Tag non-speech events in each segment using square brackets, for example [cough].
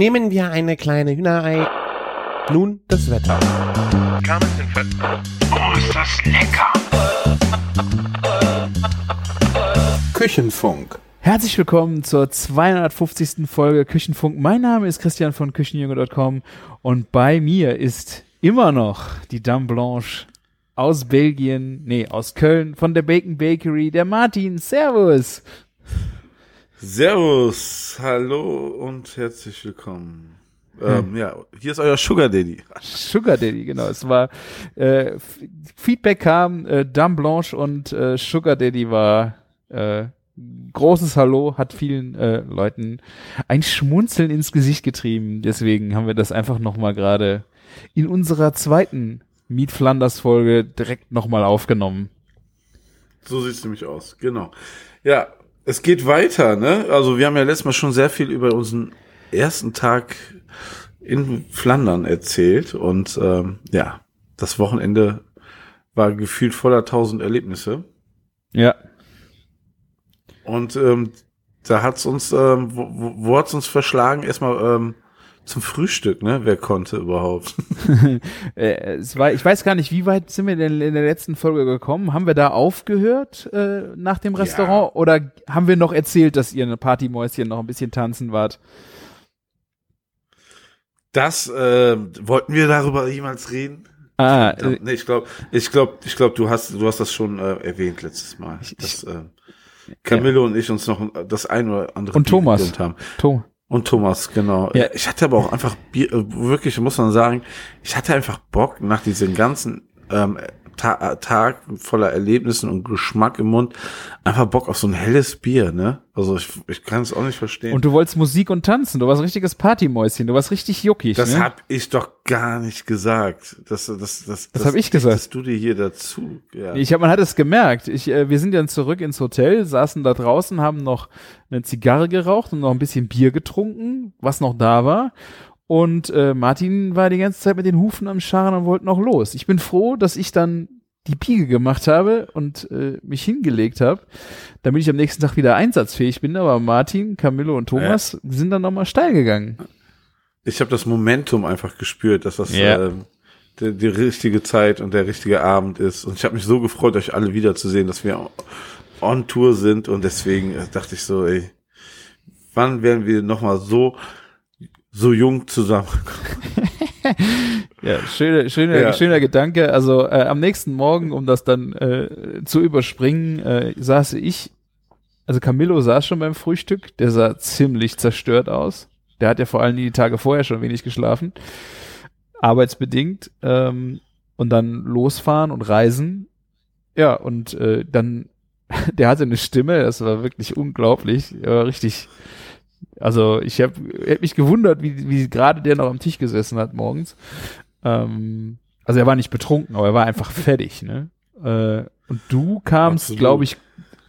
Nehmen wir eine kleine Hühnerei. Nun das Wetter. Oh, ist das lecker! Küchenfunk. Herzlich willkommen zur 250. Folge Küchenfunk. Mein Name ist Christian von Küchenjunge.com und bei mir ist immer noch die Dame Blanche aus Belgien, nee, aus Köln, von der Bacon Bakery, der Martin. Servus! Servus, hallo und herzlich willkommen. Ähm, ja, hier ist euer Sugar Daddy. Sugar Daddy, genau. Es war äh, Feedback kam, äh, Dame Blanche und äh, Sugar Daddy war äh, großes Hallo, hat vielen äh, Leuten ein Schmunzeln ins Gesicht getrieben. Deswegen haben wir das einfach nochmal gerade in unserer zweiten Meet Flanders Folge direkt nochmal aufgenommen. So sieht's nämlich aus, genau. Ja, es geht weiter, ne? Also wir haben ja letztes Mal schon sehr viel über unseren ersten Tag in Flandern erzählt und ähm, ja, das Wochenende war gefühlt voller tausend Erlebnisse. Ja. Und ähm, da hat's uns, ähm, wo, wo, hat's uns verschlagen? Erstmal ähm, zum Frühstück, ne? Wer konnte überhaupt? [laughs] [laughs] Äh, es war, ich weiß gar nicht, wie weit sind wir denn in der letzten Folge gekommen? Haben wir da aufgehört äh, nach dem Restaurant oder haben wir noch erzählt, dass ihr eine Partymäuschen noch ein bisschen tanzen wart? Das äh, wollten wir darüber jemals reden? Ah, äh, nee, ich glaube, ich glaube, ich glaube, du hast, du hast das schon äh, erwähnt letztes Mal, dass äh, Camillo und ich uns noch das ein oder andere Und Bier Thomas. haben. Tom. Und Thomas, genau. Ja. Ich hatte aber auch einfach äh, wirklich muss man sagen, ich hatte einfach Bock nach diesem ganzen ähm, Ta Tag voller Erlebnissen und Geschmack im Mund, einfach Bock auf so ein helles Bier, ne? Also ich, ich kann es auch nicht verstehen. Und du wolltest Musik und tanzen. Du warst ein richtiges Partymäuschen. Du warst richtig juckig. das ne? hab ich doch gar nicht gesagt. Das, das, das, das, hab ich gesagt. Das du dir hier dazu. Ja. Ich hab, man hat es gemerkt. Ich, äh, wir sind dann zurück ins Hotel, saßen da draußen, haben noch eine Zigarre geraucht und noch ein bisschen Bier getrunken, was noch da war. Und äh, Martin war die ganze Zeit mit den Hufen am Scharren und wollte noch los. Ich bin froh, dass ich dann die Piege gemacht habe und äh, mich hingelegt habe, damit ich am nächsten Tag wieder einsatzfähig bin. Aber Martin, Camillo und Thomas sind dann nochmal steil gegangen. Ich habe das Momentum einfach gespürt, dass das Ja. ähm, die, die richtige Zeit und der richtige Abend ist. Und ich habe mich so gefreut, euch alle wiederzusehen, dass wir on Tour sind. Und deswegen äh, dachte ich so, ey, wann werden wir nochmal so, so jung zusammenkommen? [laughs] Ja, schöner, schöner, Ja. schöner Gedanke. Also äh, am nächsten Morgen, um das dann äh, zu überspringen, äh, saß ich, also Camillo saß schon beim Frühstück, der sah ziemlich zerstört aus. Der hat ja vor allem die Tage vorher schon wenig geschlafen, arbeitsbedingt. Ähm, und dann losfahren und reisen. Ja, und äh, dann, [laughs] der hatte eine Stimme, das war wirklich unglaublich, er war richtig, also ich habe hab mich gewundert, wie, wie gerade der noch am Tisch gesessen hat morgens. Ähm, also er war nicht betrunken, aber er war einfach fertig, ne? Äh, und du kamst, glaube ich,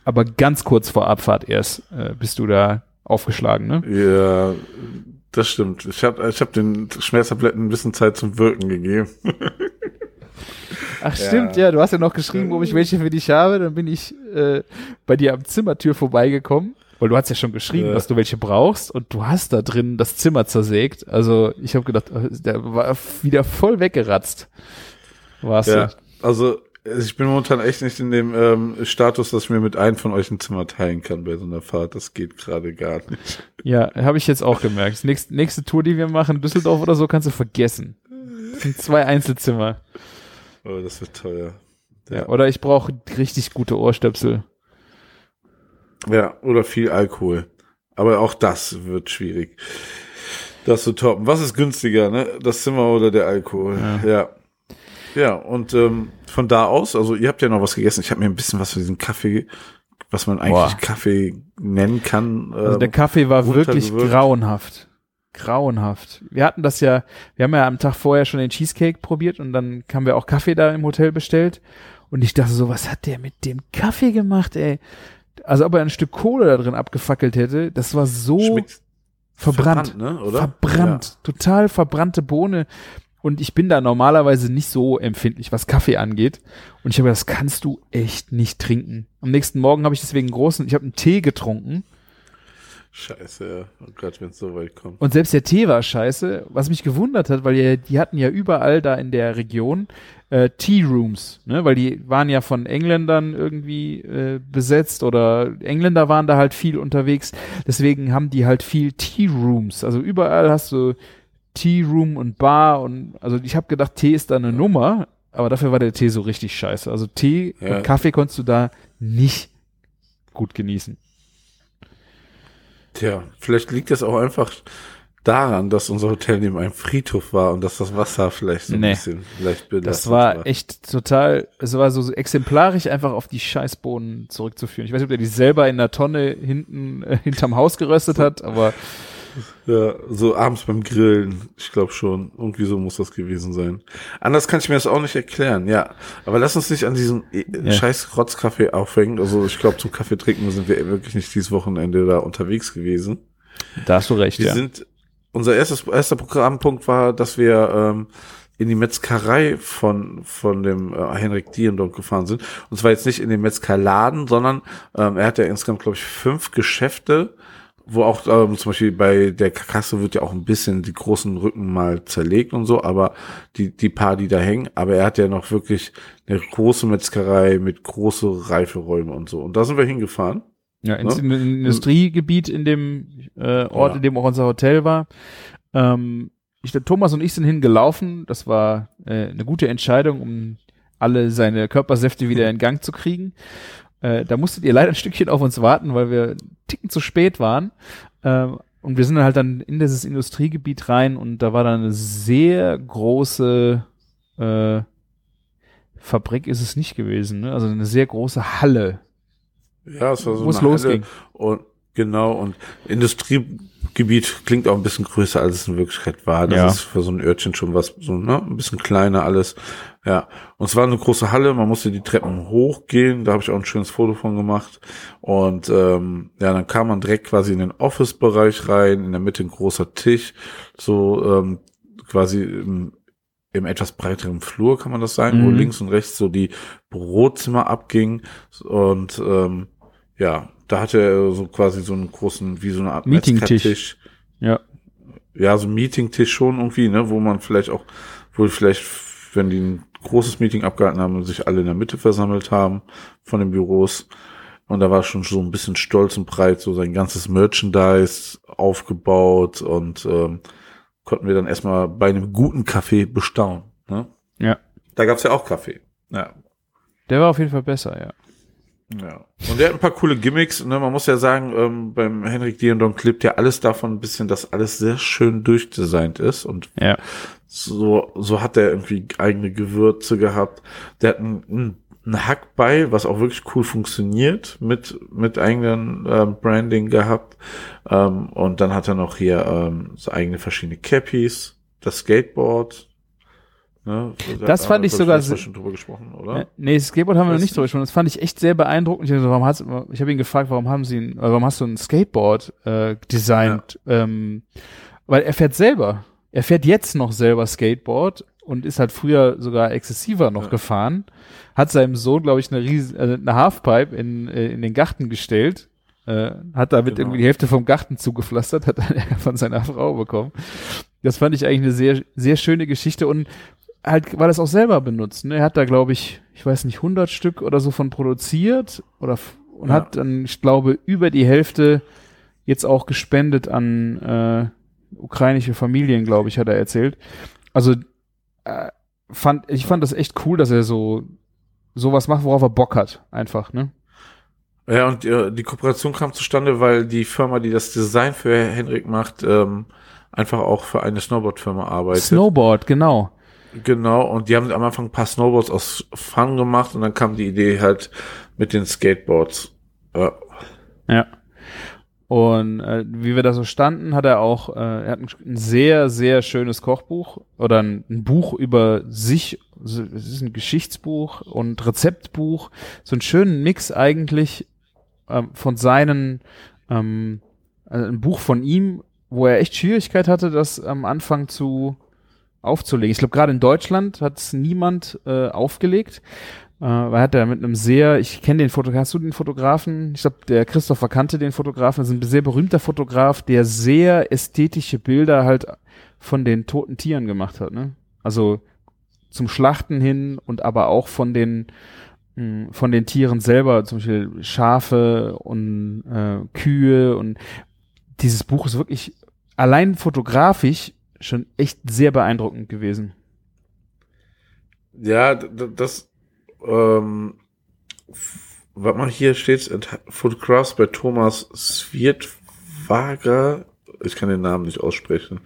aber ganz kurz vor Abfahrt erst, äh, bist du da aufgeschlagen, ne? Ja, das stimmt. Ich habe ich hab den Schmerztabletten ein bisschen Zeit zum Wirken gegeben. [laughs] Ach Ja. stimmt, ja, du hast ja noch geschrieben, ob ich welche für dich habe, dann bin ich äh, bei dir am Zimmertür vorbeigekommen, weil du hast ja schon geschrieben, Ja. dass du welche brauchst und du hast da drin das Zimmer zersägt. Also ich habe gedacht, äh, der war wieder voll weggeratzt. Warst Ja, du? also ich bin momentan echt nicht in dem ähm, Status, dass ich mir mit einem von euch ein Zimmer teilen kann bei so einer Fahrt. Das geht gerade gar nicht. Ja, habe ich jetzt auch gemerkt. Nächste, nächste Tour, die wir machen, Düsseldorf oder so, kannst du vergessen. Das sind zwei Einzelzimmer. Oh, das wird teuer. Ja. Oder ich brauche richtig gute Ohrstöpsel. Ja, oder viel Alkohol. Aber auch das wird schwierig. Das zu toppen. Was ist günstiger, ne? Das Zimmer oder der Alkohol? Ja. Ja. Ja, und ähm, von da aus, also ihr habt ja noch was gegessen. Ich habe mir ein bisschen was von diesem Kaffee, was man eigentlich Boah. Kaffee nennen kann. Also ähm, der Kaffee war wirklich grauenhaft. Grauenhaft. Wir hatten das ja, wir haben ja am Tag vorher schon den Cheesecake probiert und dann haben wir auch Kaffee da im Hotel bestellt. Und ich dachte so, was hat der mit dem Kaffee gemacht, ey? Also ob er ein Stück Kohle da drin abgefackelt hätte, das war so Schmeckt verbrannt. ne? Oder? Verbrannt. Total verbrannte Bohne. Und ich bin da normalerweise nicht so empfindlich, was Kaffee angeht. Und ich habe das kannst du echt nicht trinken. Am nächsten Morgen habe ich deswegen einen großen, ich habe einen Tee getrunken. Scheiße, ja. Oh Gott, wenn es so weit kommt. Und selbst der Tee war scheiße, was mich gewundert hat, weil die, die hatten ja überall da in der Region äh, Tea Rooms, ne? weil die waren ja von Engländern irgendwie äh, besetzt oder Engländer waren da halt viel unterwegs. Deswegen haben die halt viel Tea Rooms. Also überall hast du Tea Room und Bar und also ich habe gedacht, Tee ist da eine Nummer, aber dafür war der Tee so richtig scheiße. Also Tee Ja. und Kaffee konntest du da nicht gut genießen. Tja, vielleicht liegt das auch einfach daran, dass unser Hotel neben einem Friedhof war und dass das Wasser vielleicht so ein Nee. bisschen leicht belastet Das war echt total, es war so exemplarisch einfach auf die Scheißbohnen zurückzuführen. Ich weiß nicht, ob der die selber in der Tonne hinten äh, hinterm Haus geröstet hat, aber Ja, so abends beim Grillen. Ich glaube schon. Irgendwie so muss das gewesen sein. Anders kann ich mir das auch nicht erklären. Ja, aber lass uns nicht an diesem äh, Ja. scheiß Rotzkaffee aufhängen. Also ich glaube, zum Kaffee trinken sind wir wirklich nicht dieses Wochenende da unterwegs gewesen. da hast du recht, Wir ja. sind, unser erstes, erster Programmpunkt war, dass wir ähm, in die Metzgerei von, von dem äh, Henrik Dien dort gefahren sind. Und zwar jetzt nicht in den Metzgerladen, sondern ähm, er hat ja insgesamt, glaube ich, fünf Geschäfte, wo auch ähm, zum Beispiel bei der Karkasse wird ja auch ein bisschen die großen Rücken mal zerlegt und so, aber die, die paar, die da hängen, aber er hat ja noch wirklich eine große Metzgerei mit große Reiferäume und so. Und da sind wir hingefahren. Ja, ins Ne? in- Industriegebiet in dem äh, Ort, Ja. in dem auch unser Hotel war. Ähm, ich, der Thomas und ich sind hingelaufen. Das war äh, eine gute Entscheidung, um alle seine Körpersäfte wieder in Gang zu kriegen. Äh, da musstet ihr leider ein Stückchen auf uns warten, weil wir einen Ticken zu spät waren. Ähm, und wir sind dann halt dann in dieses Industriegebiet rein und da war dann eine sehr große äh, Fabrik ist es nicht gewesen, ne? Also eine sehr große Halle, Ja, es war so eine Halle. losging. Und genau, und Industriegebiet klingt auch ein bisschen größer, als es in Wirklichkeit war. Das Ja. ist für so ein Örtchen schon was, so, ne, ein bisschen kleiner alles. Ja. Und es war eine große Halle, man musste die Treppen hochgehen, da habe ich auch ein schönes Foto von gemacht. Und ähm, ja, dann kam man direkt quasi in den Office-Bereich rein, in der Mitte ein großer Tisch, so ähm, quasi im, im etwas breiteren Flur, kann man das sagen, wo Mhm. links und rechts so die Bürozimmer abging. Und ähm, ja, da hatte er so quasi so einen großen, wie so eine Art Meetingtisch. Ja. Ja, so ein Meetingtisch schon irgendwie, ne, wo man vielleicht auch, wo vielleicht, wenn die großes Meeting abgehalten haben und sich alle in der Mitte versammelt haben von den Büros. Und da war schon so ein bisschen stolz und breit, so sein ganzes Merchandise aufgebaut und ähm, konnten wir dann erstmal bei einem guten Kaffee bestaunen. Ne? Ja. Da gab's ja auch Kaffee. Ja. Der war auf jeden Fall besser, ja. Ja. Und der hat ein paar coole Gimmicks. Ne? Man muss ja sagen, ähm, beim Henrik Diendon lebt ja alles davon ein bisschen, dass alles sehr schön durchdesignt ist. Und Ja. So, so hat er irgendwie eigene Gewürze gehabt. Der hat ein, ein, ein Hackbeil, was auch wirklich cool funktioniert, mit, mit eigenen ähm, Branding gehabt. Ähm, und dann hat er noch hier ähm, so eigene verschiedene Cappies, das Skateboard. Ne? Das fand ich sogar sehr- schon drüber gesprochen, oder? Äh, Nee, das Skateboard haben wir noch nicht drüber gesprochen. Das fand ich echt sehr beeindruckend. Ich, so, warum hast, ich habe ihn gefragt, warum haben sie ein, äh, warum hast du ein Skateboard äh, designt? Ähm, weil er fährt selber. Er fährt jetzt noch selber Skateboard und ist halt früher sogar exzessiver noch Ja. gefahren. Hat seinem Sohn, glaube ich, eine riesen, äh, eine Halfpipe in, äh, in den Garten gestellt. Äh, hat damit Genau. irgendwie die Hälfte vom Garten zugepflastert, [laughs] hat dann Ärger von seiner Frau bekommen. Das fand ich eigentlich eine sehr, sehr schöne Geschichte und halt, weil er es auch selber benutzt. Ne? Er hat da, glaube ich, ich weiß nicht, 100 Stück oder so von produziert oder und Ja. hat dann, ich glaube, über die Hälfte jetzt auch gespendet an äh, ukrainische Familien, glaube ich, hat er erzählt. Also äh, fand ich fand das echt cool, dass er so sowas macht, worauf er Bock hat, einfach. Ne? Ja, und äh, die Kooperation kam zustande, weil die Firma, die das Design für Henrik macht, ähm, einfach auch für eine Snowboard-Firma arbeitet. Snowboard, genau. genau, und die haben am Anfang ein paar Snowboards aus Fun gemacht und dann kam die Idee halt mit den Skateboards. Ja, Ja. Und äh, wie wir da so standen, hat er auch, äh, er hat ein, ein sehr, sehr schönes Kochbuch oder ein, ein Buch über sich. Es ist ein Geschichtsbuch und Rezeptbuch. So einen schönen Mix eigentlich ähm, von seinen, ähm, also ein Buch von ihm, wo er echt Schwierigkeit hatte, das am Anfang zu aufzulegen. Ich glaube, gerade in Deutschland hat es niemand äh, aufgelegt. Äh, weil hat er mit einem sehr, ich kenne den Fotografen, hast du den Fotografen? Ich glaube, der Christopher kannte den Fotografen, das ist ein sehr berühmter Fotograf, der sehr ästhetische Bilder halt von den toten Tieren gemacht hat, ne? Also zum Schlachten hin und aber auch von den mh, von den Tieren selber, zum Beispiel Schafe und äh, Kühe und dieses Buch ist wirklich allein fotografisch schon echt sehr beeindruckend gewesen. Ja, das, ähm, was man hier steht, Photographs bei Thomas Swietwager. Ich kann den Namen nicht aussprechen.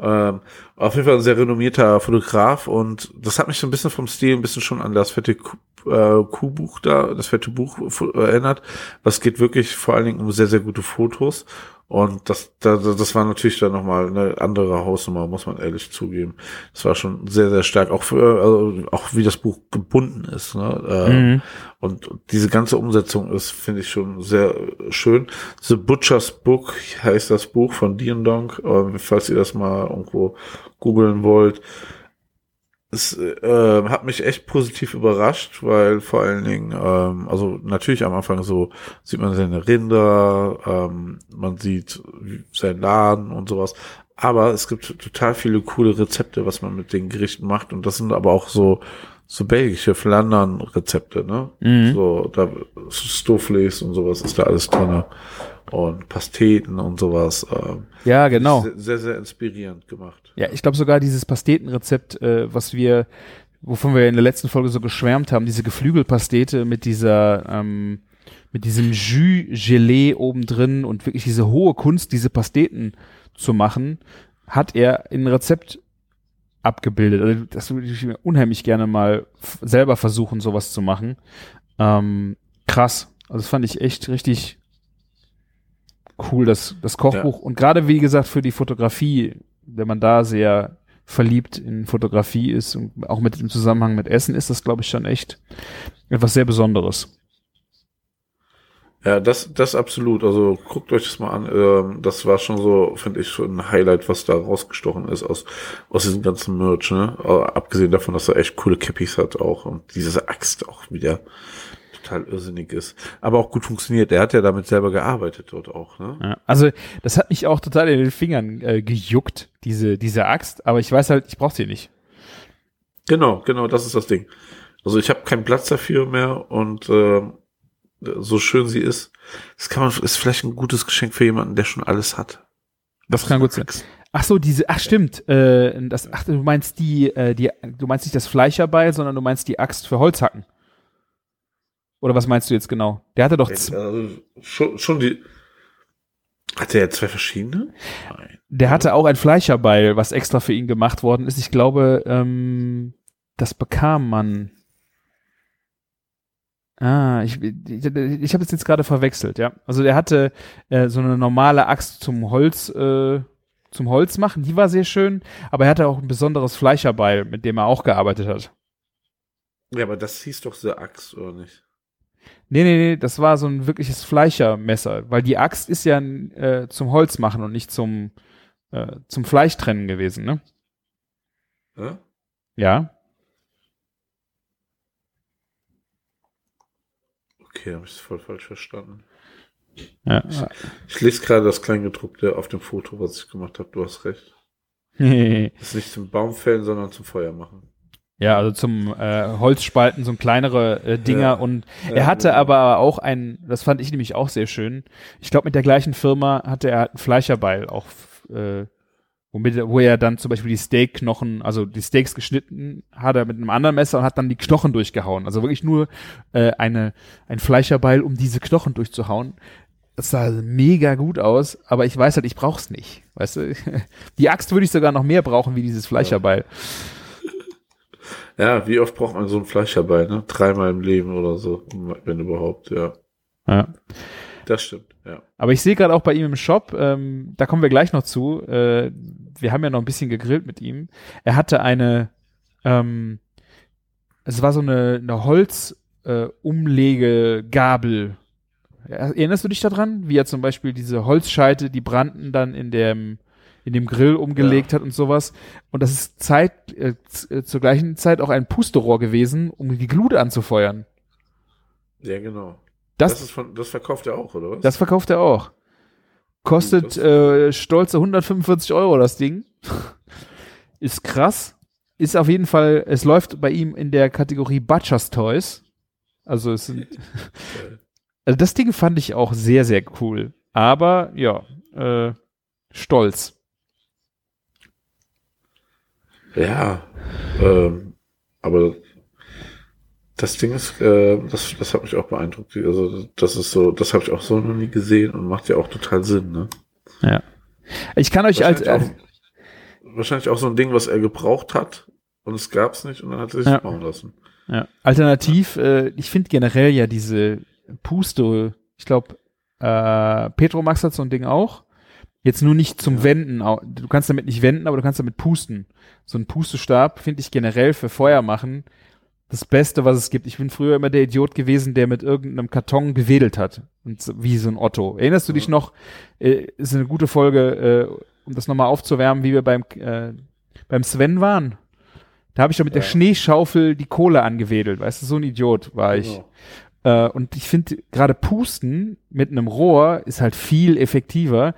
Ähm, auf jeden Fall ein sehr renommierter Fotograf und das hat mich so ein bisschen vom Stil ein bisschen schon an das fette äh, Kuhbuch da, das fette Buch erinnert. Was geht wirklich vor allen Dingen um sehr, sehr gute Fotos. Und das, das, das war natürlich dann nochmal eine andere Hausnummer, muss man ehrlich zugeben. Das war schon sehr, sehr stark, auch für, also auch wie das Buch gebunden ist. Ne? Ähm, Mhm. Und diese ganze Umsetzung ist, finde ich, schon sehr schön. The Butcher's Book heißt das Buch von Dion Dong, äh, falls ihr das mal irgendwo googeln wollt. Es äh, hat mich echt positiv überrascht, weil vor allen Dingen, ähm, also natürlich am Anfang so sieht man seine Rinder, ähm, man sieht seinen Laden und sowas. Aber es gibt total viele coole Rezepte, was man mit den Gerichten macht. Und das sind aber auch so, so belgische Flandern-Rezepte, ne? Mhm. So, da Stoufles und sowas ist da alles drinne Und Pasteten und sowas. Ähm, Ja, genau. Sehr, sehr, sehr inspirierend gemacht. Ja, ich glaube sogar dieses Pastetenrezept, äh, was wir, wovon wir in der letzten Folge so geschwärmt haben, diese Geflügelpastete mit dieser, ähm, mit diesem Jus-Gelee oben drin und wirklich diese hohe Kunst, diese Pasteten zu machen, hat er in ein Rezept abgebildet. Also das würde ich mir unheimlich gerne mal selber versuchen, sowas zu machen. Ähm, krass. Also das fand ich echt richtig cool, das, das Kochbuch. Und gerade, wie gesagt, für die Fotografie, wenn man da sehr verliebt in Fotografie ist und auch mit dem Zusammenhang mit Essen, ist das, glaube ich, schon echt etwas sehr Besonderes. Ja, das, das absolut. Also guckt euch das mal an. Ähm, das war schon so, finde ich, schon ein Highlight, was da rausgestochen ist aus, aus diesem ganzen Merch, ne? Aber abgesehen davon, dass er echt coole Cappies hat auch und diese Axt auch wieder total irrsinnig ist. Aber auch gut funktioniert. Er hat ja damit selber gearbeitet dort auch, ne? Ja, also das hat mich auch total in den Fingern äh, gejuckt, diese, diese Axt, aber ich weiß halt, ich brauche sie nicht. Genau, genau, das ist das Ding. Also ich habe keinen Platz dafür mehr und ähm, so schön sie ist, das kann man, ist vielleicht ein gutes Geschenk für jemanden, der schon alles hat. Das kann gut sein. Ach so, diese, ach stimmt, äh, das, ach, du meinst die, äh, die, du meinst nicht das Fleischerbeil, sondern du meinst die Axt für Holzhacken. Oder was meinst du jetzt genau? Der hatte doch, z- Also schon, schon die. Hat er zwei verschiedene? Nein. der hatte auch ein Fleischerbeil, was extra für ihn gemacht worden ist. Ich glaube, ähm, das bekam man. Ah, ich, ich, ich habe es jetzt gerade verwechselt, ja. Also der hatte äh, so eine normale Axt zum Holz, äh, zum Holz machen, die war sehr schön, aber er hatte auch ein besonderes Fleischerbeil, mit dem er auch gearbeitet hat. Ja, aber das hieß doch The Axt, oder nicht? Nee, nee, nee, das war so ein wirkliches Fleischermesser, weil die Axt ist ja äh, zum Holz machen und nicht zum, äh, zum Fleischtrennen gewesen, ne? Ja? Ja. Okay, habe ich es voll falsch verstanden. ja. Ich lese gerade das Kleingedruckte auf dem Foto, was ich gemacht habe. Du hast recht. Das [laughs] ist nicht zum Baumfällen, sondern zum Feuer machen. Ja, also zum äh, Holzspalten, so kleinere äh, Dinger Ja. und Ja, er hatte genau. aber auch ein, das fand ich nämlich auch sehr schön. Ich glaube, mit der gleichen Firma hatte er ein Fleischerbeil auch, äh, womit, wo er dann zum Beispiel die Steakknochen, also die Steaks geschnitten hat er mit einem anderen Messer und hat dann die Knochen durchgehauen. Also wirklich nur äh, eine, ein Fleischerbeil, um diese Knochen durchzuhauen. Das sah mega gut aus, aber ich weiß halt, ich brauch's nicht. Weißt du? [laughs] Die Axt würde ich sogar noch mehr brauchen wie dieses Fleischerbeil. Ja, wie oft braucht man so ein Fleischerbei, ne? Dreimal im Leben oder so, wenn überhaupt, ja. Ja. Das stimmt, ja. Aber ich sehe gerade auch bei ihm im Shop, ähm, da kommen wir gleich noch zu. Äh, wir haben ja noch ein bisschen gegrillt mit ihm. Er hatte eine, ähm, es war so eine, eine Holz äh. Erinnerst du dich daran? Wie er zum Beispiel diese Holzscheite, die brannten dann in dem in dem Grill umgelegt hat und sowas. Und das ist Zeit, äh, äh, zur gleichen Zeit auch ein Pusterohr gewesen, um die Glut anzufeuern. Ja, genau. Das, Das, von, das verkauft er auch, oder was? das verkauft er auch. Kostet äh, stolze 145 Euro das Ding. [laughs] ist krass. Ist auf jeden Fall, es läuft bei ihm in der Kategorie Butchers Toys. Also es sind, [laughs] [laughs] also das Ding fand ich auch sehr, sehr cool. Aber ja, äh, stolz. Ja, ähm, aber das Ding ist, äh, das, das hat mich auch beeindruckt. Also das ist so, das habe ich auch so noch nie gesehen und macht ja auch total Sinn. Ne? Ja. Ich kann euch als, Wahrscheinlich, äh, auch, wahrscheinlich auch so ein Ding, was er gebraucht hat und es gab's nicht und dann hat er sich Ja. bauen lassen. Ja. Alternativ, äh, ich finde generell ja diese Puste, ich glaube, äh, Petromax hat so ein Ding auch. Jetzt nur nicht zum Ja. Wenden. Du kannst damit nicht wenden, aber du kannst damit pusten. So ein Pustestab finde ich generell für Feuer machen das Beste, was es gibt. Ich bin früher immer der Idiot gewesen, der mit irgendeinem Karton gewedelt hat. Und so, wie so ein Otto. Erinnerst du dich Ja. noch? Äh, ist eine gute Folge, äh, um das nochmal aufzuwärmen, wie wir beim, äh, beim Sven waren. Da habe ich doch mit der Ja. Schneeschaufel die Kohle angewedelt. Weißt du, so ein Idiot war ich. Genau. Äh, und ich finde, gerade Pusten mit einem Rohr ist halt viel effektiver.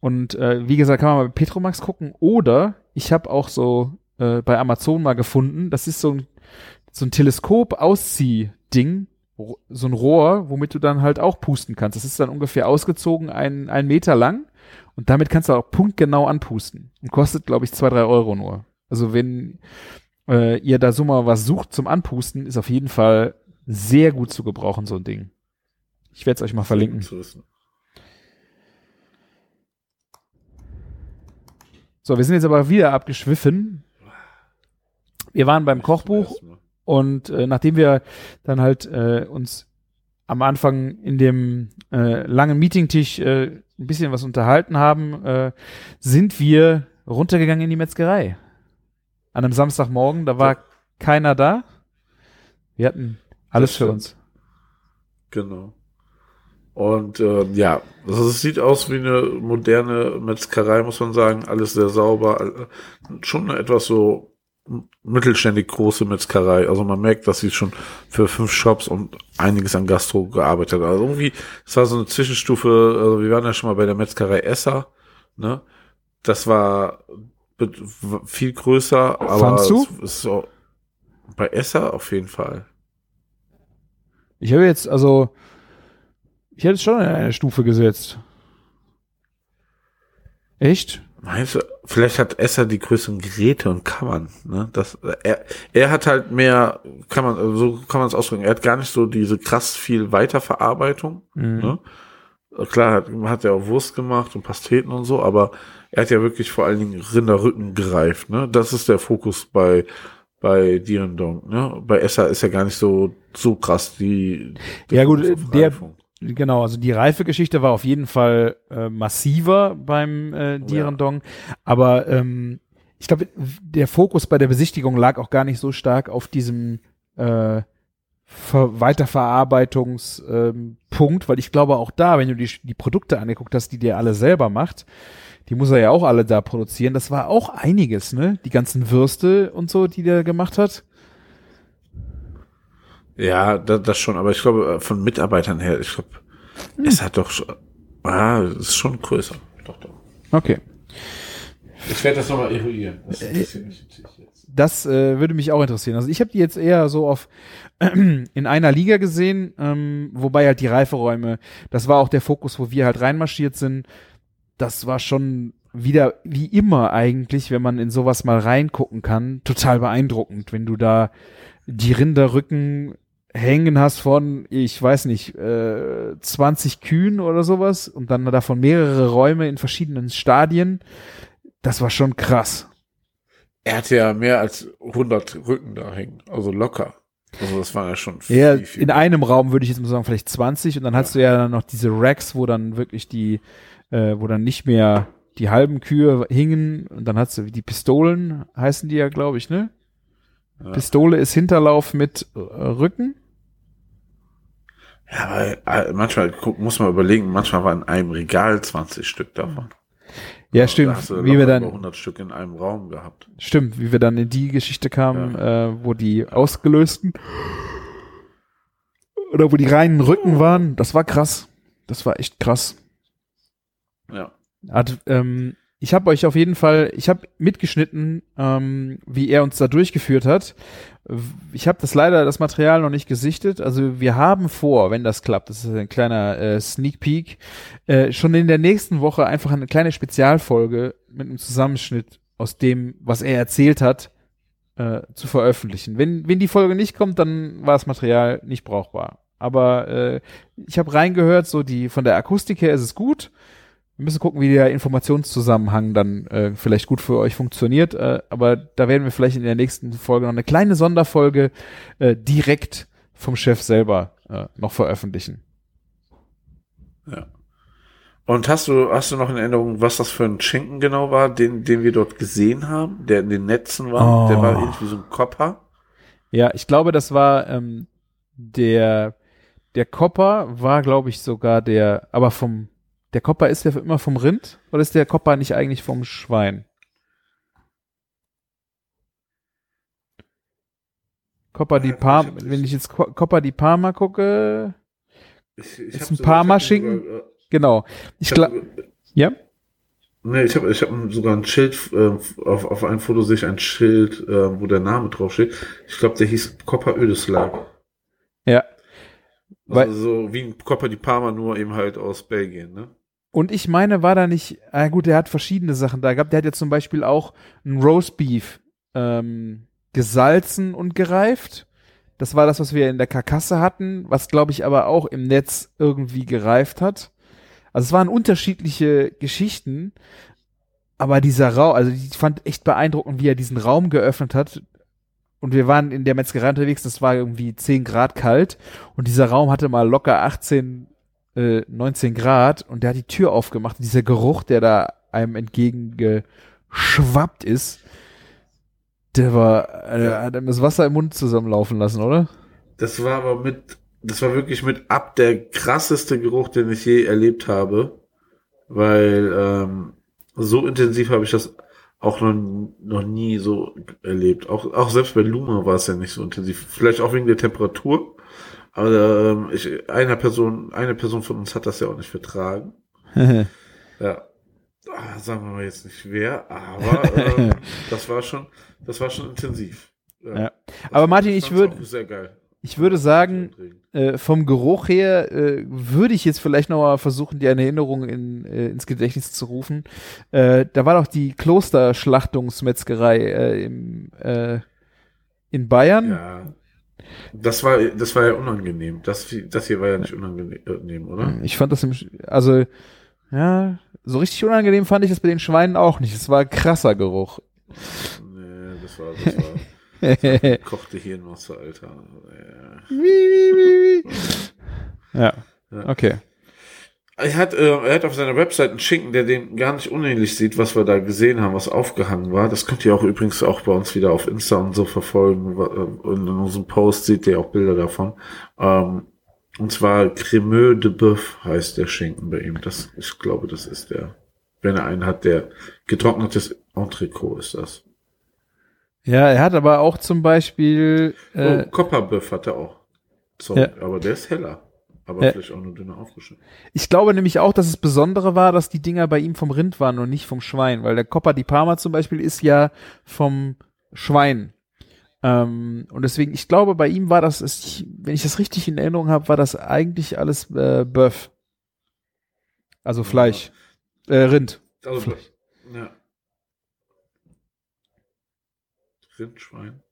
Und äh, wie gesagt, kann man mal bei Petromax gucken. Oder ich habe auch so äh, bei Amazon mal gefunden, das ist so ein, so ein Teleskop-Auszieh-Ding, so ein Rohr, womit du dann halt auch pusten kannst. Das ist dann ungefähr ausgezogen ein, ein Meter lang. Und damit kannst du auch punktgenau anpusten. Und kostet, glaube ich, zwei, drei Euro nur. Also wenn äh, ihr da so mal was sucht zum Anpusten, ist auf jeden Fall sehr gut zu gebrauchen, so ein Ding. Ich werde es euch mal verlinken. Zu wissen. So, wir sind jetzt aber wieder abgeschwiffen. Wir waren beim Kochbuch und äh, nachdem wir dann halt äh, uns am Anfang in dem äh, langen Meetingtisch äh, ein bisschen was unterhalten haben, äh, sind wir runtergegangen in die Metzgerei. An einem Samstagmorgen, da war keiner da. Wir hatten alles für uns. Genau. Und ähm, ja, also es sieht aus wie eine moderne Metzgerei, muss man sagen. Alles sehr sauber. äh, Schon eine etwas so mittelständig große Metzgerei. Also man merkt, dass sie schon für fünf Shops und einiges an Gastro gearbeitet hat. Also irgendwie, es war so eine Zwischenstufe. Also wir waren ja schon mal bei der Metzgerei Esser. Ne? Das war viel größer, aber Fandst du? es ist so bei Esser auf jeden Fall. Ich habe jetzt, also, ich hätte es schon in eine Stufe gesetzt. Echt? Meinst du, vielleicht hat Esser die größeren Geräte und Kammern, ne? Das, er, er hat halt mehr, kann man, so kann man es ausdrücken, er hat gar nicht so diese krass viel Weiterverarbeitung, Mhm. ne? Klar, hat, hat er auch Wurst gemacht und Pasteten und so, aber er hat ja wirklich vor allen Dingen Rinderrücken gereift, ne? Das ist der Fokus bei, bei Direndong, ne? Bei Esser ist ja gar nicht so, so krass die, Ja, gut, der- Reifung. Genau, also die Reifegeschichte war auf jeden Fall äh, massiver beim äh, Direndong, aber ähm, ich glaube, der Fokus bei der Besichtigung lag auch gar nicht so stark auf diesem äh, Ver Weiterverarbeitungspunkt, ähm, weil ich glaube auch da, wenn du die, die Produkte angeguckt hast, die der alle selber macht, die muss er ja auch alle da produzieren. Das war auch einiges, ne? Die ganzen Würste und so, die der gemacht hat. Ja, das, das schon, aber ich glaube, äh, von Mitarbeitern her, ich glaube, es hat doch schon, ah, es ist schon größer. Doch, doch. Okay. Ich werde das nochmal eruieren. Das interessiert mich natürlich jetzt. Das äh, würde mich auch interessieren. Also ich habe die jetzt eher so auf [clears throat] in einer Liga gesehen, ähm, wobei halt die Reiferäume, das war auch der Fokus, wo wir halt reinmarschiert sind. Das war schon wieder wie immer eigentlich, wenn man in sowas mal reingucken kann, total beeindruckend, wenn du da die Rinderrücken hängen hast von, ich weiß nicht, äh, 20 Kühen oder sowas und dann davon mehrere Räume in verschiedenen Stadien. Das war schon krass. Er hatte ja mehr als 100 Rücken da hängen, also locker. Also das war ja schon viel, Ja, viel. in einem Raum würde ich jetzt mal sagen, vielleicht 20 und dann hast du ja dann noch diese Racks, wo dann wirklich die, äh, wo dann nicht mehr die halben Kühe hingen und dann hast du die Pistolen, heißen die ja, glaube ich, ne? Ja. Pistole ist Hinterlauf mit äh, Rücken. Ja, aber äh, manchmal muss man überlegen, manchmal waren in einem Regal 20 Stück davon. Ja, Da stimmt. du Wie wir dann, über 100 Stück in einem Raum gehabt. stimmt, wie wir dann in die Geschichte kamen, äh, wo die ausgelösten oder wo die reinen Rücken waren. Das war krass. Das war echt krass. Ja. Hat, ähm, ich habe euch auf jeden Fall, ich habe mitgeschnitten, ähm, wie er uns da durchgeführt hat. Ich habe das leider das Material noch nicht gesichtet. Also wir haben vor, wenn das klappt, das ist ein kleiner äh, Sneak Peek, äh, schon in der nächsten Woche einfach eine kleine Spezialfolge mit einem Zusammenschnitt aus dem, was er erzählt hat, äh, zu veröffentlichen. Wenn, wenn die Folge nicht kommt, dann war das Material nicht brauchbar. Aber äh, ich habe reingehört, so die von der Akustik her ist es gut. Wir müssen gucken, wie der Informationszusammenhang dann äh, vielleicht gut für euch funktioniert. Äh, aber da werden wir vielleicht in der nächsten Folge noch eine kleine Sonderfolge äh, direkt vom Chef selber äh, noch veröffentlichen. Ja. Und hast du, hast du noch in Erinnerung, was das für ein Schinken genau war, den, den wir dort gesehen haben, der in den Netzen war? Oh. Der war irgendwie so ein Kopper. Ja, ich glaube, das war ähm, der der Kopper war, glaube ich, sogar der, aber vom der Kopper ist der immer vom Rind oder ist der Kopper nicht eigentlich vom Schwein? Kopper die Äh, Parma, wenn ich jetzt Kopper die Parma gucke, Ich, ich Ist ein sogar- Parma ich hab Schinken? sogar, äh, genau. Ich ich glaube, ja. Nee, ich habe ich hab sogar ein Schild, äh, auf, auf einem Foto sehe ich ein Schild, äh, wo der Name draufsteht. Ich glaube, der hieß Copper Ödeslag. Ja. Weil- Also so wie ein Copper di Parma, nur eben halt aus Belgien, ne? Und ich meine, war da nicht, ah gut, der hat verschiedene Sachen da gehabt. Der hat ja zum Beispiel auch ein Roast Beef ähm, gesalzen und gereift. Das war das, was wir in der Karkasse hatten, was glaube ich aber auch im Netz irgendwie gereift hat. Also es waren unterschiedliche Geschichten, aber dieser Raum, also ich fand echt beeindruckend, wie er diesen Raum geöffnet hat. Und wir waren in der Metzgerei unterwegs, das war irgendwie 10 Grad kalt und dieser Raum hatte mal locker 18 äh, 19 Grad und der hat die Tür aufgemacht. Und dieser Geruch, der da einem entgegengeschwappt ist, der war, äh, Ja. hat einem das Wasser im Mund zusammenlaufen lassen, oder? Das war aber mit, das war wirklich mit ab der krasseste Geruch, den ich je erlebt habe, weil ähm, so intensiv habe ich das auch noch, noch nie so erlebt. Auch, auch selbst bei Luma war es ja nicht so intensiv. Vielleicht auch wegen der Temperatur. Aber ähm, ich, einer Person, eine Person von uns hat das ja auch nicht vertragen. [laughs] Ja. Ah, sagen wir mal jetzt nicht wer, aber ähm, [laughs] das war schon, das war schon intensiv. Ja. Aber Martin, ich fand's würd- auch Sehr geil. Ich würde sagen, äh, vom Geruch her äh, würde ich jetzt vielleicht noch mal versuchen, dir eine Erinnerung in, äh, ins Gedächtnis zu rufen. Äh, da war doch die Klosterschlachtungsmetzgerei äh, im, äh, in Bayern. Ja. Das war, das war ja unangenehm. Das, das hier war ja nicht unangenehm, oder? Ich fand das im, also, ja, so richtig unangenehm fand ich das bei den Schweinen auch nicht. Es war ein krasser Geruch. Nee, das war, das war, [laughs] ja. kochte Hirnmasse, Alter. Ja. Ja. Okay. Er hat, äh, er hat auf seiner Website einen Schinken, der dem gar nicht unähnlich sieht, was wir da gesehen haben, was aufgehangen war. Das könnt ihr auch übrigens auch bei uns wieder auf Insta und so verfolgen. Und in unserem Post seht ihr auch Bilder davon. Ähm, und zwar Cremeux de Boeuf heißt der Schinken bei ihm. Das, ich glaube, das ist der. Wenn er einen hat, der getrocknetes Entrecot ist das. Ja, er hat aber auch zum Beispiel, äh, oh, Copperböff hat er auch. Sorry, Ja. aber der ist heller. Aber Ja. vielleicht auch nur dünner aufgeschnitten. ich glaube nämlich auch, dass das Besondere war, dass die Dinger bei ihm vom Rind waren und nicht vom Schwein, weil der Coppa di Parma zum Beispiel ist ja vom Schwein. Ähm, und deswegen, ich glaube, bei ihm war das, ist, wenn ich das richtig in Erinnerung habe, war das eigentlich alles äh, Böff. Also Fleisch. Äh, Rind. Also, Vielleicht. ja. Rindschwein, ja.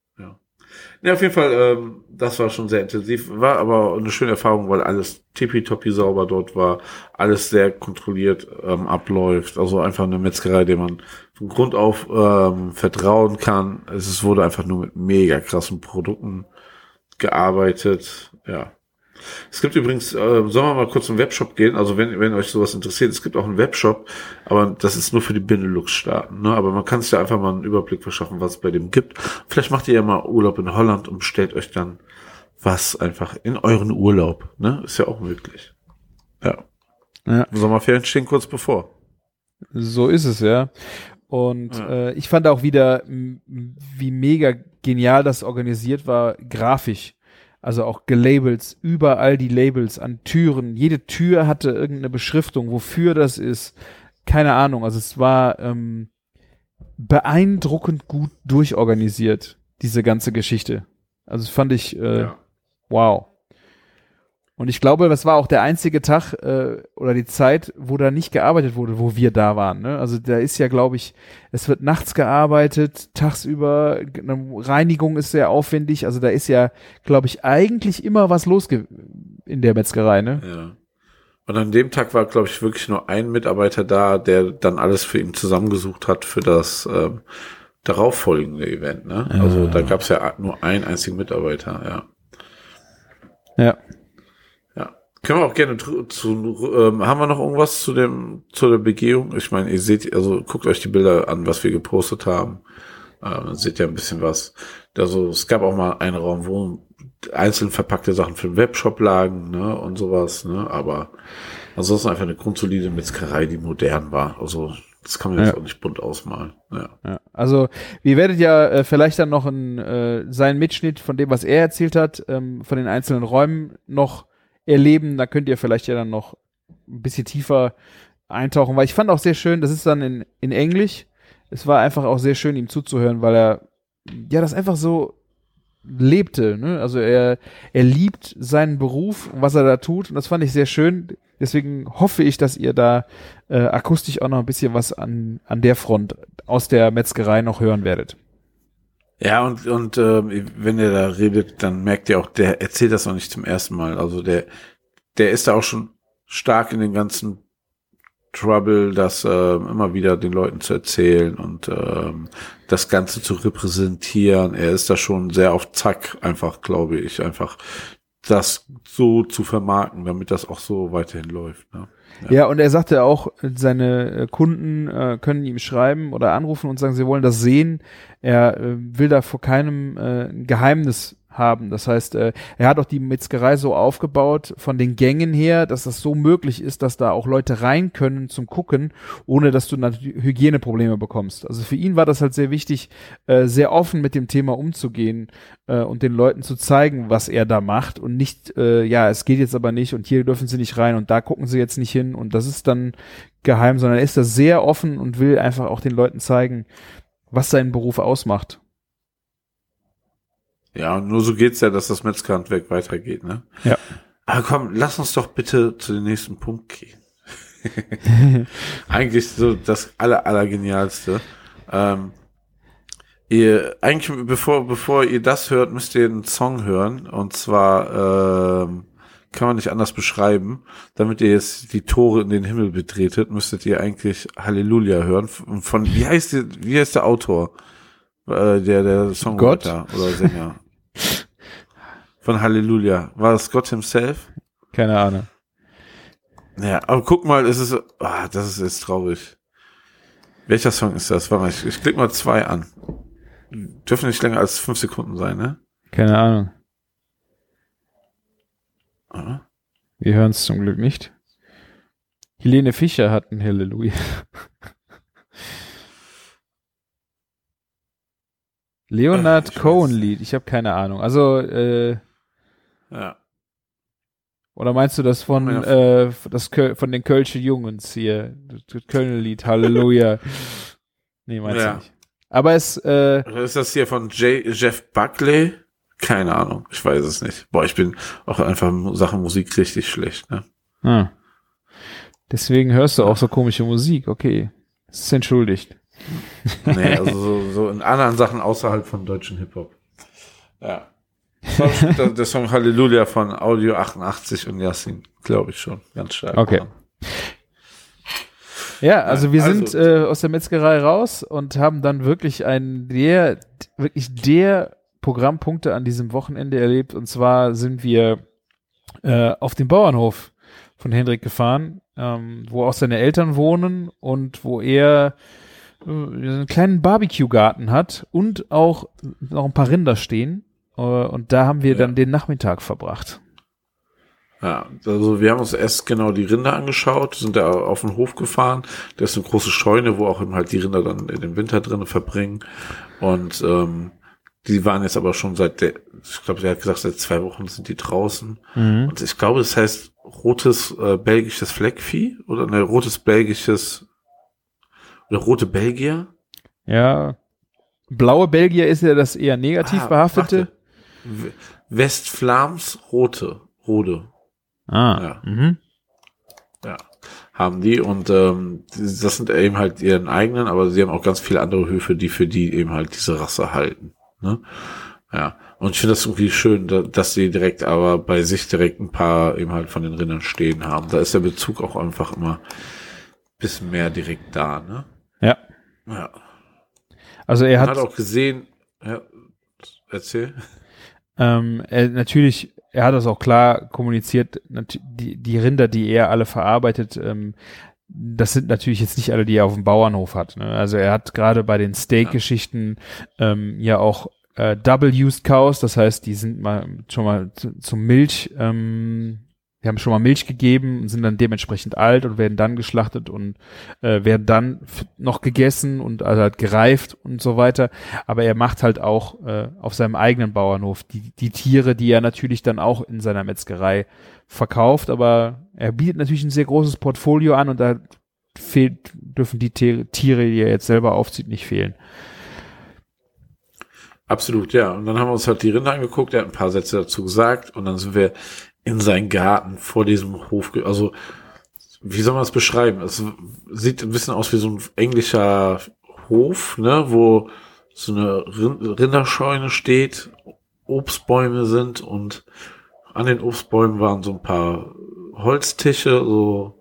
Ja, auf jeden Fall, ähm, das war schon sehr intensiv, war aber eine schöne Erfahrung, weil alles tippitoppi sauber dort war, alles sehr kontrolliert ähm, abläuft, also einfach eine Metzgerei, der man von Grund auf ähm, vertrauen kann. Es wurde einfach nur mit mega krassen Produkten gearbeitet, ja. Es gibt übrigens, äh, sollen wir mal kurz im Webshop gehen? Also wenn, wenn euch sowas interessiert, es gibt auch einen Webshop, aber das ist nur für die Benelux-Staaten. Ne? Aber man kann sich ja einfach mal einen Überblick verschaffen, was es bei dem gibt. Vielleicht macht ihr ja mal Urlaub in Holland und bestellt euch dann was einfach in euren Urlaub. Ne? Ist ja auch möglich. Ja. Ja. Sommerferien stehen kurz bevor. So ist es, ja. Und Ja. äh, ich fand auch wieder, wie mega genial das organisiert war, grafisch. Also auch gelabelt, überall die Labels an Türen. Jede Tür hatte irgendeine Beschriftung, wofür das ist. Keine Ahnung. Also es war ähm, beeindruckend gut durchorganisiert, diese ganze Geschichte. Also das fand ich äh, Ja. wow. Und ich glaube, das war auch der einzige Tag äh, oder die Zeit, wo da nicht gearbeitet wurde, wo wir da waren. Ne? Also da ist ja, glaube ich, es wird nachts gearbeitet, tagsüber, eine Reinigung ist sehr aufwendig. Also da ist ja, glaube ich, eigentlich immer was los in der Metzgerei. Ne? Ja. Und an dem Tag war, glaube ich, wirklich nur ein Mitarbeiter da, der dann alles für ihn zusammengesucht hat für das ähm, darauffolgende Event. Ne? Also da gab es ja nur einen einzigen Mitarbeiter, ja. Ja. Ja. Können wir auch gerne zu, ähm, haben wir noch irgendwas zu dem, zu der Begehung? Ich meine, ihr seht, also guckt euch die Bilder an, was wir gepostet haben. Ähm, seht ihr ein bisschen was. Also es gab auch mal einen Raum, wo einzeln verpackte Sachen für den Webshop lagen, ne, und sowas, ne, aber ansonsten einfach eine grundsolide Metzgerei, die modern war. Also das kann man jetzt Ja. auch nicht bunt ausmalen. Ja. Ja, also wir werdet ja äh, vielleicht dann noch ein, äh, seinen Mitschnitt von dem, was er erzählt hat, ähm, von den einzelnen Räumen noch erleben. Da könnt ihr vielleicht ja dann noch ein bisschen tiefer eintauchen, weil ich fand auch sehr schön, das ist dann in, in Englisch. Es war einfach auch sehr schön, ihm zuzuhören, weil er ja das einfach so lebte. Ne? Also er, er liebt seinen Beruf was er da tut und das fand ich sehr schön. Deswegen hoffe ich, dass ihr da äh, akustisch auch noch ein bisschen was an, an der Front aus der Metzgerei noch hören werdet. Ja, und, und ähm, wenn er da redet, dann merkt ihr auch, der erzählt das noch nicht zum ersten Mal. Also der, der ist da auch schon stark in den ganzen Trouble, das ähm, immer wieder den Leuten zu erzählen und ähm, das Ganze zu repräsentieren. Er ist da schon sehr auf Zack, einfach, glaube ich, einfach das so zu vermarkten, damit das auch so weiterhin läuft. Ne? Ja, und er sagte auch, seine äh, Kunden äh, können ihm schreiben oder anrufen und sagen, sie wollen das sehen. Er äh, will da vor keinem äh, Geheimnis haben. Das heißt, äh, er hat auch die Metzgerei so aufgebaut von den Gängen her, dass das so möglich ist, dass da auch Leute rein können zum Gucken, ohne dass du Hygieneprobleme bekommst. Also für ihn war das halt sehr wichtig, äh, sehr offen mit dem Thema umzugehen äh, und den Leuten zu zeigen, was er da macht und nicht, äh, ja, es geht jetzt aber nicht und hier dürfen sie nicht rein und da gucken sie jetzt nicht hin und das ist dann geheim, sondern er ist da sehr offen und will einfach auch den Leuten zeigen, was seinen Beruf ausmacht. Ja, nur so geht's ja, dass das Metzgerhandwerk weitergeht, ne? Ja. Aber komm, lass uns doch bitte zu dem nächsten Punkt gehen. [laughs] Eigentlich so das aller, aller genialste. Ähm, ihr, eigentlich, bevor, bevor ihr das hört, müsst ihr einen Song hören. Und zwar, ähm, kann man nicht anders beschreiben. Damit ihr jetzt die Tore in den Himmel betretet, müsstet ihr eigentlich Halleluja hören. Von, von wie heißt der, wie heißt der Autor? Äh, der, der Songwriter oder Sänger. [laughs] Von Halleluja. War das Gott himself? Keine Ahnung. Ja, aber guck mal, es ist, ah, das ist jetzt traurig. Welcher Song ist das? Warte mal, ich, ich klicke mal zwei an. Dürfen nicht länger als fünf Sekunden sein, ne? Keine Ahnung. Aha. Wir hören es zum Glück nicht. Helene Fischer hat ein Halleluja. Leonard Ach, ich Cohen weiß. Lied. Ich habe keine Ahnung. Also äh, Ja. oder meinst du das von äh, das Köl von den Kölsche Jungens hier, das Kölner Lied Halleluja? [laughs] nee, meinst Ja. du nicht. Aber es äh, Oder Ist das hier von J Jeff Buckley? Keine Ahnung, ich weiß es nicht. Boah, ich bin auch einfach in Sachen Musik richtig schlecht, ne? ah. deswegen hörst du auch so komische Musik. Okay, es ist entschuldigt. Nee, also so, so in anderen Sachen außerhalb von deutschen Hip-Hop. Ja. Das war bestimmt der, der Song Halleluja von Audio 88 und Yassin, glaube ich schon. Ganz stark. Okay. Ja, also wir also- sind äh, aus der Metzgerei raus und haben dann wirklich einen der, wirklich der Programmpunkte an diesem Wochenende erlebt. Und zwar sind wir äh, auf dem Bauernhof von Hendrik gefahren, ähm, wo auch seine Eltern wohnen und wo er äh, einen kleinen Barbecue-Garten hat und auch noch ein paar Rinder stehen. Äh, und da haben wir Ja. dann den Nachmittag verbracht. Ja, also wir haben uns erst genau die Rinder angeschaut, sind da auf den Hof gefahren. Da ist eine große Scheune, wo auch eben halt die Rinder dann in den Winter drinnen verbringen. Und ähm, die waren jetzt aber schon seit der, ich glaube, der hat gesagt, seit zwei Wochen sind die draußen. Mhm. Und ich glaube, das heißt rotes äh, belgisches Fleckvieh oder ne, rotes belgisches oder rote Belgier. Ja. Blaue Belgier ist ja das eher negativ Ah, behaftete. Westflams rote, rode. Ah. Ja. Mhm. Ja, haben die und ähm, das sind eben halt ihren eigenen, aber sie haben auch ganz viele andere Höfe, die für die eben halt diese Rasse halten. Ne? Ja, und ich finde das irgendwie schön, da, dass sie direkt aber bei sich direkt ein paar eben halt von den Rindern stehen haben. Da ist der Bezug auch einfach immer bisschen mehr direkt da. Ne? Ja. Ja. Also er hat, hat auch gesehen, ja, erzähl. ähm, er, natürlich, er hat das auch klar kommuniziert, die, die Rinder, die er alle verarbeitet, ähm, das sind natürlich jetzt nicht alle, die er auf dem Bauernhof hat. Ne? Also er hat gerade bei den Steak-Geschichten ähm, ja auch äh, Double-Used Cows, das heißt, die sind mal schon mal zu, zum Milch, ähm, die haben schon mal Milch gegeben und sind dann dementsprechend alt und werden dann geschlachtet und äh, werden dann noch gegessen und also halt gereift und so weiter. Aber er macht halt auch äh, auf seinem eigenen Bauernhof die, die Tiere, die er natürlich dann auch in seiner Metzgerei verkauft. Aber er bietet natürlich ein sehr großes Portfolio an und da fehlt, dürfen die Tiere, die er jetzt selber aufzieht, nicht fehlen. Absolut, ja. Und dann haben wir uns halt die Rinder angeguckt, er hat ein paar Sätze dazu gesagt und dann sind wir in seinen Garten vor diesem Hof, also wie soll man es beschreiben? Es sieht ein bisschen aus wie so ein englischer Hof, ne, wo so eine Rind Rinderscheune steht, Obstbäume sind und an den Obstbäumen waren so ein paar Holztische, so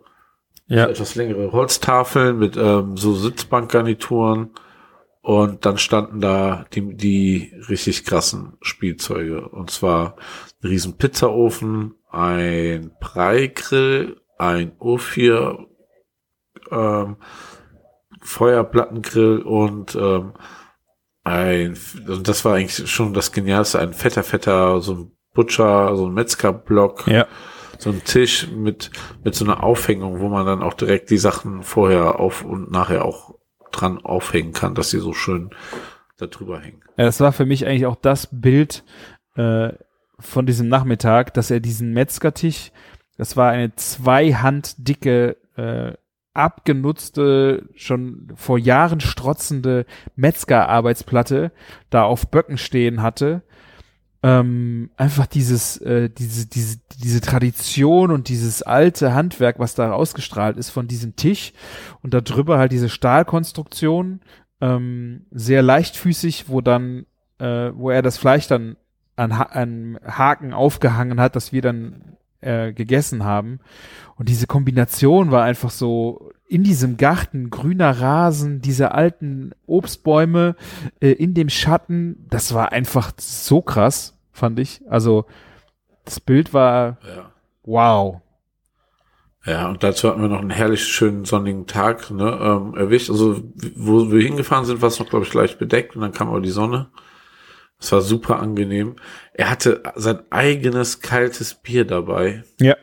etwas längere Holztafeln mit ähm, so Sitzbankgarnituren und dann standen da die, die richtig krassen Spielzeuge. Und zwar ein riesen Pizzaofen, ein Breigrill, ein U4 ähm, Feuerplattengrill und ähm, ein, und das war eigentlich schon das Genialste, ein fetter, fetter, so ein Butcher, so ein Metzgerblock, Ja. so ein Tisch mit, mit so einer Aufhängung, wo man dann auch direkt die Sachen vorher auf und nachher auch dran aufhängen kann, dass sie so schön da drüber hängen. Ja, das war für mich eigentlich auch das Bild äh, von diesem Nachmittag, dass er diesen Metzgertisch, das war eine zweihanddicke, äh, abgenutzte, schon vor Jahren strotzende Metzgerarbeitsplatte da auf Böcken stehen hatte. Ähm, einfach dieses, äh, diese, diese, diese Tradition und dieses alte Handwerk, was da ausgestrahlt ist von diesem Tisch und da drüber halt diese Stahlkonstruktion, ähm, sehr leichtfüßig, wo dann, äh, wo er das Fleisch dann an, ha an Haken aufgehangen hat, das wir dann äh, gegessen haben. Und diese Kombination war einfach so in diesem Garten, grüner Rasen, diese alten Obstbäume äh, in dem Schatten, das war einfach so krass, fand ich. Also das Bild war Ja. wow. Ja, und dazu hatten wir noch einen herrlich schönen sonnigen Tag ne, ähm, erwischt. Also wo wir hingefahren sind, war es noch, glaube ich, leicht bedeckt und dann kam aber die Sonne. Es war super angenehm. Er hatte sein eigenes kaltes Bier dabei. Ja.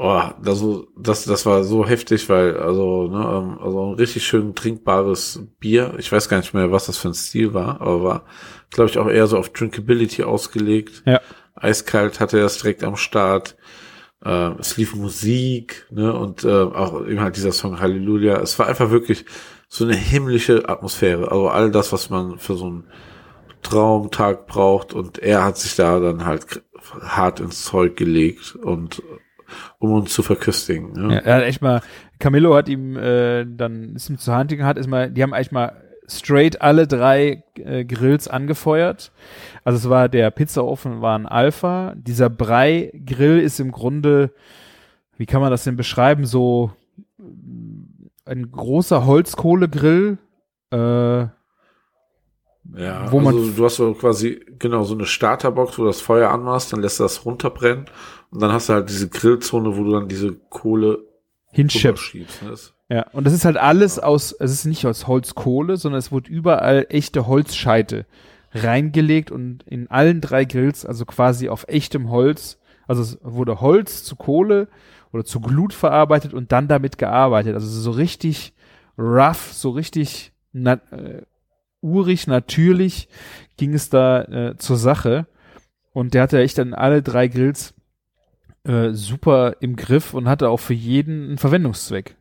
Oh, also das, das war so heftig, weil also, ne, ähm, also ein richtig schön trinkbares Bier. Ich weiß gar nicht mehr, was das für ein Stil war, aber war, glaube ich, auch eher so auf Drinkability ausgelegt. Ja. Eiskalt hatte er es direkt am Start. Äh, es lief Musik, ne, und äh, auch eben halt dieser Song Halleluja. Es war einfach wirklich so eine himmlische Atmosphäre. Also all das, was man für so einen Traumtag braucht. Und er hat sich da dann halt hart ins Zeug gelegt und um uns zu verköstigen. Ne? Ja, er hat echt mal, Camillo hat ihm äh, dann, ist ihm zu Hunting hat, ist mal, die haben eigentlich mal straight alle drei äh, Grills angefeuert. Also es war der Pizzaofen war ein Alpha. Dieser Brei-Grill ist im Grunde, wie kann man das denn beschreiben, so ein großer Holzkohlegrill. Äh, Ja, Wo man- also du hast so quasi, genau, so eine Starterbox, wo du das Feuer anmachst, dann lässt du das runterbrennen und dann hast du halt diese Grillzone, wo du dann diese Kohle hinschippst. schiebst. Ne? Ja, und das ist halt alles aus, es ist nicht aus Holzkohle, sondern es wurde überall echte Holzscheite reingelegt und in allen drei Grills, also quasi auf echtem Holz, Also es wurde Holz zu Kohle oder zu Glut verarbeitet und dann damit gearbeitet. Also so richtig rough, so richtig na, äh, urig, natürlich ging es da äh, zur Sache. Und der hatte echt dann alle drei Grills äh, super im Griff und hatte auch für jeden einen Verwendungszweck.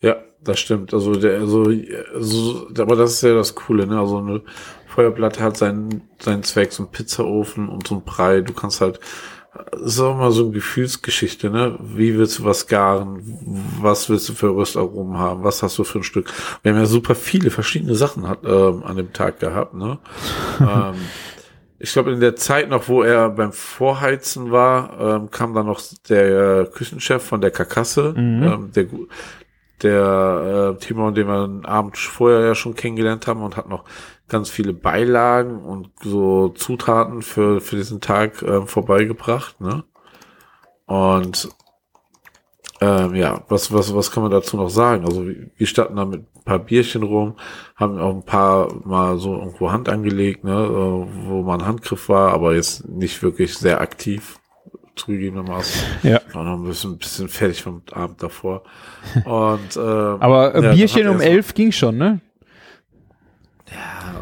Ja, das stimmt. Also der, also, also, aber das ist ja das Coole, ne? Also eine Feuerplatte hat seinen, seinen Zweck, so ein Pizzaofen und so ein Brei. Du kannst halt, ist auch mal so eine Gefühlsgeschichte, ne? Wie willst du was garen? Was willst du für Röstaromen haben? Was hast du für ein Stück? Wir haben ja super viele verschiedene Sachen hat, ähm, an dem Tag gehabt, ne? [laughs] ähm, ich glaube, in der Zeit noch, wo er beim Vorheizen war, ähm, kam dann noch der äh, Küchenchef von der Karkasse, Mhm. ähm, der, der äh, Timon, den wir einen Abend vorher ja schon kennengelernt haben und hat noch ganz viele Beilagen und so Zutaten für, für diesen Tag ähm, vorbeigebracht, ne? Und ähm, ja, was, was, was kann man dazu noch sagen? Also wir standen da mit ein paar Bierchen rum, haben auch ein paar mal so irgendwo Hand angelegt, ne, äh, wo mal ein Handgriff war, aber jetzt nicht wirklich sehr aktiv, zugegebenermaßen. Ja. War noch ein bisschen, ein bisschen fertig vom Abend davor. Und ähm, Aber äh, ja, Bierchen er um elf ging schon, ne?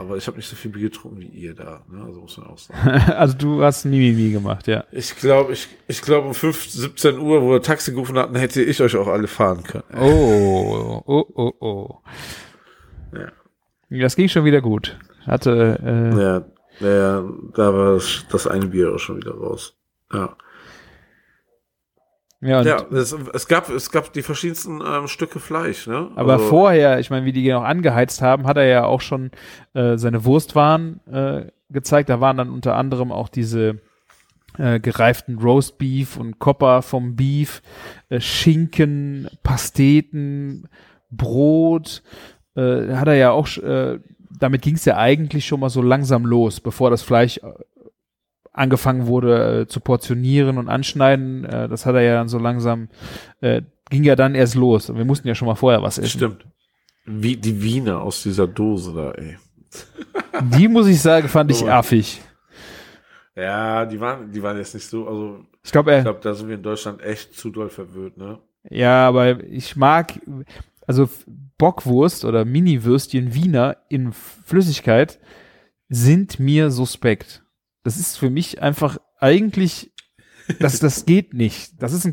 Aber ich habe nicht so viel Bier getrunken wie ihr da, ne? Also muss man auch sagen. [laughs] also du hast Mimimi gemacht, ja. Ich glaube, ich, ich glaube um 5, 17 Uhr, wo wir Taxi gerufen hatten, hätte ich euch auch alle fahren können. Oh, oh, oh, oh. Ja. Das ging schon wieder gut. Hatte, äh, Ja, ja, da war das, das eine Bier auch schon wieder raus. Ja. Ja, ja, es, es gab, es gab die verschiedensten ähm, Stücke Fleisch, ne? aber Also, vorher, ich meine, wie die noch angeheizt haben, hat er ja auch schon äh, seine Wurstwaren äh, gezeigt. Da waren dann unter anderem auch diese äh, gereiften Roast Beef und Kopper vom Beef, äh, Schinken, Pasteten, Brot. Äh, hat er ja auch, äh, damit ging es ja eigentlich schon mal so langsam los, bevor das Fleisch äh, angefangen wurde äh, zu portionieren und anschneiden. Äh, das hat er ja dann so langsam, äh, ging ja dann erst los. Und wir mussten ja schon mal vorher was essen. Stimmt. Wie die Wiener aus dieser Dose da, ey. [laughs] Die muss ich sagen, fand ich affig. Ja, die waren, die waren jetzt nicht so, also Ich glaube, ich er, glaube, da sind wir in Deutschland echt zu doll verwöhnt, ne? ja, aber ich mag, also Bockwurst oder Mini-Würstchen Wiener in Flüssigkeit sind mir suspekt. Das ist für mich einfach eigentlich, das, das geht nicht. Das ist ein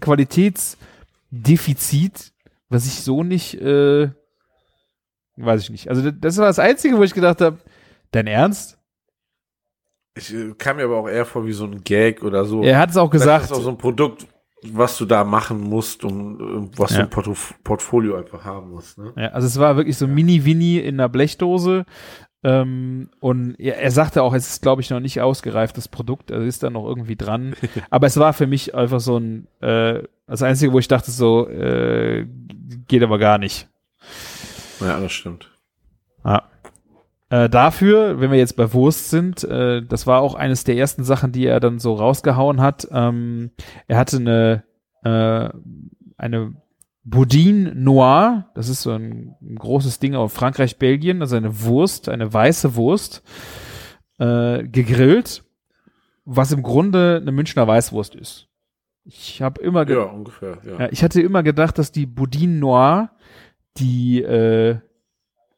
Qualitätsdefizit, was ich so nicht, äh, weiß ich nicht. Also das- das war das Einzige, wo ich gedacht habe, dein Ernst? Ich äh, kam mir aber auch eher vor wie so ein Gag oder so. Er hat es auch gesagt. ist auch so ein Produkt, was du da machen musst, um äh, was Ja. du im Portf Portfolio einfach haben musst, ne? Ja, also es war wirklich so Mini-Winnie in einer Blechdose. Ähm, und er, er sagte auch, es ist, glaube ich, noch nicht ausgereiftes Produkt, also ist da noch irgendwie dran. [laughs] aber es war für mich einfach so ein, äh, das Einzige, wo ich dachte, so, äh, geht aber gar nicht. Ja, das stimmt. Ja. Äh, dafür, wenn wir jetzt bei Wurst sind, äh, das war auch eines der ersten Sachen, die er dann so rausgehauen hat. Ähm, er hatte eine, äh, eine Boudin Noir, das ist so ein, ein großes Ding auf Frankreich, Belgien, also eine Wurst, eine weiße Wurst, äh, gegrillt, was im Grunde eine Münchner Weißwurst ist. Ich habe immer Ja, ungefähr, ja. ja, ich hatte immer gedacht, dass die Boudin Noir die, äh,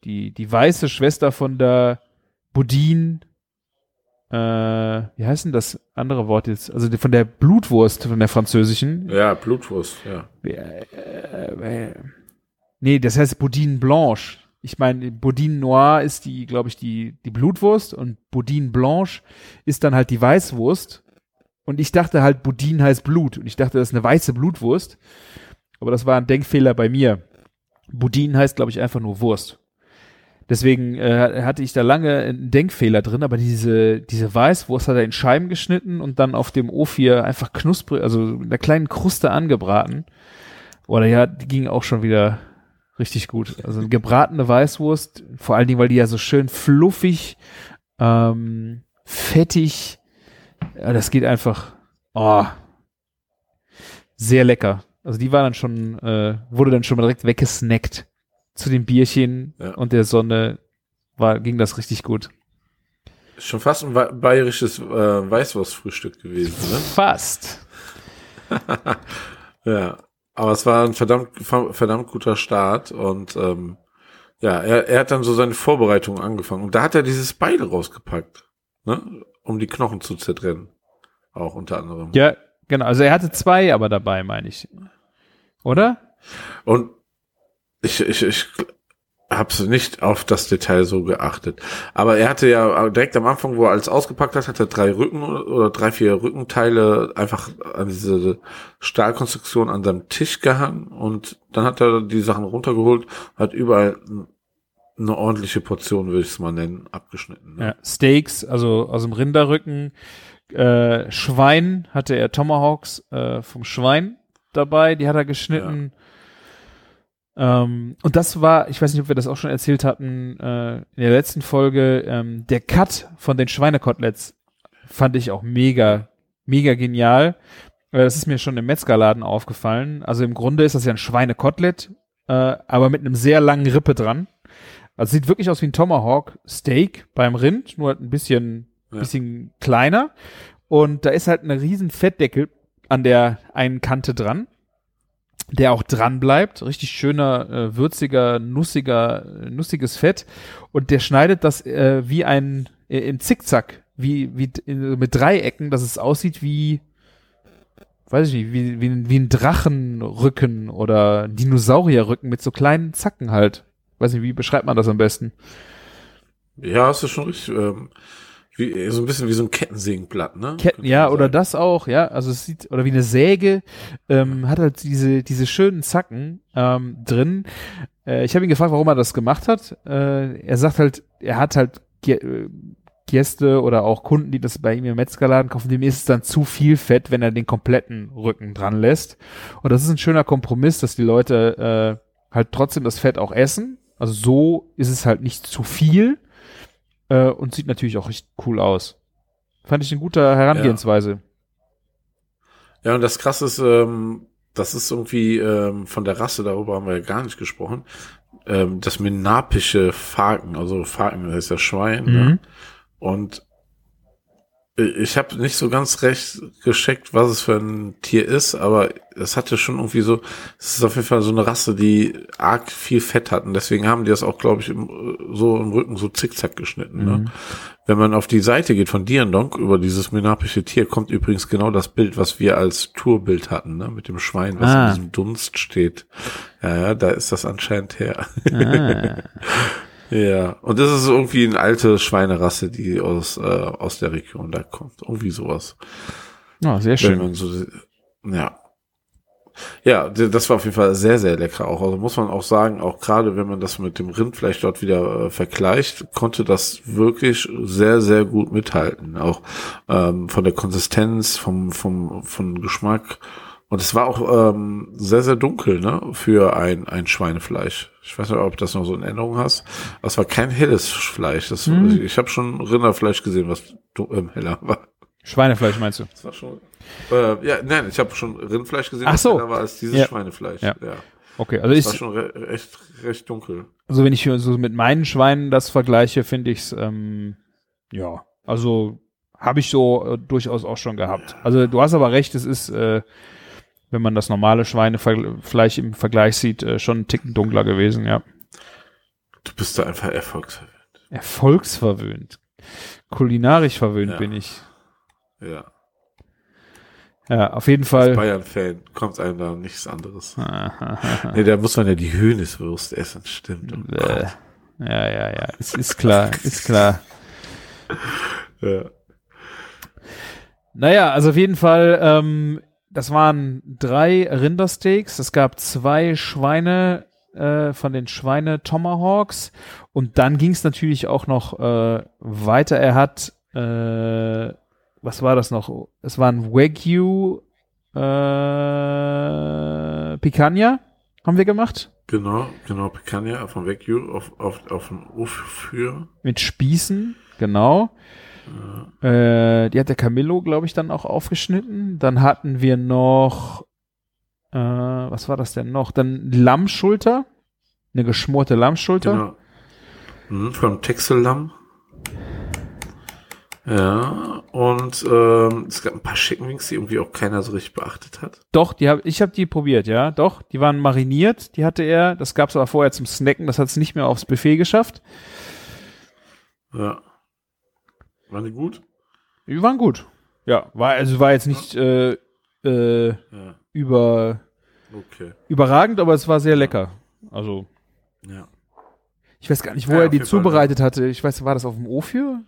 die, die weiße Schwester von der Boudin, äh, wie heißt denn das andere Wort jetzt? Also von der Blutwurst, von der französischen. Ja, Blutwurst, ja. Äh, äh, nee, das heißt Boudin Blanche. Ich meine, Boudin Noir ist die, glaube ich, die, die Blutwurst und Boudin Blanche ist dann halt die Weißwurst. Und ich dachte halt, Boudin heißt Blut. Und ich dachte, das ist eine weiße Blutwurst. Aber das war ein Denkfehler bei mir. Boudin heißt, glaube ich, einfach nur Wurst. Deswegen äh, hatte ich da lange einen Denkfehler drin, aber diese, diese Weißwurst hat er in Scheiben geschnitten und dann auf dem O4 einfach knusprig, also in einer kleinen Kruste angebraten. Oder ja, die ging auch schon wieder richtig gut. Also eine gebratene Weißwurst, vor allen Dingen, weil die ja so schön fluffig, ähm, fettig, ja, das geht einfach, oh, sehr lecker. Also die war dann schon, äh, wurde dann schon mal direkt weggesnackt zu dem Bierchen Ja. und der Sonne war, ging das richtig gut. Schon fast ein bayerisches äh, Weißwurstfrühstück gewesen, ne? Fast. [laughs] Ja, aber es war ein verdammt, verdammt guter Start und ähm, ja, er, er hat dann so seine Vorbereitungen angefangen und da hat er dieses Beil rausgepackt, ne, um die Knochen zu zertrennen, auch unter anderem. Ja, genau. Also er hatte zwei aber dabei, meine ich. Oder? Und ich, ich, ich hab's nicht auf das Detail so geachtet. Aber er hatte ja direkt am Anfang, wo er alles ausgepackt hat, hat er drei Rücken oder drei, vier Rückenteile einfach an diese Stahlkonstruktion an seinem Tisch gehangen und dann hat er die Sachen runtergeholt, hat überall eine ordentliche Portion, würde ich es mal nennen, abgeschnitten. Ne? Ja, Steaks, also aus dem Rinderrücken. Äh, Schwein hatte er Tomahawks äh, vom Schwein dabei, die hat er geschnitten. Ähm, und das war, ich weiß nicht, ob wir das auch schon erzählt hatten, äh, in der letzten Folge, ähm, der Cut von den Schweinekoteletts fand ich auch mega, mega genial. Äh, das ist mir schon im Metzgerladen aufgefallen. Also im Grunde ist das ja ein Schweinekotelett, äh, aber mit einem sehr langen Rippe dran. Also sieht wirklich aus wie ein Tomahawk Steak beim Rind, nur halt ein bisschen, Ja. bisschen kleiner. Und da ist halt ein riesen Fettdeckel an der einen Kante dran, der auch dran bleibt. Richtig schöner, äh, würziger, nussiger, nussiges Fett. Und der schneidet das äh, wie ein, äh, im Zickzack, wie, wie äh, mit Dreiecken, dass es aussieht wie, weiß ich nicht, wie, wie, wie ein Drachenrücken oder Dinosaurierrücken mit so kleinen Zacken halt. Weiß nicht, wie beschreibt man das am besten? Ja, hast du schon richtig. Ähm, wie, so ein bisschen wie so ein Kettensägenblatt, ne? Ketten, ja, man oder sagen. das auch, ja. Also es sieht, oder wie eine Säge, ähm, hat halt diese, diese schönen Zacken ähm, drin. Äh, ich habe ihn gefragt, warum er das gemacht hat. Äh, er sagt halt, er hat halt Ge äh, Gäste oder auch Kunden, die das bei ihm im Metzgerladen kaufen, dem ist es dann zu viel Fett, wenn er den kompletten Rücken dran lässt. Und das ist ein schöner Kompromiss, dass die Leute äh, halt trotzdem das Fett auch essen. Also so ist es halt nicht zu viel äh, und sieht natürlich auch richtig cool aus. Fand ich eine gute Herangehensweise. Ja, und das krasse ist, ähm, das ist irgendwie ähm, von der Rasse, darüber haben wir ja gar nicht gesprochen, ähm, das menapische Falken, also Falken, das heißt ja Schwein, Mhm. ne? Und ich habe nicht so ganz recht gescheckt, was es für ein Tier ist, aber es hatte schon irgendwie so, es ist auf jeden Fall so eine Rasse, die arg viel Fett hat und deswegen haben die das auch, glaube ich, im, so im Rücken so zickzack geschnitten. Ne? Mhm. Wenn man auf die Seite geht von Diandonk über dieses menapische Tier, kommt übrigens genau das Bild, was wir als Tourbild hatten, ne? mit dem Schwein, was Ah. in diesem Dunst steht. Ja, ja, da ist das anscheinend her. Ah. [laughs] ja, und das ist irgendwie eine alte Schweinerasse, die aus, äh, aus der Region da kommt. Irgendwie sowas. Ja, sehr Wenn schön. so, ja. Ja, das war auf jeden Fall sehr, sehr lecker auch. Also muss man auch sagen, auch gerade wenn man das mit dem Rindfleisch dort wieder äh, vergleicht, konnte das wirklich sehr, sehr gut mithalten. Auch ähm, von der Konsistenz, vom, vom, vom Geschmack. Und es war auch ähm, sehr, sehr dunkel, ne, für ein, ein Schweinefleisch. Ich weiß nicht, ob du das noch so in Erinnerung hast. Aber es war kein helles Fleisch. Das, Hm. Ich habe schon Rinderfleisch gesehen, was ähm, heller war. Schweinefleisch meinst du? Das war schon. Äh, ja, nein, ich habe schon Rindfleisch gesehen, Ach was so. heller war als dieses Ja. Schweinefleisch. Ja. Ja. Okay, also Das war ich, schon re recht, recht dunkel. also wenn ich so mit meinen Schweinen das vergleiche, finde ich's ähm, ja, also habe ich so äh, durchaus auch schon gehabt. Also du hast aber recht, es ist, äh, wenn man das normale Schweinefleisch im Vergleich sieht, äh, schon einen Ticken dunkler gewesen, ja. Du bist da einfach erfolgsverwöhnt. Erfolgsverwöhnt. Kulinarisch verwöhnt Ja. bin ich. Ja. Ja, auf jeden Als Fall. Bayern-Fan kommt einem da nichts anderes. [laughs] nee, da muss man ja die Höhneswurst essen, stimmt. Oh Äh, ja, ja, ja, es ist klar, [laughs] ist klar. Ja. Naja, also auf jeden Fall, ähm, das waren drei Rindersteaks, es gab zwei Schweine äh, von den Schweine Tomahawks und dann ging es natürlich auch noch äh, weiter. Er hat, äh, was war das noch? Es war ein Wagyu äh, Picanha, haben wir gemacht, Genau, genau, Picanha von Wagyu auf, auf, auf dem Ophir. mit Spießen, genau. Äh, die hat der Camillo, glaube ich, dann auch aufgeschnitten. Dann hatten wir noch, äh, was war das denn noch? Dann Lammschulter, eine geschmorte Lammschulter. Genau. Mhm, vom Texellamm. Ja, und ähm, es gab ein paar Chicken Wings, die irgendwie auch keiner so richtig beachtet hat. Doch, die hab, ich habe die probiert, ja. Doch, die waren mariniert, die hatte er. Das gab's aber vorher zum Snacken, das hat es nicht mehr aufs Buffet geschafft. Ja. Waren die gut? Die waren gut. Ja, war also war jetzt nicht äh, äh, Ja, über okay. überragend, aber es war sehr lecker. Also Ja. ich weiß gar nicht, wo Ja, er die Fall, zubereitet hatte. Ich weiß, war das auf dem Ofür?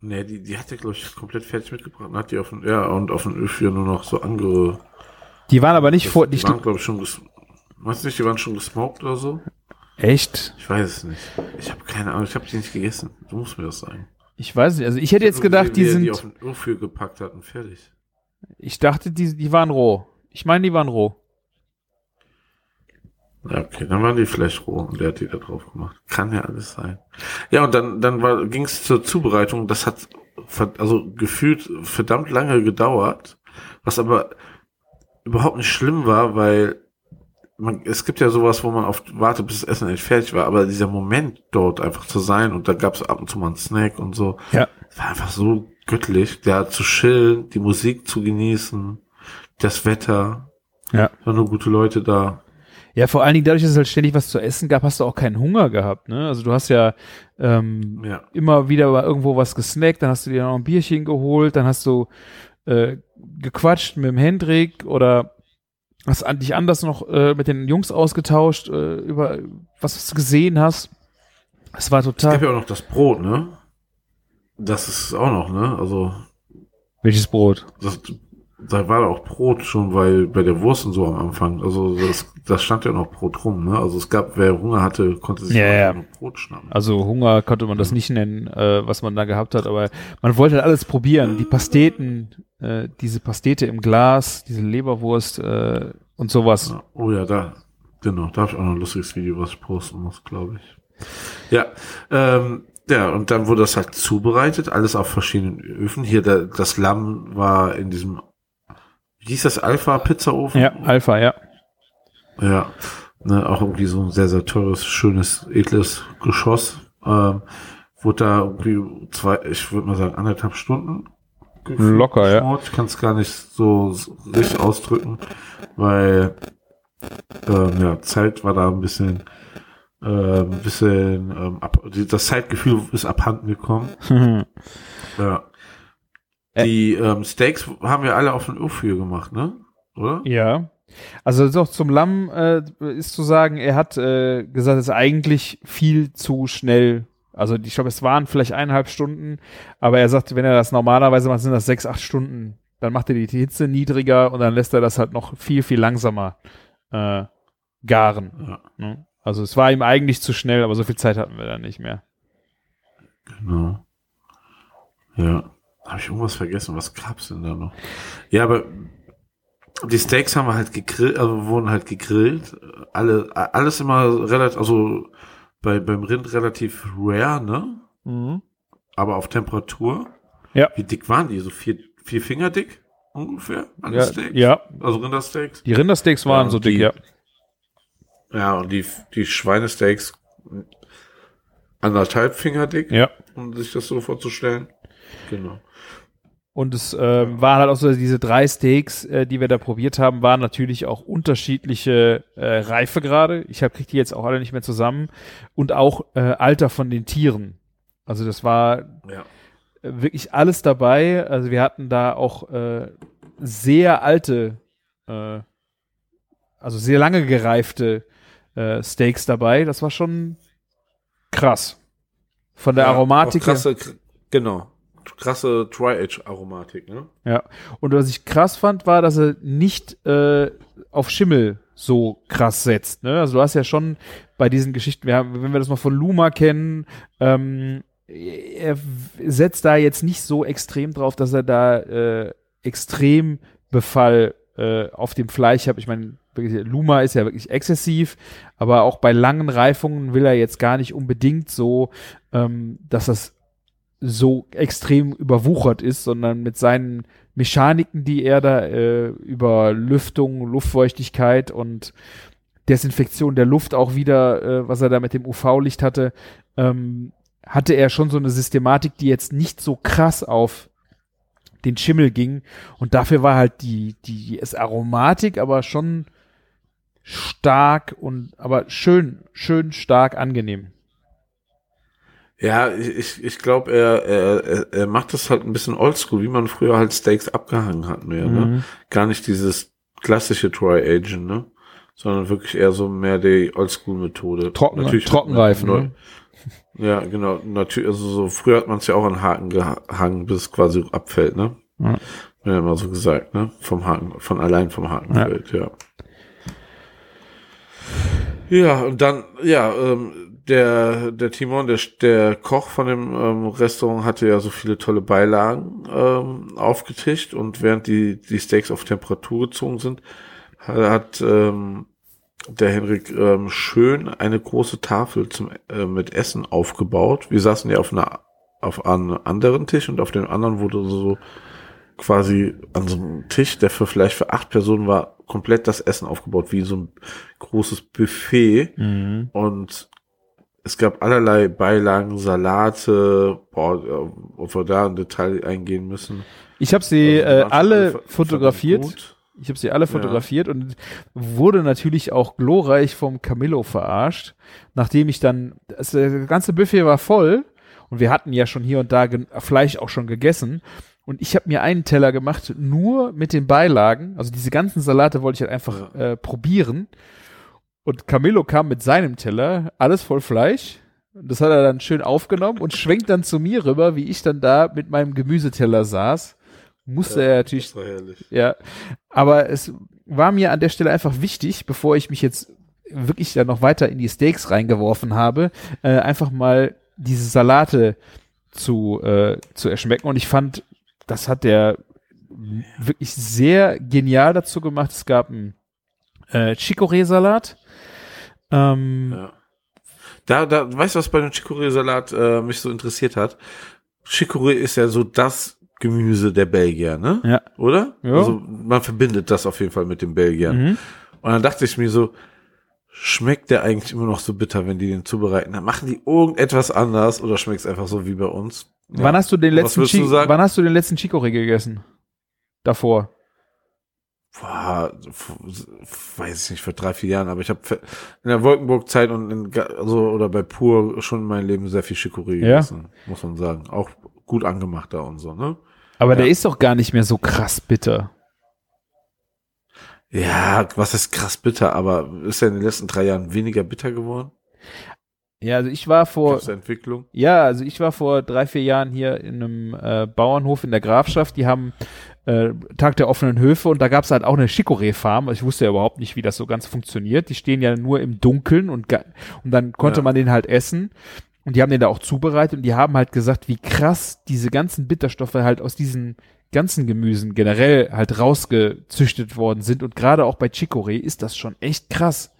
Nee, die, die hat er, glaube ich, komplett fertig mitgebracht. Und hat die auf den, ja, und auf den Ö4 nur noch so ange... Die waren aber nicht vor. Die die waren, glaube ich, schon ges Weißt du nicht, die waren schon gesmoked oder so? Echt? Ich weiß es nicht. Ich habe keine Ahnung, ich habe die nicht gegessen. Du musst mir das sagen. Ich weiß nicht. Also ich hätte jetzt gedacht, die sind. die auf den Ö4 gepackt hat und fertig. ich dachte, die, die waren roh. Ich meine, die waren roh. Ja, okay, dann waren die vielleicht roh und der hat die da drauf gemacht. Kann ja alles sein. Ja, und dann, dann war, ging es zur Zubereitung. Das hat also gefühlt verdammt lange gedauert, was aber überhaupt nicht schlimm war, weil man, es gibt ja sowas, wo man oft wartet, bis das Essen endlich fertig war, aber dieser Moment dort einfach zu sein und da gab es ab und zu mal einen Snack und so, Ja. war einfach so göttlich, da zu chillen, die Musik zu genießen, das Wetter, Ja. waren nur gute Leute da. Ja, vor allen Dingen dadurch, dass es halt ständig was zu essen gab, hast du auch keinen Hunger gehabt. Ne? Also du hast ja ähm, Ja. immer wieder irgendwo was gesnackt, dann hast du dir noch ein Bierchen geholt, dann hast du äh, gequatscht mit dem Hendrik oder hast an, dich anders noch äh, mit den Jungs ausgetauscht äh, über was du gesehen hast. Es war Es gab total. ja auch noch das Brot, ne? Das ist auch noch, ne? Also, Welches Brot? das, da war auch Brot schon, weil bei der Wurst und so am Anfang, also das, das stand ja noch Brot rum, ne? Also es gab, wer Hunger hatte, konnte sich Ja, ja. noch Brot schnappen. Also Hunger konnte man das nicht nennen, äh, was man da gehabt hat, aber man wollte halt alles probieren. Die Pasteten, äh, diese Pastete im Glas, diese Leberwurst äh, und sowas. Oh ja, da, genau, da habe ich auch noch ein lustiges Video, was ich posten muss, glaube ich. Ja, ähm, ja, und dann wurde das halt zubereitet, alles auf verschiedenen Öfen. Hier, der, das Lamm war in diesem, hieß das, Alpha-Pizzaofen? Ja, Alpha, ja. Ja, ne, auch irgendwie so ein sehr, sehr teures, schönes, edles Geschoss. Ähm, wurde da irgendwie zwei, ich würde mal sagen, anderthalb Stunden. Locker, ja. Ich kann es gar nicht so richtig ausdrücken, weil ähm, ja, Zeit war da ein bisschen, äh, ein bisschen, ähm, ab, das Zeitgefühl ist abhanden gekommen. [laughs] Ja. Äh. Die ähm, Steaks haben wir alle auf den Öl gemacht, ne? Oder? ja. Also doch zum Lamm äh, ist zu sagen, er hat äh, gesagt, es ist eigentlich viel zu schnell. Also ich glaube, es waren vielleicht eineinhalb Stunden, aber er sagt, wenn er das normalerweise macht, sind das sechs, acht Stunden. Dann macht er die Hitze niedriger und dann lässt er das halt noch viel, viel langsamer äh, garen. Ja, Ne? Also es war ihm eigentlich zu schnell, aber so viel Zeit hatten wir dann nicht mehr. genau. Ja. Habe ich irgendwas vergessen? Was gab's denn da noch? Ja, aber die Steaks haben wir halt gegrillt, also wurden halt gegrillt. Alle, alles immer relativ, also bei, beim Rind relativ rare, ne? Aber auf Temperatur. Ja. Wie dick waren die? So vier, vier Finger dick? Ungefähr? Alle Ja, Steaks? ja, Also Rindersteaks? die Rindersteaks waren Ja, so dick, die- ja. Ja, und die, die Schweinesteaks anderthalb Finger dick, Ja. um sich das so vorzustellen. Genau. Und es ähm, waren halt auch so diese drei Steaks, äh, die wir da probiert haben, waren natürlich auch unterschiedliche äh, Reifegrade. Ich hab, krieg die jetzt auch alle nicht mehr zusammen. Und auch äh, Alter von den Tieren. Also das war Ja. wirklich alles dabei. Also wir hatten da auch äh, sehr alte, äh, also sehr lange gereifte äh, Steaks dabei. Das war schon krass. Von der Ja, Aromatik. Krasse, kr- genau. Krasse Dry-Age-Aromatik, ne? Ja. Und was ich krass fand, war, dass er nicht äh, auf Schimmel so krass setzt. Ne? Also du hast ja schon bei diesen Geschichten, wir haben, wenn wir das mal von Luma kennen, ähm, er setzt da jetzt nicht so extrem drauf, dass er da äh, extrem Befall äh, auf dem Fleisch hat. Ich meine, Luma ist ja wirklich exzessiv, aber auch bei langen Reifungen will er jetzt gar nicht unbedingt so, ähm, dass das so extrem überwuchert ist, sondern mit seinen Mechaniken, die er da äh, über Lüftung, Luftfeuchtigkeit und Desinfektion der Luft auch wieder, äh, was er da mit dem UV-Licht hatte, ähm, hatte er schon so eine Systematik, die jetzt nicht so krass auf den Schimmel ging. Und dafür war halt die, die, die Aromatik, aber schon stark und aber schön, schön stark angenehm. Ja, ich, ich glaube, er, er, er macht das halt ein bisschen oldschool, wie man früher halt Steaks abgehangen hat mehr, ne? Mhm. Gar nicht dieses klassische Troy Agent, ne? Sondern wirklich eher so mehr die Oldschool-Methode. Trocken, Natürlich Trockenreifen. Ne? [laughs] Ja, genau. Natürlich, also so früher hat man es ja auch an Haken gehangen, bis es quasi abfällt, ne? Ja. Ja immer so gesagt, ne? Vom Haken, von allein vom Haken Ja. fällt, ja. Ja, und dann, ja, ähm, der, der Timon, der, der Koch von dem ähm, Restaurant hatte ja so viele tolle Beilagen ähm, aufgetischt und während die, die Steaks auf Temperatur gezogen sind, hat, hat ähm, der Henrik ähm, schön eine große Tafel zum, äh, mit Essen aufgebaut. Wir saßen ja auf einer auf einem anderen Tisch und auf dem anderen wurde so quasi an so einem Tisch, der für vielleicht für acht Personen war, komplett das Essen aufgebaut, wie so ein großes Buffet. Mhm. Und es gab allerlei Beilagen, Salate, boah, ob wir da in Detail eingehen müssen. Ich habe sie Also, äh, alle fotografiert. Ich habe sie alle fotografiert und wurde natürlich auch glorreich vom Camillo verarscht, nachdem ich dann das äh, ganze Buffet war voll und wir hatten ja schon hier und da Fleisch auch schon gegessen und ich habe mir einen Teller gemacht nur mit den Beilagen, also diese ganzen Salate wollte ich halt einfach äh, probieren und Camillo kam mit seinem Teller, alles voll Fleisch. Das hat er dann schön aufgenommen und schwenkt dann zu mir rüber, wie ich dann da mit meinem Gemüseteller saß. Musste er natürlich Das war herrlich. ja, aber es war mir an der Stelle einfach wichtig, bevor ich mich jetzt wirklich da noch weiter in die Steaks reingeworfen habe, äh, einfach mal diese Salate zu, äh, zu erschmecken. Und ich fand, das hat der wirklich sehr genial dazu gemacht. Es gab einen äh, Chicorée-Salat. Ähm, Ja. Da, da, weißt du, was bei dem Chicorée-Salat äh, mich so interessiert hat? Chicorée ist ja so das Gemüse der Belgier, ne? Ja. Oder? Ja. Also man verbindet das auf jeden Fall mit den Belgiern. Mhm. Und dann dachte ich mir so, schmeckt der eigentlich immer noch so bitter, wenn die den zubereiten? Dann machen die irgendetwas anders oder schmeckt es einfach so wie bei uns? Ja. Wann hast du den letzten würdest du Chi- sagen? wann hast du den letzten Chicorée gegessen? Davor. F- weiß ich nicht, vor drei, vier Jahren, aber ich habe in der Wolkenburg-Zeit und in, also, oder bei Pur schon in meinem Leben sehr viel Chicorée Ja. gegessen, muss man sagen. Auch gut angemacht da und so, ne? Aber Ja. der ist doch gar nicht mehr so krass bitter. Ja, was ist krass bitter, aber ist er in den letzten drei Jahren weniger bitter geworden? Ja, also ich war vor, Entwicklung? Ja, also ich war vor drei, vier Jahren hier in einem äh, Bauernhof in der Grafschaft. Die haben äh, Tag der offenen Höfe und da gab's halt auch eine Chicorée-Farm. Also ich wusste ja überhaupt nicht, wie das so ganz funktioniert. Die stehen ja nur im Dunkeln und, und dann konnte Ja. man den halt essen. Und die haben den da auch zubereitet und die haben halt gesagt, wie krass diese ganzen Bitterstoffe halt aus diesen ganzen Gemüsen generell halt rausgezüchtet worden sind. Und gerade auch bei Chicorée ist das schon echt krass.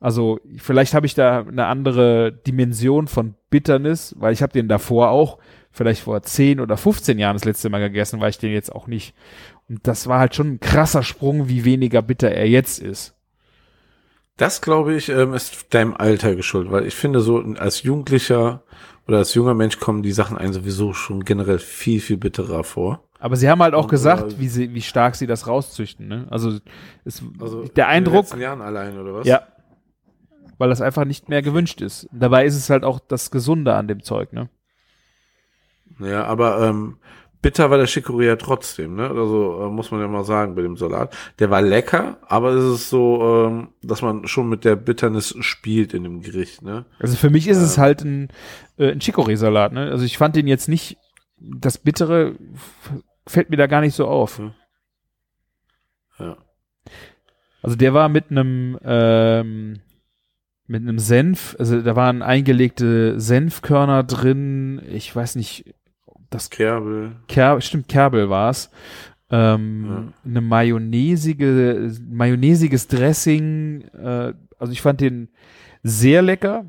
Also vielleicht habe ich da eine andere Dimension von Bitternis, weil ich habe den davor auch vielleicht vor 10 oder 15 Jahren das letzte Mal gegessen, weil ich den jetzt auch nicht. Und das war halt schon ein krasser Sprung, wie weniger bitter er jetzt ist. Das, glaube ich, ähm, ist deinem Alter geschuldet, weil ich finde, so als Jugendlicher oder als junger Mensch kommen die Sachen einem sowieso schon generell viel, viel bitterer vor. Aber sie haben halt auch Und, gesagt, äh, wie sie, wie stark sie das rauszüchten. Ne? Also, es, Also der In den Eindruck, letzten Jahren allein, oder was? ja, weil das einfach nicht mehr gewünscht ist. Dabei ist es halt auch das Gesunde an dem Zeug. Ne? Ja, aber ähm, bitter war der Chicorée ja trotzdem, ne? Also äh, muss man ja mal sagen bei dem Salat. Der war lecker, aber es ist so, ähm, dass man schon mit der Bitternis spielt in dem Gericht, ne? Also für mich ist es halt ein, äh, ein Chicorée-Salat. Ne? Also ich fand den jetzt nicht, das Bittere fällt mir da gar nicht so auf. Ja. Also der war mit einem ähm, mit einem Senf, also da waren eingelegte Senfkörner drin. Ich weiß nicht, das Kerbel. Ker stimmt Kerbel war's. Ähm, Eine mayonnaisige, mayonnaisiges Dressing. Äh, also ich fand den sehr lecker.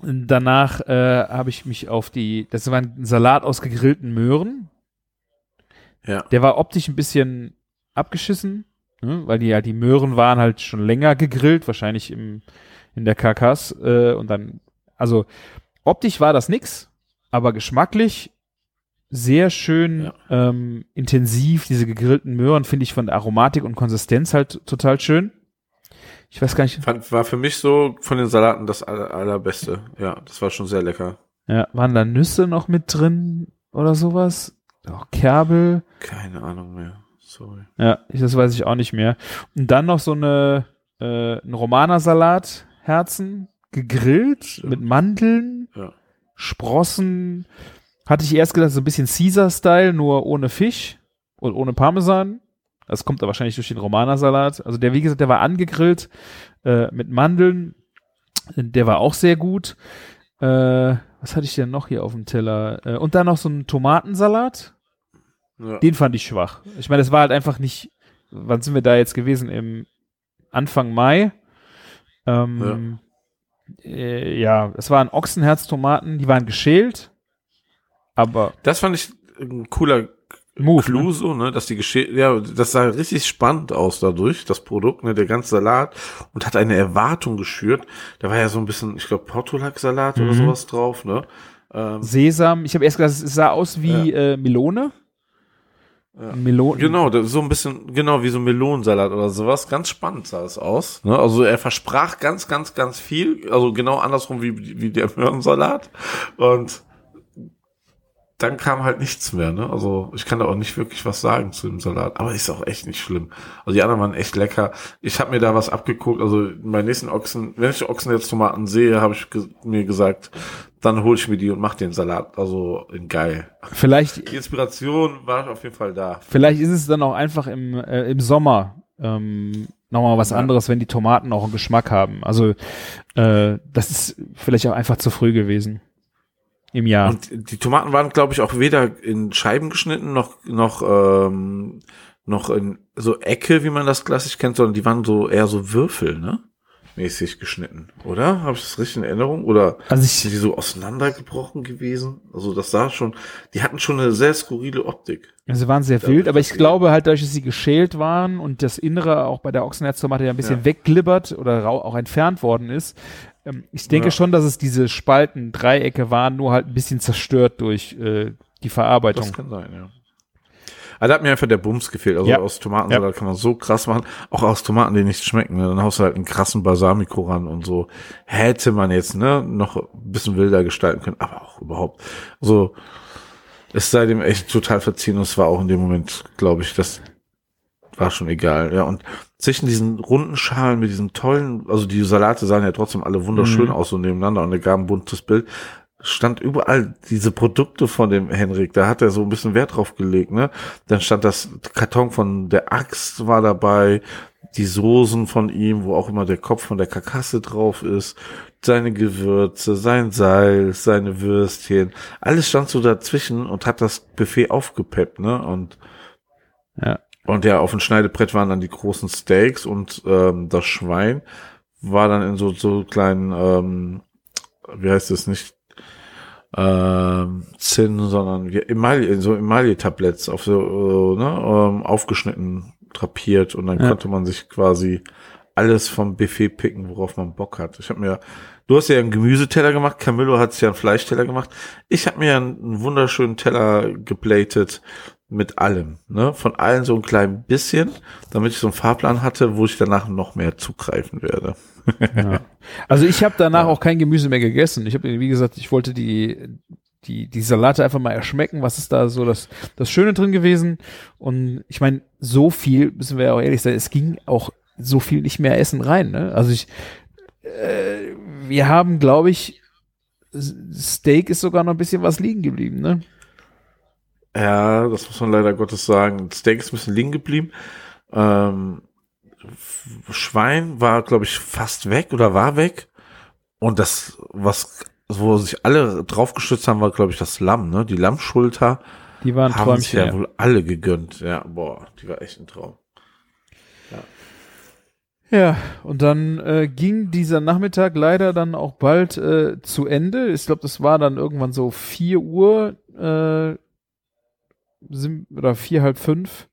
Und Danach äh, habe ich mich auf die, das war ein Salat aus gegrillten Möhren. Ja. Der war optisch ein bisschen abgeschissen, ne? weil die halt die Möhren waren halt schon länger gegrillt, wahrscheinlich im in der Karkass äh, und dann also optisch war das nix, aber geschmacklich sehr schön ähm, intensiv. Diese gegrillten Möhren finde ich von der Aromatik und Konsistenz halt total schön. Ich weiß gar nicht. Fand, war für mich so von den Salaten das aller, allerbeste. Ja, das war schon sehr lecker. Ja, waren da Nüsse noch mit drin oder sowas? Auch Kerbel. Keine Ahnung mehr. Sorry. Ja, ich, das weiß ich auch nicht mehr. Und dann noch so eine äh, ein Romanersalat, Herzen, gegrillt mit Mandeln, Ja. Sprossen. Hatte ich erst gedacht, so ein bisschen Caesar-Style, nur ohne Fisch und ohne Parmesan. Das kommt da wahrscheinlich durch den Romanersalat. Also der, wie gesagt, der war angegrillt äh, mit Mandeln. Der war auch sehr gut. Äh, was hatte ich denn noch hier auf dem Teller? Äh, und dann noch so ein Tomatensalat. Ja. Den fand ich schwach. Ich meine, es war halt einfach nicht. Wann sind wir da jetzt gewesen? Im Anfang Mai. Ähm, ja. Äh, ja, es waren Ochsenherztomaten, die waren geschält, aber Das fand ich ein cooler Move, Clou ne? so, ne, dass die Gesche ja, das sah richtig spannend aus dadurch, das Produkt, ne, der ganze Salat und hat eine Erwartung geschürt. Da war ja so ein bisschen, ich glaube, Portulak-Salat oder Mhm. sowas drauf, ne. Ähm, Sesam. Ich habe erst gedacht, es sah aus wie äh, Melone. Ja. Melone. Genau, so ein bisschen, genau wie so ein Melonensalat oder sowas. Ganz spannend sah es aus. Ne? Also er versprach ganz, ganz, ganz viel. Also genau andersrum wie, wie der Möhrensalat. Und dann kam halt nichts mehr. Ne? Also ich kann da auch nicht wirklich was sagen zu dem Salat. Aber ist auch echt nicht schlimm. Also die anderen waren echt lecker. Ich habe mir da was abgeguckt. Also bei nächsten Ochsen, wenn ich Ochsen jetzt Tomaten sehe, habe ich ge mir gesagt, dann hole ich mir die und mache den Salat. Also in geil. Vielleicht, Die Inspiration war auf jeden Fall da. vielleicht ist es dann auch einfach im, äh, im Sommer ähm, nochmal was Ja. anderes, wenn die Tomaten auch einen Geschmack haben. Also äh, das ist vielleicht auch einfach zu früh gewesen im Jahr. Und die Tomaten waren, glaube ich, auch weder in Scheiben geschnitten noch noch ähm, noch in so Ecke, wie man das klassisch kennt, sondern die waren so eher so Würfel, ne? Mäßig geschnitten, oder? Habe ich das richtig in Erinnerung? Oder also sind ich, die so auseinandergebrochen gewesen? Also das sah schon, die hatten schon eine sehr skurrile Optik. sie waren sehr wild, aber ich glaube halt, dadurch, dass sie geschält waren und das Innere auch bei der Ochsenherztomate ja ein bisschen Ja. wegglibbert oder auch entfernt worden ist. Ähm, ich denke Ja. schon, dass es diese Spalten, Dreiecke waren, nur halt ein bisschen zerstört durch äh, die Verarbeitung. Das kann sein, ja. Aber da hat mir einfach der Bums gefehlt. Also Ja. aus Tomatensalat kann man so krass machen. Auch aus Tomaten, die nicht schmecken. Ne? Dann haust du halt einen krassen Balsamico ran und so. Hätte man jetzt ne noch ein bisschen wilder gestalten können. Aber auch überhaupt. So, es sei dem echt total verziehen. Und es war auch in dem Moment, glaube ich, das war schon egal. Ja, und zwischen diesen runden Schalen mit diesen tollen, also die Salate sahen ja trotzdem alle wunderschön Mhm. aus so nebeneinander und er gab ein buntes Bild stand überall diese Produkte von dem Henrik, da hat er so ein bisschen Wert drauf gelegt, ne? Dann stand das Karton von der Axt war dabei, die Soßen von ihm, wo auch immer der Kopf von der Karkasse drauf ist, seine Gewürze, sein Salz, seine Würstchen, alles stand so dazwischen und hat das Buffet aufgepeppt, ne? Und Ja. und ja, auf dem Schneidebrett waren dann die großen Steaks und ähm, das Schwein war dann in so so kleinen, ähm, wie heißt es nicht, ähm, Zinn, sondern wie Emaille, so Emaille-Tabletts auf so, äh, ne, ähm, aufgeschnitten, drapiert und dann Ja. konnte man sich quasi alles vom Buffet picken, worauf man Bock hat. Ich habe mir, du hast ja einen Gemüseteller gemacht, Camillo hat ja einen Fleischteller gemacht. Ich habe mir einen wunderschönen Teller geplatet mit allem, ne, von allen so ein klein bisschen, damit ich so einen Fahrplan hatte, wo ich danach noch mehr zugreifen werde. Also ich habe danach Ja. auch kein Gemüse mehr gegessen. Ich habe, wie gesagt, ich wollte die, die, die Salate einfach mal erschmecken. Was ist da so das, das Schöne drin gewesen? Und ich meine, so viel, müssen wir ja auch ehrlich sein, es ging auch so viel nicht mehr Essen rein. Ne? Also ich, äh, wir haben, glaube ich, Steak ist sogar noch ein bisschen was liegen geblieben. Ne? Ja, das muss man leider Gottes sagen. Steak ist ein bisschen liegen geblieben. Ähm, Schwein war, glaube ich, fast weg oder war weg. Und das, was, wo sich alle draufgestützt haben, war, glaube ich, das Lamm, ne? Die Lammschulter Die waren haben sich Träumchen. ja Ja. wohl alle gegönnt. Ja, boah, die war echt ein Traum. Ja, und dann äh, ging dieser Nachmittag leider dann auch bald äh, zu Ende. Ich glaube, das war dann irgendwann so 4 Uhr äh, sind, oder vier, halb fünf.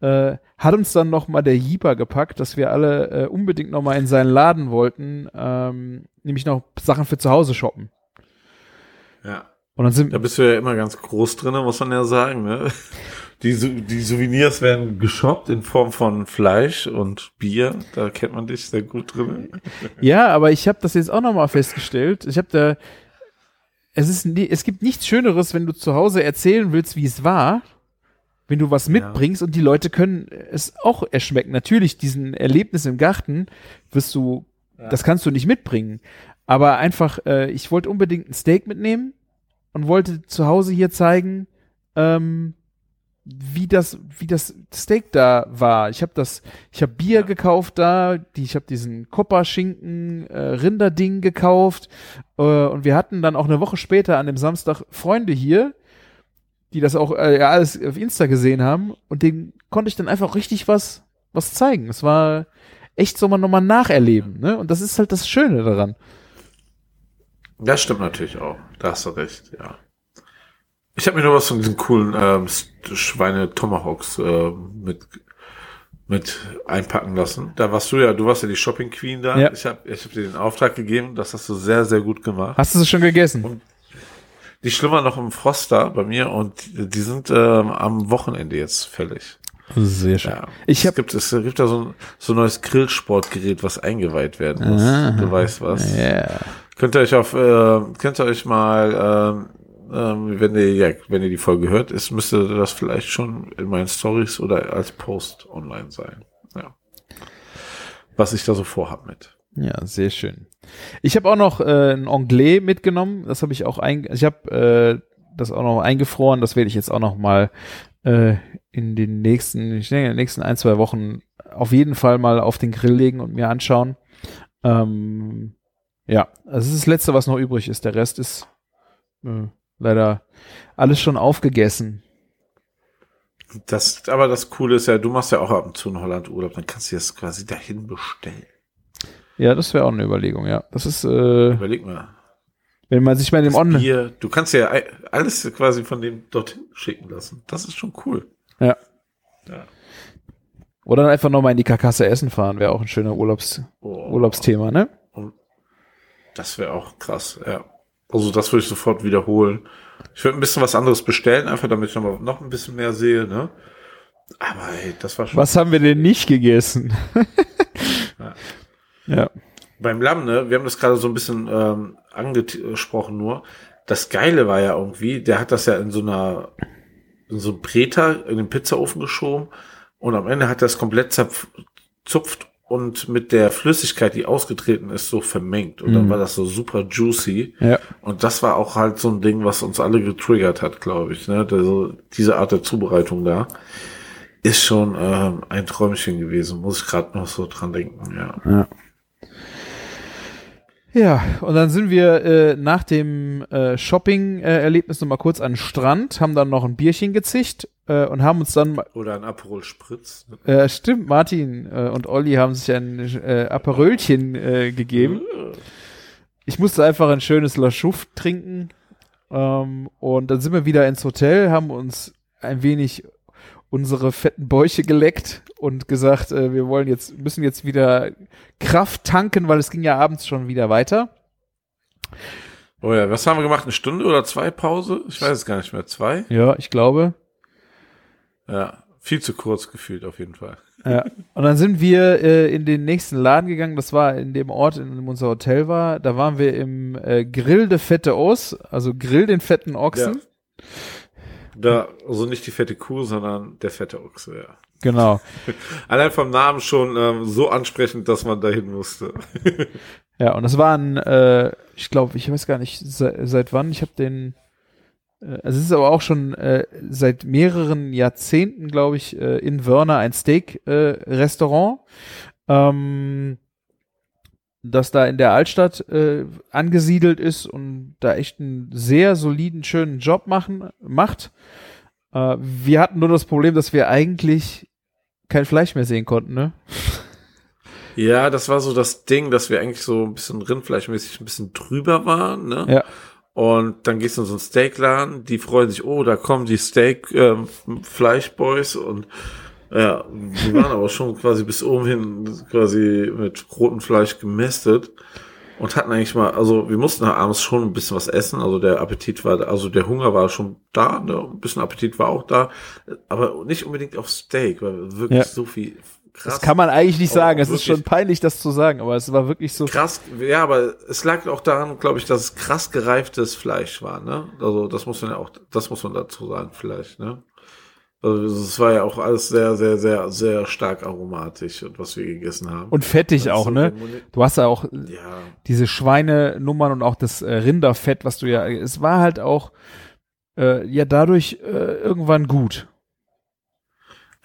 Äh, hat uns dann noch mal der Jeeper gepackt, dass wir alle äh, unbedingt noch mal in seinen Laden wollten, ähm, nämlich noch Sachen für zu Hause shoppen. Ja. Und dann sind, Da bist du ja immer ganz groß drin, muss man ja sagen. Ne? [laughs] Die, die Souvenirs werden geshoppt in Form von Fleisch und Bier. Da kennt man dich sehr gut drin. [laughs] Ja, aber ich habe das jetzt auch nochmal festgestellt. Ich habe da, es ist, es gibt nichts Schöneres, wenn du zu Hause erzählen willst, wie es war, wenn du was mitbringst und die Leute können es auch erschmecken. Natürlich, diesen Erlebnis im Garten wirst du, das kannst du nicht mitbringen. Aber einfach, äh, ich wollte unbedingt ein Steak mitnehmen und wollte zu Hause hier zeigen, ähm, wie das, wie das Steak da war. Ich habe das, ich habe Bier gekauft da, die, ich habe diesen Kopperschinken äh, Rinderding gekauft äh, und wir hatten dann auch eine Woche später an dem Samstag Freunde hier, die das auch äh, ja, alles auf Insta gesehen haben und denen konnte ich dann einfach richtig was was zeigen. Es war echt so mal nochmal nacherleben, ne? Und das ist halt das Schöne daran. Das stimmt natürlich auch. Da hast du recht, ja. Ich habe mir nur was von diesen coolen ähm, Schweine Tomahawks äh, mit mit einpacken lassen. Da warst du ja, du warst ja die Shopping Queen da. Ja. Ich habe ich hab dir den Auftrag gegeben, das hast du sehr sehr gut gemacht. Hast du es schon gegessen? Die schlummern noch im Froster bei mir und die sind ähm, am Wochenende jetzt fällig. Sehr schön. Ja. Ich es habe gibt es gibt da so ein so ein neues Grillsportgerät, was eingeweiht werden muss. Ah. du weißt was. ja. Könnt ihr euch auf, äh, könnt ihr euch mal, ähm, ähm, wenn ihr, ja, wenn ihr die Folge hört, ist, müsste das vielleicht schon in meinen Stories oder als Post online sein. Ja. Was ich da so vorhab mit. Ja, sehr schön. Ich habe auch noch äh, ein Anglais mitgenommen. Das habe ich auch ein, ich habe äh, das auch noch eingefroren. Das werde ich jetzt auch noch mal äh, in den nächsten, ich denke, in den nächsten ein zwei Wochen auf jeden Fall mal auf den Grill legen und mir anschauen. Ähm, ja, also das ist das Letzte, was noch übrig ist. Der Rest ist äh, leider alles schon aufgegessen. Das, aber das Coole ist ja, du machst ja auch ab und zu in Holland Urlaub, dann kannst du das quasi dahin bestellen. Ja, das wäre auch eine Überlegung. Ja, das ist, äh, Überleg mal. wenn man sich bei dem Online Bier, du kannst ja alles quasi von dem dorthin schicken lassen. Das ist schon cool. Ja. Ja. Oder dann einfach nochmal in die Karkasse essen fahren, wäre auch ein schöner Urlaubs Oh. Urlaubsthema, ne? Das wäre auch krass, ja. Also das würde ich sofort wiederholen. Ich würde ein bisschen was anderes bestellen, einfach damit ich noch, mal, noch ein bisschen mehr sehe, ne? Aber ey, das war schon Was haben wir denn nicht gegessen? [laughs] Ja. beim Lamm, ne? Wir haben das gerade so ein bisschen ähm, angesprochen nur. Das Geile war ja irgendwie, der hat das ja in so einer in so einem Breter in den Pizzaofen geschoben und am Ende hat er es komplett zerzupft und mit der Flüssigkeit, die ausgetreten ist, so vermengt. Und dann Mhm. war das so super juicy. Ja. Und das war auch halt so ein Ding, was uns alle getriggert hat, glaube ich. Ne? Also diese Art der Zubereitung da ist schon ähm, ein Träumchen gewesen. Muss ich gerade noch so dran denken. Ja. Ja. Ja, und dann sind wir äh, nach dem äh, Shopping-Erlebnis noch mal kurz an den Strand, haben dann noch ein Bierchen gezischt äh, und haben uns dann, Oder ein Aperol Spritz. äh, stimmt, Martin äh, und Olli haben sich ein äh, Aperölchen äh, gegeben. Ich musste einfach ein schönes La Chouffe trinken ähm, und dann sind wir wieder ins Hotel, haben uns ein wenig unsere fetten Bäuche geleckt und gesagt, äh, wir wollen jetzt, müssen jetzt wieder Kraft tanken, weil es ging ja abends schon wieder weiter. Oh ja, was haben wir gemacht? Eine Stunde oder zwei Pause? Ich weiß es gar nicht mehr. Zwei? Ja, ich glaube. Ja, viel zu kurz gefühlt auf jeden Fall. Ja. Und dann sind wir äh, in den nächsten Laden gegangen. Das war in dem Ort, in dem unser Hotel war. Da waren wir im äh, Grill de Fette Os, also Grill den fetten Ochsen. Da, also nicht die fette Kuh, sondern der fette Ochse, ja. Genau. [laughs] Allein vom Namen schon ähm, so ansprechend, dass man dahin musste. [laughs] Ja, und das waren, äh, ich glaube, ich weiß gar nicht se seit wann. Ich habe den, äh, also es ist aber auch schon äh, seit mehreren Jahrzehnten, glaube ich, äh, in Wörner ein Steak-Restaurant, ähm, das da in der Altstadt äh, angesiedelt ist und da echt einen sehr soliden, schönen Job machen macht. Äh, wir hatten nur das Problem, dass wir eigentlich kein Fleisch mehr sehen konnten, ne? [laughs] Ja, das war so das Ding, dass wir eigentlich so ein bisschen rindfleischmäßig ein bisschen drüber waren, ne? Ja. Und dann gehst du in so einen Steakladen, die freuen sich, oh, da kommen die Steak ähm, Fleischboys und ja, die waren aber schon quasi bis oben hin quasi mit rotem Fleisch gemästet. und hatten eigentlich mal, also wir mussten abends schon ein bisschen was essen, also der Appetit war, also der Hunger war schon da, ne? ein bisschen Appetit war auch da, aber nicht unbedingt auf Steak, weil wirklich Ja. so viel krass. Das kann man eigentlich nicht sagen. Es ist schon peinlich, das zu sagen, aber es war wirklich so. krass, ja, aber es lag auch daran, glaube ich, dass es krass gereiftes Fleisch war, ne? Also das muss man ja auch, das muss man dazu sagen, vielleicht, ne? Also es war ja auch alles sehr, sehr, sehr, sehr stark aromatisch und was wir gegessen haben. Und fettig ist auch, so ne? Du hast ja auch Ja, diese Schweinenummern und auch das äh, Rinderfett, was du ja, es war halt auch äh, ja dadurch äh, irgendwann gut.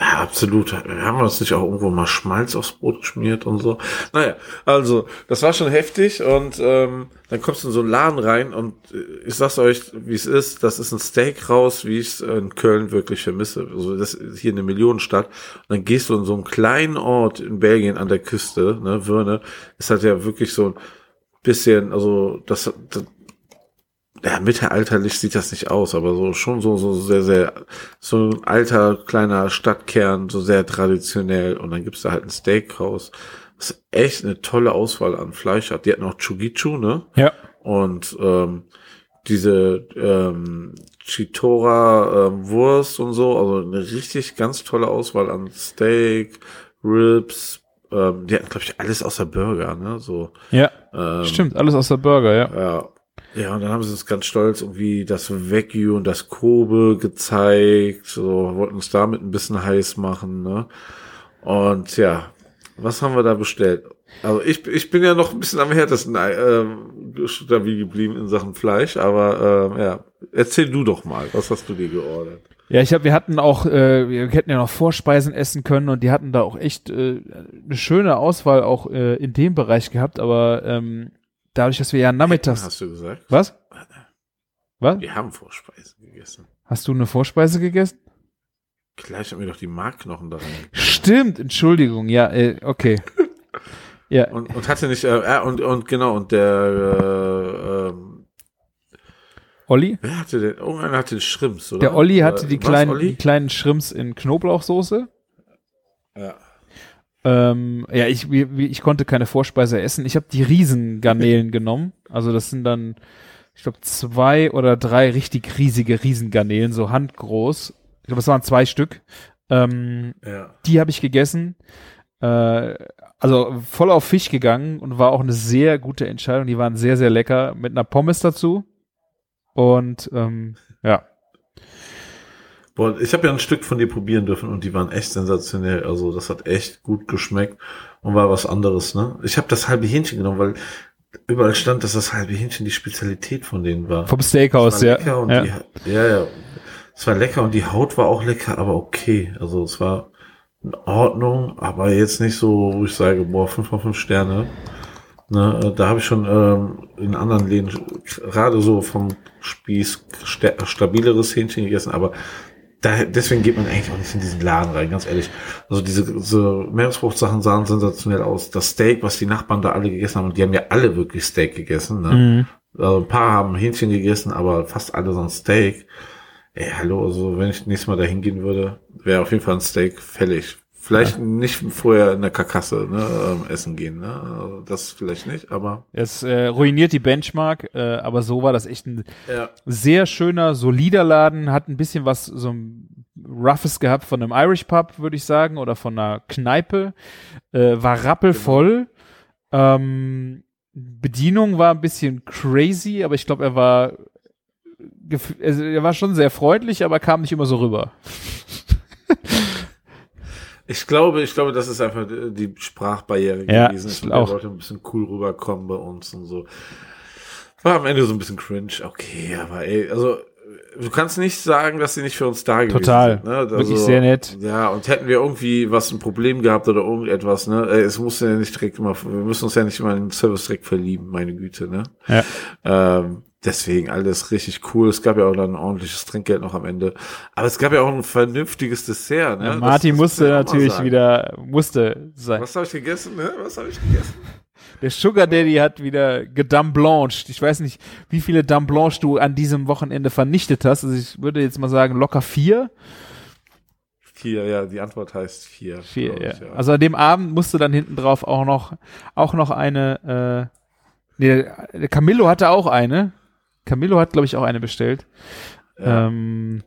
Ja, absolut. Wir haben uns nicht auch irgendwo mal Schmalz aufs Brot geschmiert und so. Naja, also, das war schon heftig und ähm, dann kommst du in so einen Laden rein und äh, ich sag's euch, wie es ist, das ist ein Steak raus, wie ich es in Köln wirklich vermisse. Also das ist hier eine Millionenstadt. Und dann gehst du in so einen kleinen Ort in Belgien an der Küste, ne, Würne, ist halt ja wirklich so ein bisschen, also das, das ja, mittelalterlich sieht das nicht aus, aber so schon so, so sehr, sehr, so ein alter kleiner Stadtkern, so sehr traditionell. Und dann gibt's da halt ein Steakhouse, was echt eine tolle Auswahl an Fleisch hat. Die hatten auch Chugichu, ne? Ja. Und ähm, diese ähm, Chitora ähm, Wurst und so, also eine richtig ganz tolle Auswahl an Steak, Ribs, ähm, die hatten, glaube ich, alles außer Burger, ne? So, Ja, ähm, stimmt, alles aus der Burger, ja. ja. Ja, und dann haben sie uns ganz stolz irgendwie das Wagyu und das Kobe gezeigt, so, wollten uns damit ein bisschen heiß machen, ne? Und ja, was haben wir da bestellt? Also ich, ich bin ja noch ein bisschen am härtesten ähm, stabil geblieben in Sachen Fleisch, aber ähm, ja, erzähl du doch mal, was hast du dir geordert? Ja, ich habe, wir hatten auch, äh, wir hätten ja noch Vorspeisen essen können und die hatten da auch echt äh, eine schöne Auswahl auch äh, in dem Bereich gehabt, aber ähm, dadurch, dass wir ja nachmittags. Hast du gesagt? Was? Was? Wir haben Vorspeisen gegessen. Hast du eine Vorspeise gegessen? Gleich haben wir doch die Markknochen da rein. Stimmt, Entschuldigung, ja, äh, okay. [laughs] ja, Und, und hatte nicht, äh, äh, und, und genau, und der, äh, ähm, Olli? wer hatte den, irgendeiner hatte den Schrimps, oder? Der Olli hatte Oder- die kleinen, die kleinen Shrimps in Knoblauchsoße. Ja. Ähm, ja, ich, ich konnte keine Vorspeise essen. Ich habe die Riesengarnelen [laughs] genommen. Also das sind dann, ich glaube, zwei oder drei richtig riesige Riesengarnelen, so handgroß. Ich glaube, es waren zwei Stück. Ähm, Ja. die habe ich gegessen. Äh, also voll auf Fisch gegangen und war auch eine sehr gute Entscheidung. Die waren sehr, sehr lecker mit einer Pommes dazu. Und ähm, ja, Boah, ich habe ja ein Stück von dir probieren dürfen und die waren echt sensationell. Also das hat echt gut geschmeckt und war was anderes, ne? Ich habe das halbe Hähnchen genommen, weil überall stand, dass das halbe Hähnchen die Spezialität von denen war. vom Steakhouse, ja. ja. Die, ja, ja. Es war lecker und die Haut war auch lecker, aber okay. Also es war in Ordnung, aber jetzt nicht so, wo ich sage, boah, fünf von fünf Sterne. Ne, da habe ich schon ähm, in anderen Läden gerade so vom Spieß sta- stabileres Hähnchen gegessen, aber da, deswegen geht man eigentlich auch nicht in diesen Laden rein, ganz ehrlich. Also diese, diese Meeresfruchtsachen sahen sensationell aus. Das Steak, was die Nachbarn da alle gegessen haben, und die haben ja alle wirklich Steak gegessen. Ne? Mhm. Also ein paar haben Hähnchen gegessen, aber fast alle so ein Steak. Ey, hallo, also wenn ich nächstes Mal da hingehen würde, wäre auf jeden Fall ein Steak fällig. Vielleicht nicht vorher in der Karkasse ne, ähm, essen gehen, ne? Also Das vielleicht nicht, aber Es äh, ruiniert die Benchmark, äh, aber so war das echt ein ja. sehr schöner, solider Laden, hat ein bisschen was so ein Roughes gehabt von einem Irish Pub, würde ich sagen, oder von einer Kneipe, äh, war rappelvoll. Ähm, Bedienung war ein bisschen crazy, aber ich glaube, er war also er war schon sehr freundlich, aber kam nicht immer so rüber. [laughs] Ich glaube, ich glaube, das ist einfach die Sprachbarriere Ja, gewesen. ich auch. wollte ein bisschen cool rüberkommen bei uns und so. War am Ende so ein bisschen cringe. Okay, aber ey, also du kannst nicht sagen, dass sie nicht für uns da gewesen Total. sind. Ne? Also, Wirklich sehr nett. Ja, und hätten wir irgendwie was ein Problem gehabt oder irgendetwas, ne? Es muss ja nicht direkt immer, wir müssen uns ja nicht immer in den Service direkt verlieben, meine Güte, ne? Ja. Ähm, deswegen alles richtig cool. Es gab ja auch dann ein ordentliches Trinkgeld noch am Ende. Aber es gab ja auch ein vernünftiges Dessert, ne? Ja, Das- Martin das musste muss man ja auch mal natürlich wieder, musste sein. Was habe ich gegessen, ne? Was habe ich gegessen? Der Sugar Daddy hat wieder gedamblanched. Ich weiß nicht, wie viele Dame Blanche du an diesem Wochenende vernichtet hast. Also ich würde jetzt mal sagen, locker vier. Vier, ja, die Antwort heißt vier. Vier, ja. ich, Also an dem Abend musste dann hinten drauf auch noch, auch noch eine, äh, Nee, Camillo hatte auch eine. Camillo hat, glaube ich, auch eine bestellt. Ja. Ähm,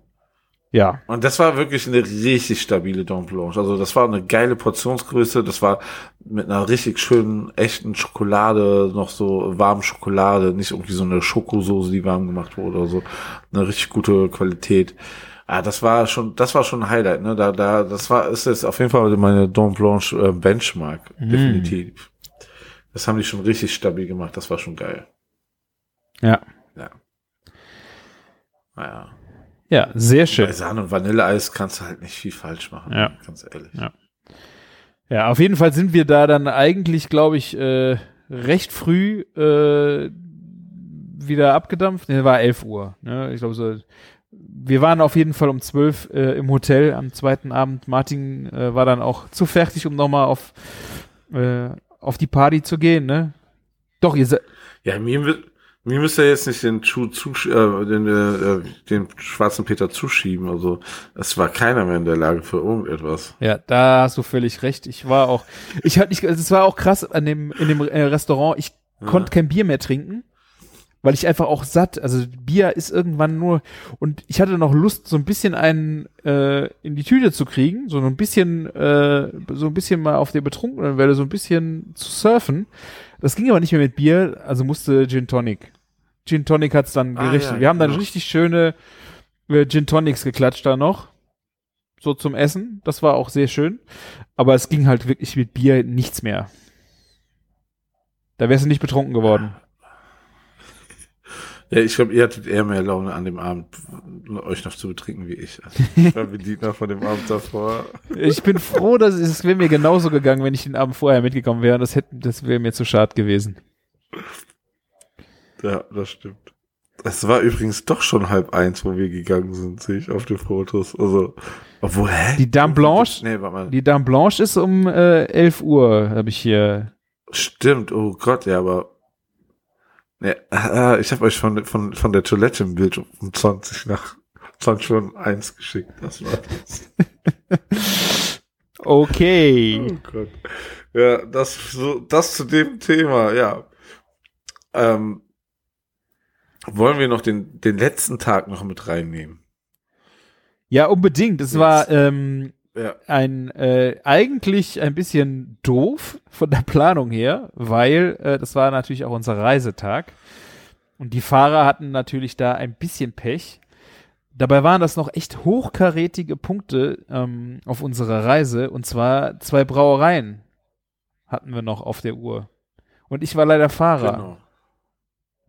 ja. Und das war wirklich eine richtig stabile Dom Blanche. Also das war eine geile Portionsgröße. Das war mit einer richtig schönen, echten Schokolade, noch so warmen Schokolade, nicht irgendwie so eine Schokosoße, die warm gemacht wurde oder so. Eine richtig gute Qualität. Ah, das war schon, das war schon ein Highlight, ne? Da, da, das war, ist jetzt auf jeden Fall meine Dom Blanche äh, Benchmark. Mhm. Definitiv. Das haben die schon richtig stabil gemacht. Das war schon geil. Ja. Ja. Naja. Ja, sehr Bei schön. Sahne und Vanilleeis kannst du halt nicht viel falsch machen. Ja. Ganz ehrlich. Ja. Ja, auf jeden Fall sind wir da dann eigentlich, glaube ich, äh, recht früh äh, wieder abgedampft. Ne, war 11 Uhr. Ne? Ich glaube so. Wir waren auf jeden Fall um 12 äh, im Hotel am zweiten Abend. Martin äh, war dann auch zu fertig, um nochmal auf, äh, auf die Party zu gehen, ne? Doch, ihr seid. Ja, mir, mü- mir müsst ihr jetzt nicht den Schuh zusch äh, den, äh, den schwarzen Peter zuschieben. Also es war keiner mehr in der Lage für irgendetwas. Ja, da hast du völlig recht. Ich war auch, ich hatte nicht, also es war auch krass an dem, in dem äh, Restaurant. Ich konnte kein Bier mehr trinken, weil ich einfach auch satt, also Bier ist irgendwann nur, und ich hatte noch Lust, so ein bisschen einen äh, in die Tüte zu kriegen, so ein bisschen, äh, so ein bisschen mal auf der betrunkenen Welle, so ein bisschen zu surfen. Das ging aber nicht mehr mit Bier, also musste Gin Tonic. Gin Tonic hat's dann Ah, gerichtet. ja, Wir haben dann genau. richtig schöne äh, Gin Tonics geklatscht da noch so zum Essen. Das war auch sehr schön. Aber es ging halt wirklich mit Bier nichts mehr. Da wärst du nicht betrunken geworden. [laughs] Ja, ich glaube, ihr hattet eher mehr Laune an dem Abend, euch noch zu betrinken wie ich. Also, ich war bedient noch von dem Abend davor. [laughs] Ich bin froh, dass es wäre mir genauso gegangen, wenn ich den Abend vorher mitgekommen wäre. Das hätte, das wäre mir zu schade gewesen. Ja, das stimmt. Es war übrigens doch schon halb eins, wo wir gegangen sind, sehe ich auf den Fotos. Also, obwohl, hä? Die Dame Blanche, Nee, warte mal. die Dame Blanche ist um äh, 11 Uhr, habe ich hier. Stimmt, oh Gott, ja, aber nee, äh, ich habe euch von, von, von der Toilette im Bild um 20 nach 20 schon eins geschickt. Das war das. [laughs] Okay. Oh Gott. Ja, das, so, das zu dem Thema, ja. Ähm, wollen wir noch den, den letzten Tag noch mit reinnehmen? Ja, unbedingt. Es war ähm, Ja. ein äh, eigentlich ein bisschen doof von der Planung her, weil äh, das war natürlich auch unser Reisetag und die Fahrer hatten natürlich da ein bisschen Pech. Dabei waren das noch echt hochkarätige Punkte ähm, auf unserer Reise und zwar zwei Brauereien hatten wir noch auf der Uhr und ich war leider Fahrer. Genau.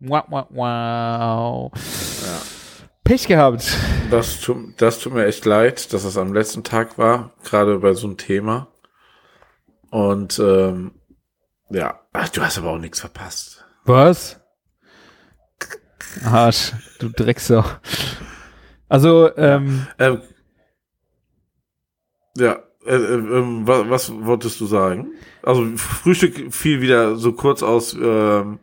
Wow, wow, wow. Ja. Pech gehabt. Das tut, das tut mir echt leid, dass es am letzten Tag war, gerade bei so einem Thema. Und ähm, ja, ach, du hast aber auch nichts verpasst. Was? Arsch, du Drecksau. Also, ähm, Ähm, ja, äh, äh, ähm, was, was wolltest du sagen? Also Frühstück fiel wieder so kurz aus ähm,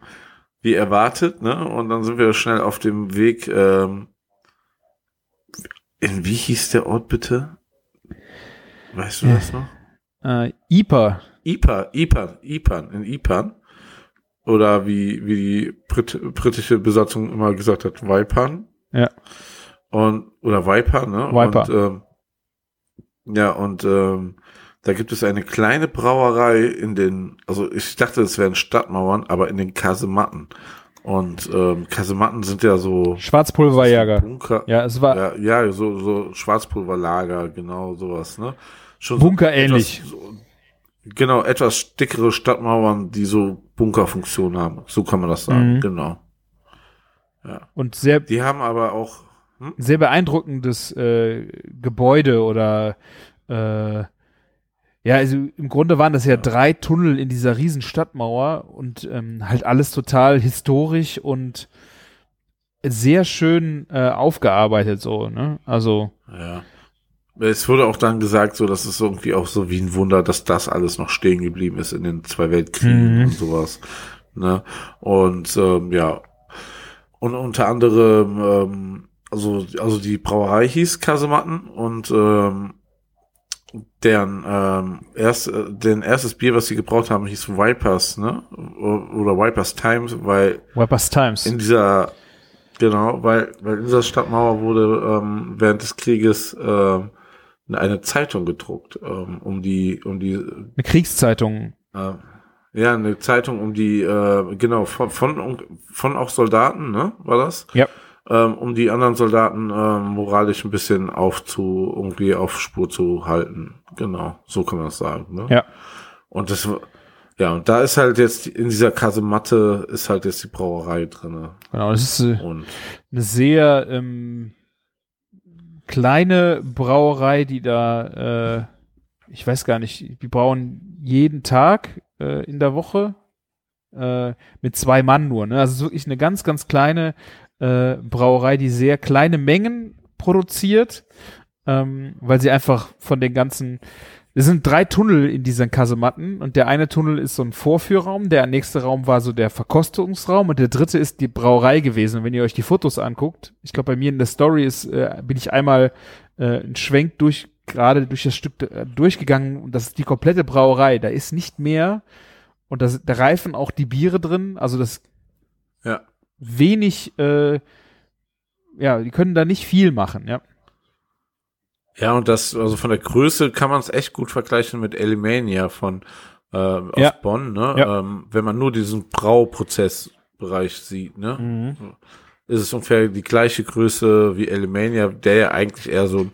wie erwartet, ne? Und dann sind wir schnell auf dem Weg. Ähm, in wie hieß der Ort bitte? Weißt du das noch? äh, IPA. Ipan, Ipan, Ipan, in Ipan. Oder wie, wie die Brit britische Besatzung immer gesagt hat, Waipan. Ja. Und, oder Viper, ne? Viper. Und, ähm, ja, und ähm, da gibt es eine kleine Brauerei in den, also ich dachte, es wären Stadtmauern, aber in den Kasematten. Und ähm, Kasematten sind ja so Schwarzpulverjäger. Bunker. Ja, es war Ja, ja, so, so Schwarzpulverlager, genau sowas, ne? Schon Bunker so genau, etwas dickere Stadtmauern, die so Bunkerfunktion haben. So kann man das sagen, Mhm. genau. und sehr, Die haben aber auch, sehr beeindruckendes äh, Gebäude oder äh, ja, also im Grunde waren das ja, drei Tunnel in dieser riesen Stadtmauer und ähm, halt alles total historisch und sehr schön äh, aufgearbeitet so, ne? Also ja. Es wurde auch dann gesagt, so, dass es irgendwie auch so wie ein Wunder, dass das alles noch stehen geblieben ist in den zwei Weltkriegen Mhm. und sowas. Ne? Und ähm, ja. Und unter anderem, ähm, also, also die Brauerei hieß Kasematten und ähm, deren ähm, erst, äh, den erstes Bier, was sie gebraucht haben, hieß Vipers, ne? Oder Vipers Times, weil Wipers Times. in dieser genau, weil weil in dieser Stadtmauer wurde ähm, während des Krieges ähm, eine Zeitung gedruckt, ähm, um die um die Eine Kriegszeitung. äh, ja eine Zeitung um die äh, genau von von von auch Soldaten, ne? War das? Ja. Ähm, um die anderen Soldaten ähm, moralisch ein bisschen aufzu, irgendwie auf Spur zu halten. Genau, so kann man das sagen. Ne? Ja. Und das, ja, und da ist halt jetzt in dieser Kasematte ist halt jetzt die Brauerei drinne. Genau, das ist äh, eine sehr ähm, kleine Brauerei, die da, äh, ich weiß gar nicht, die brauen jeden Tag äh, in der Woche äh, mit zwei Mann nur. Ne? Also wirklich eine ganz, ganz kleine äh, Brauerei, die sehr kleine Mengen produziert, ähm, weil sie einfach von den ganzen es sind drei Tunnel in diesen Kasematten und der eine Tunnel ist so ein Vorführraum, der nächste Raum war so der Verkostungsraum und der dritte ist die Brauerei gewesen. Und wenn ihr euch die Fotos anguckt, ich glaube bei mir in der Story ist, äh, bin ich einmal äh, ein Schwenk durch gerade durch das Stück äh, durchgegangen und das ist die komplette Brauerei. Da ist nicht mehr und das, da reifen auch die Biere drin. Also das wenig, äh, ja, die können da nicht viel machen, ja. ja, und das, also von der Größe kann man es echt gut vergleichen mit Elimania von äh, aus Ja. Bonn, ne? Ja. Ähm, wenn man nur diesen Brauprozessbereich sieht, ne? ist es ungefähr die gleiche Größe wie Elimania, der ja eigentlich eher so ein,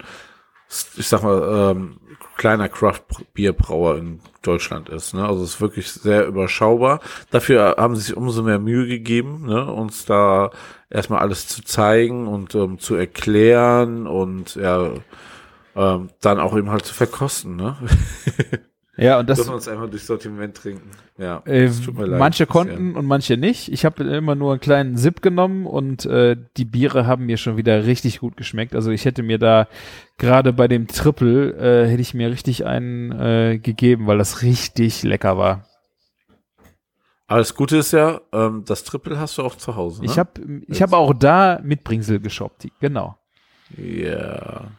ich sag mal, ähm, kleiner Craft-Bierbrauer in Deutschland ist. Ne? Also es ist wirklich sehr überschaubar. Dafür haben sie sich umso mehr Mühe gegeben, ne? uns da erstmal alles zu zeigen und ähm, zu erklären und ja, ähm, dann auch eben halt zu verkosten. Ne? [laughs] Ja, und das, wir uns einfach durch Sortiment trinken. Ja, Äh, tut mir leid, manche konnten und manche nicht. Ich habe immer nur einen kleinen Sip genommen und äh, die Biere haben mir schon wieder richtig gut geschmeckt. Also ich hätte mir da gerade bei dem Triple äh, hätte ich mir richtig einen äh, gegeben, weil das richtig lecker war. Aber das Gute ist ja, ähm, das Triple hast du auch zu Hause. Ne? Ich habe ich habe auch da Mitbringsel geshoppt. Genau. Ja.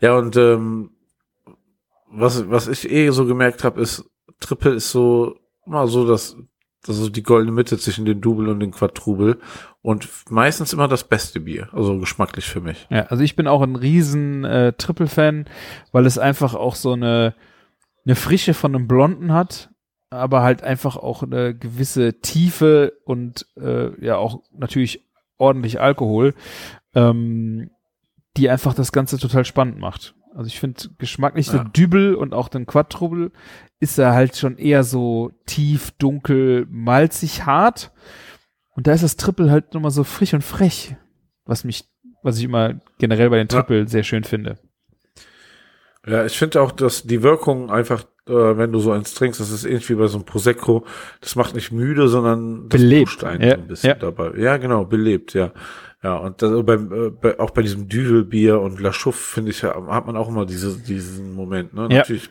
Ja, und ähm, was, was ich eh so gemerkt habe, ist, Triple ist so mal so das, das ist die goldene Mitte zwischen den Double und den Quadruble und meistens immer das beste Bier, also geschmacklich für mich. Ja, also ich bin auch ein riesen äh, Triple-Fan, weil es einfach auch so eine, eine Frische von einem Blonden hat, aber halt einfach auch eine gewisse Tiefe und äh, ja auch natürlich ordentlich Alkohol, ähm, die einfach das Ganze total spannend macht. Also ich finde geschmacklich Ja. der Dübel und auch den Quadruble ist er halt schon eher so tief, dunkel, malzig, hart. Und da ist das Triple halt nochmal so frisch und frech, was mich, was ich immer generell bei den Ja. Triple sehr schön finde. Ja, ich finde auch, dass die Wirkung einfach, äh, wenn du so eins trinkst, das ist irgendwie bei so einem Prosecco, das macht nicht müde, sondern das Belebt. pusht einen Ja, so ein bisschen ja. dabei. Ja, genau, belebt, ja. Ja, und das, beim, äh, bei, auch bei diesem Düvelbier und La Chouffe, finde ich, ja, hat man auch immer diese, diesen Moment, ne? Ja. Natürlich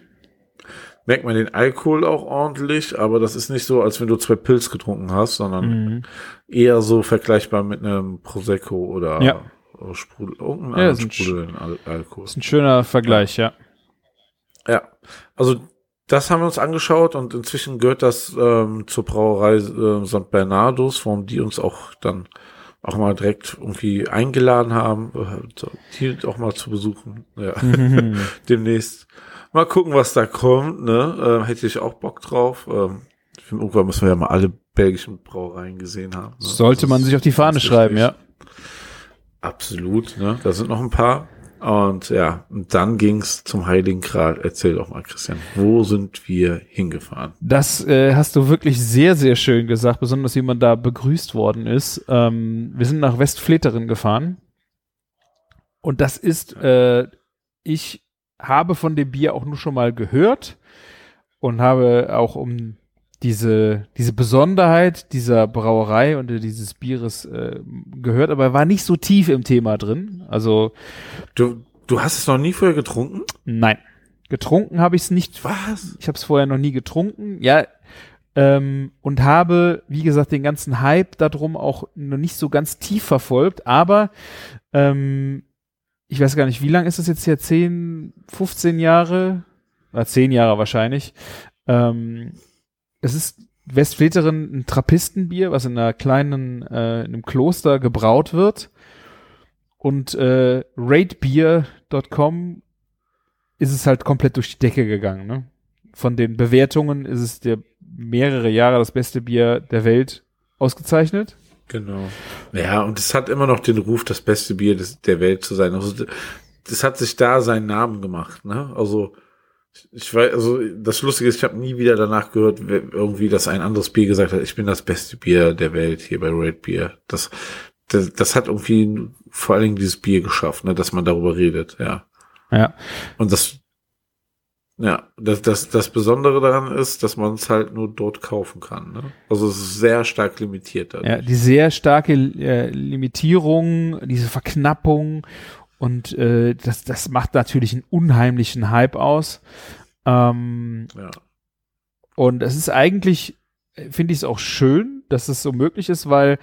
merkt man den Alkohol auch ordentlich, aber das ist nicht so, als wenn du zwei Pilz getrunken hast, sondern Mhm. eher so vergleichbar mit einem Prosecco oder Ja. Sprudel, irgendeinen Ja, sprudelnden Al Alkohol. Das ist ein schöner Vergleich, ja. Ja, also das haben wir uns angeschaut und inzwischen gehört das ähm, zur Brauerei äh, St. Bernardus, warum die uns auch dann auch mal direkt irgendwie eingeladen haben, äh, die auch mal zu besuchen. Ja, Mhm. [laughs] demnächst. Mal gucken, was da kommt. Ne? Äh, hätte ich auch Bock drauf. Ähm, ich finde, irgendwann müssen wir ja mal alle belgischen Brauereien gesehen haben. Ne? Sollte Das man sich auf die Fahne schreiben, ja. Absolut, ne? Da sind noch ein paar. Und ja, und dann ging's zum Heiligen Gral. Erzähl doch mal, Christian, wo sind wir hingefahren? Das äh, hast du wirklich sehr, sehr schön gesagt, besonders wie man da begrüßt worden ist. Ähm, wir sind nach Westfleteren gefahren. Und das ist, äh, ich habe von dem Bier auch nur schon mal gehört und habe auch um diese, diese Besonderheit dieser Brauerei und dieses Bieres äh, gehört, aber war nicht so tief im Thema drin. Also Du, du hast es noch nie vorher getrunken? nein, getrunken habe ich es nicht Was? Ich habe es vorher noch nie getrunken. Ja, ähm, und habe, wie gesagt, den ganzen Hype darum auch noch nicht so ganz tief verfolgt, aber ähm, ich weiß gar nicht, wie lange ist das jetzt hier? 10, 15 Jahre? Oder 10 Jahre wahrscheinlich. Ähm, es ist Westfleteren ein Trappistenbier, was in einer kleinen, äh, in einem Kloster gebraut wird. Und äh, ratebeer.com ist es halt komplett durch die Decke gegangen. Ne? Von den Bewertungen ist es der mehrere Jahre das beste Bier der Welt ausgezeichnet. Genau. Ja, und es hat immer noch den Ruf, das beste Bier des, der Welt zu sein. Also, das hat sich da seinen Namen gemacht, ne? Also, ich weiß, also das Lustige ist, ich habe nie wieder danach gehört, irgendwie, dass ein anderes Bier gesagt hat, ich bin das beste Bier der Welt hier bei Red Beer. Das, das, das hat irgendwie vor allen Dingen dieses Bier geschafft, ne, dass man darüber redet, ja. Ja. Und das, ja, das, das, das Besondere daran ist, dass man es halt nur dort kaufen kann. Ne? Also es ist sehr stark limitiert. Dadurch. Ja, die sehr starke äh, Limitierung, diese Verknappung und äh, das, das macht natürlich einen unheimlichen Hype aus. Ähm, ja. Und es ist eigentlich, finde ich es auch schön, dass es so möglich ist, weil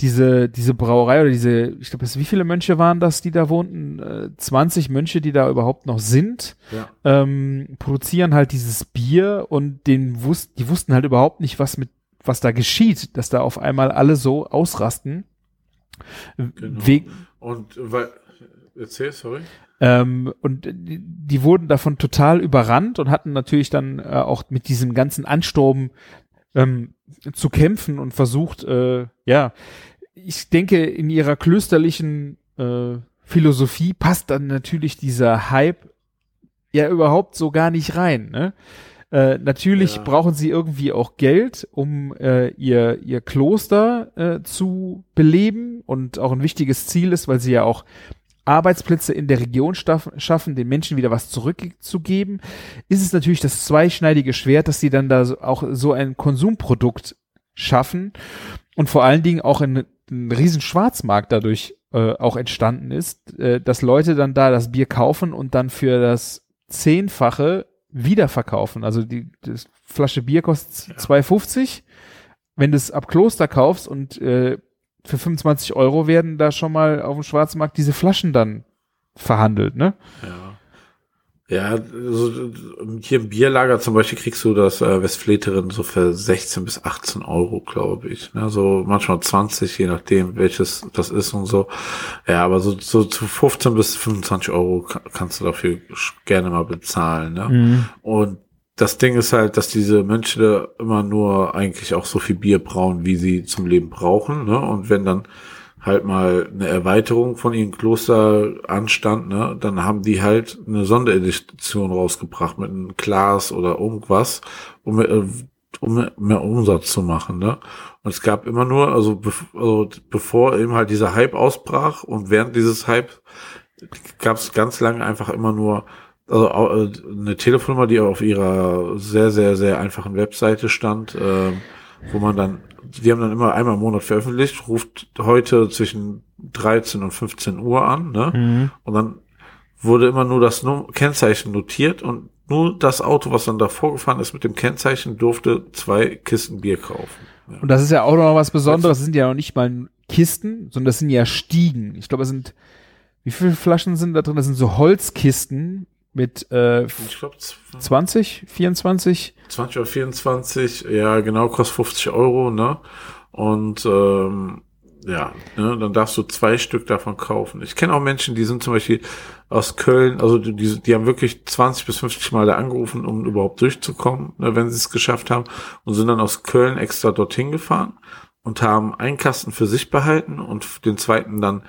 diese, diese Brauerei oder diese, ich glaube, wie viele Mönche waren das, die da wohnten? Äh, 20 Mönche, die da überhaupt noch sind, ja. ähm, produzieren halt dieses Bier und den wus die wussten halt überhaupt nicht, was mit, was da geschieht, dass da auf einmal alle so ausrasten. Genau. We und weil, erzähl, sorry. Ähm, und die, die, wurden davon total überrannt und hatten natürlich dann äh, auch mit diesem ganzen Ansturm ähm, zu kämpfen und versucht, äh, ja, ich denke, in ihrer klösterlichen äh, Philosophie passt dann natürlich dieser Hype ja überhaupt so gar nicht rein. Ne? Äh, natürlich ja. brauchen sie irgendwie auch Geld, um äh, ihr, ihr Kloster äh, zu beleben und auch ein wichtiges Ziel ist, weil sie ja auch Arbeitsplätze in der Region schaffen, den Menschen wieder was zurückzugeben, ist es natürlich das zweischneidige Schwert, dass sie dann da auch so ein Konsumprodukt schaffen und vor allen Dingen auch ein, ein riesen Schwarzmarkt dadurch äh, auch entstanden ist, äh, dass Leute dann da das Bier kaufen und dann für das Zehnfache wiederverkaufen. Also die Flasche Bier kostet ja. 2,50. Wenn du es ab Kloster kaufst und äh, für 25 Euro werden da schon mal auf dem Schwarzmarkt diese Flaschen dann verhandelt, ne? Ja. Ja, also hier im Bierlager zum Beispiel kriegst du das äh, Westfleterin so für 16 bis 18 Euro, glaube ich. Ne? So manchmal 20, je nachdem, welches das ist und so. Ja, aber so, so zu 15 bis 25 Euro kannst du dafür gerne mal bezahlen. Ne? Mhm. Und das Ding ist halt, dass diese Mönche immer nur eigentlich auch so viel Bier brauen, wie sie zum Leben brauchen. Ne? Und wenn dann halt mal eine Erweiterung von ihrem Kloster anstand, ne, dann haben die halt eine Sonderedition rausgebracht mit einem Glas oder irgendwas, um, äh, um mehr Umsatz zu machen, ne. Und es gab immer nur, also, bev also bevor eben halt dieser Hype ausbrach und während dieses Hype gab es ganz lange einfach immer nur also äh, eine Telefonnummer, die auf ihrer sehr, sehr, sehr einfachen Webseite stand, äh, wo man dann die haben dann immer einmal im Monat veröffentlicht, ruft heute zwischen 13 und 15 Uhr an, ne? Mhm. Und dann wurde immer nur das Kennzeichen notiert und nur das Auto, was dann davor gefahren ist mit dem Kennzeichen, durfte zwei Kisten Bier kaufen. Ja. Und das ist ja auch noch was Besonderes. Das sind ja noch nicht mal Kisten, sondern das sind ja Stiegen. Ich glaube, es sind, wie viele Flaschen sind da drin? Das sind so Holzkisten mit äh, ich glaub, 20, 24? 20 oder 24, ja genau, kostet 50 Euro, ne? Und ähm, ja, ne, dann darfst du zwei Stück davon kaufen. Ich kenne auch Menschen, die sind zum Beispiel aus Köln, also die, die haben wirklich 20 bis 50 Mal da angerufen, um überhaupt durchzukommen, ne, wenn sie es geschafft haben, und sind dann aus Köln extra dorthin gefahren und haben einen Kasten für sich behalten und den zweiten dann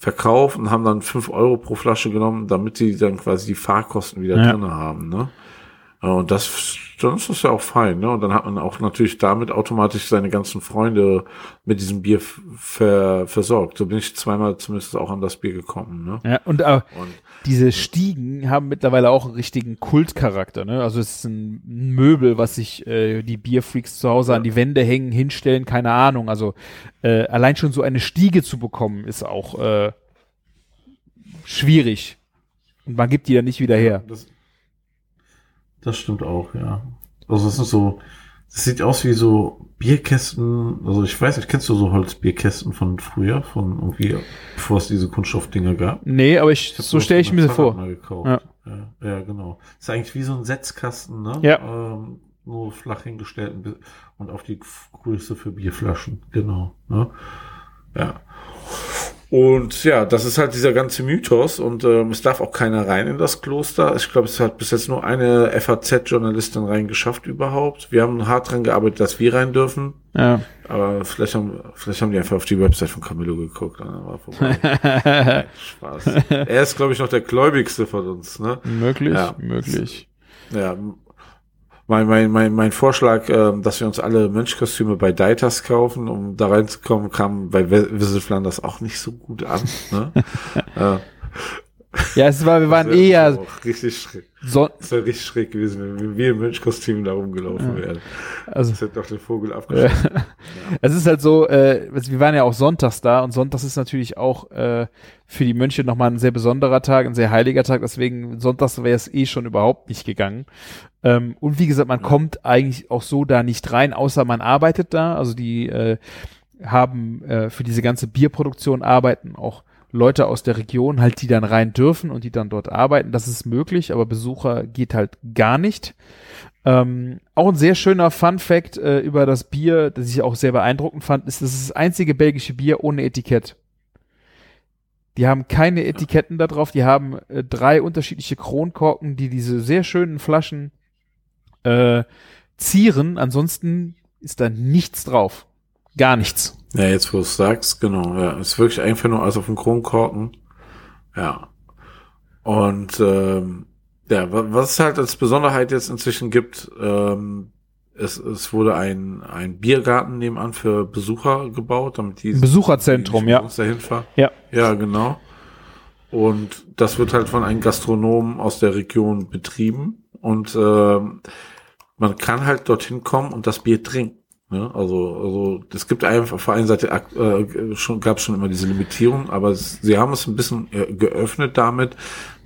verkauft und haben dann fünf Euro pro Flasche genommen, damit sie dann quasi die Fahrkosten wieder ja. drin haben. Ne? Und das, dann ist das ja auch fein. Ne? Und dann hat man auch natürlich damit automatisch seine ganzen Freunde mit diesem Bier ver versorgt. So bin ich zweimal zumindest auch an das Bier gekommen. Ne? Ja, und, äh, und diese Stiegen haben mittlerweile auch einen richtigen Kultcharakter. Ne? Also es ist ein Möbel, was sich äh, die Bierfreaks zu Hause an die Wände hängen, hinstellen, keine Ahnung. Also äh, allein schon so eine Stiege zu bekommen, ist auch äh, schwierig. Und man gibt die dann nicht wieder her. Das, das stimmt auch, ja. Also das sind so, Das sieht aus wie so Bierkästen, also ich weiß nicht, kennst du so Holzbierkästen von früher, von irgendwie, bevor es diese Kunststoffdinger gab? Nee, aber ich, hab so stelle ich mir sie vor. Ja. Ja. ja, genau. Ist eigentlich wie so ein Setzkasten, ne? Ja. Ähm, nur flach hingestellt und auf die Größe für Bierflaschen, genau. Ne? Ja. Und ja, das ist halt dieser ganze Mythos und ähm, es darf auch keiner rein in das Kloster. Ich glaube, es hat bis jetzt nur eine FAZ-Journalistin reingeschafft überhaupt. Wir haben hart dran gearbeitet, dass wir rein dürfen. Ja. Aber vielleicht haben, vielleicht haben die einfach auf die Website von Camillo geguckt. vorbei. [laughs] Spaß. Er ist, glaube ich, noch der gläubigste von uns. Ne? möglich, Ja. möglich. Ja, mein, mein, mein, mein Vorschlag, ähm, dass wir uns alle Mönchkostüme bei Deitas kaufen, um da reinzukommen, kam bei Visit Flanders auch nicht so gut an. Ne? [laughs] äh, Ja, es war, wir waren eher richtig schräg. So, Das wäre richtig schräg gewesen, wenn wir in Mönchkostümen da rumgelaufen wären. also Das hätte doch den Vogel abgeschossen. [laughs] Es ist halt so, äh, also wir waren ja auch sonntags da und sonntags ist natürlich auch äh, für die Mönche nochmal ein sehr besonderer Tag, ein sehr heiliger Tag, deswegen sonntags wäre es eh schon überhaupt nicht gegangen. Ähm, und wie gesagt, man kommt eigentlich auch so da nicht rein, außer man arbeitet da. Also die äh, haben äh, für diese ganze Bierproduktion arbeiten auch Leute aus der Region halt, die dann rein dürfen und die dann dort arbeiten. Das ist möglich, aber Besucher geht halt gar nicht. Ähm, auch ein sehr schöner Fun Fact äh, über das Bier, das ich auch sehr beeindruckend fand, ist, das ist das einzige belgische Bier ohne Etikett. Die haben keine Etiketten da drauf, die haben äh, drei unterschiedliche Kronkorken, die diese sehr schönen Flaschen äh, zieren. Ansonsten ist da nichts drauf. Gar nichts. Ja, jetzt wo du es sagst, genau, ja. Ist wirklich einfach nur alles auf dem Kronkorken. Ja. Und ähm, ja, wa- was es halt als Besonderheit jetzt inzwischen gibt, ähm, es, es wurde ein, ein Biergarten nebenan für Besucher gebaut, damit die Besucherzentrum, die ja. dahin fahren. Ja. Ja, genau. Und das wird halt von einem Gastronomen aus der Region betrieben. Und ähm, man kann halt dorthin kommen und das Bier trinken. Ne? Also, also es gibt einfach auf der einen Seite äh, schon gab es schon immer diese Limitierung, aber es, sie haben es ein bisschen äh, geöffnet damit,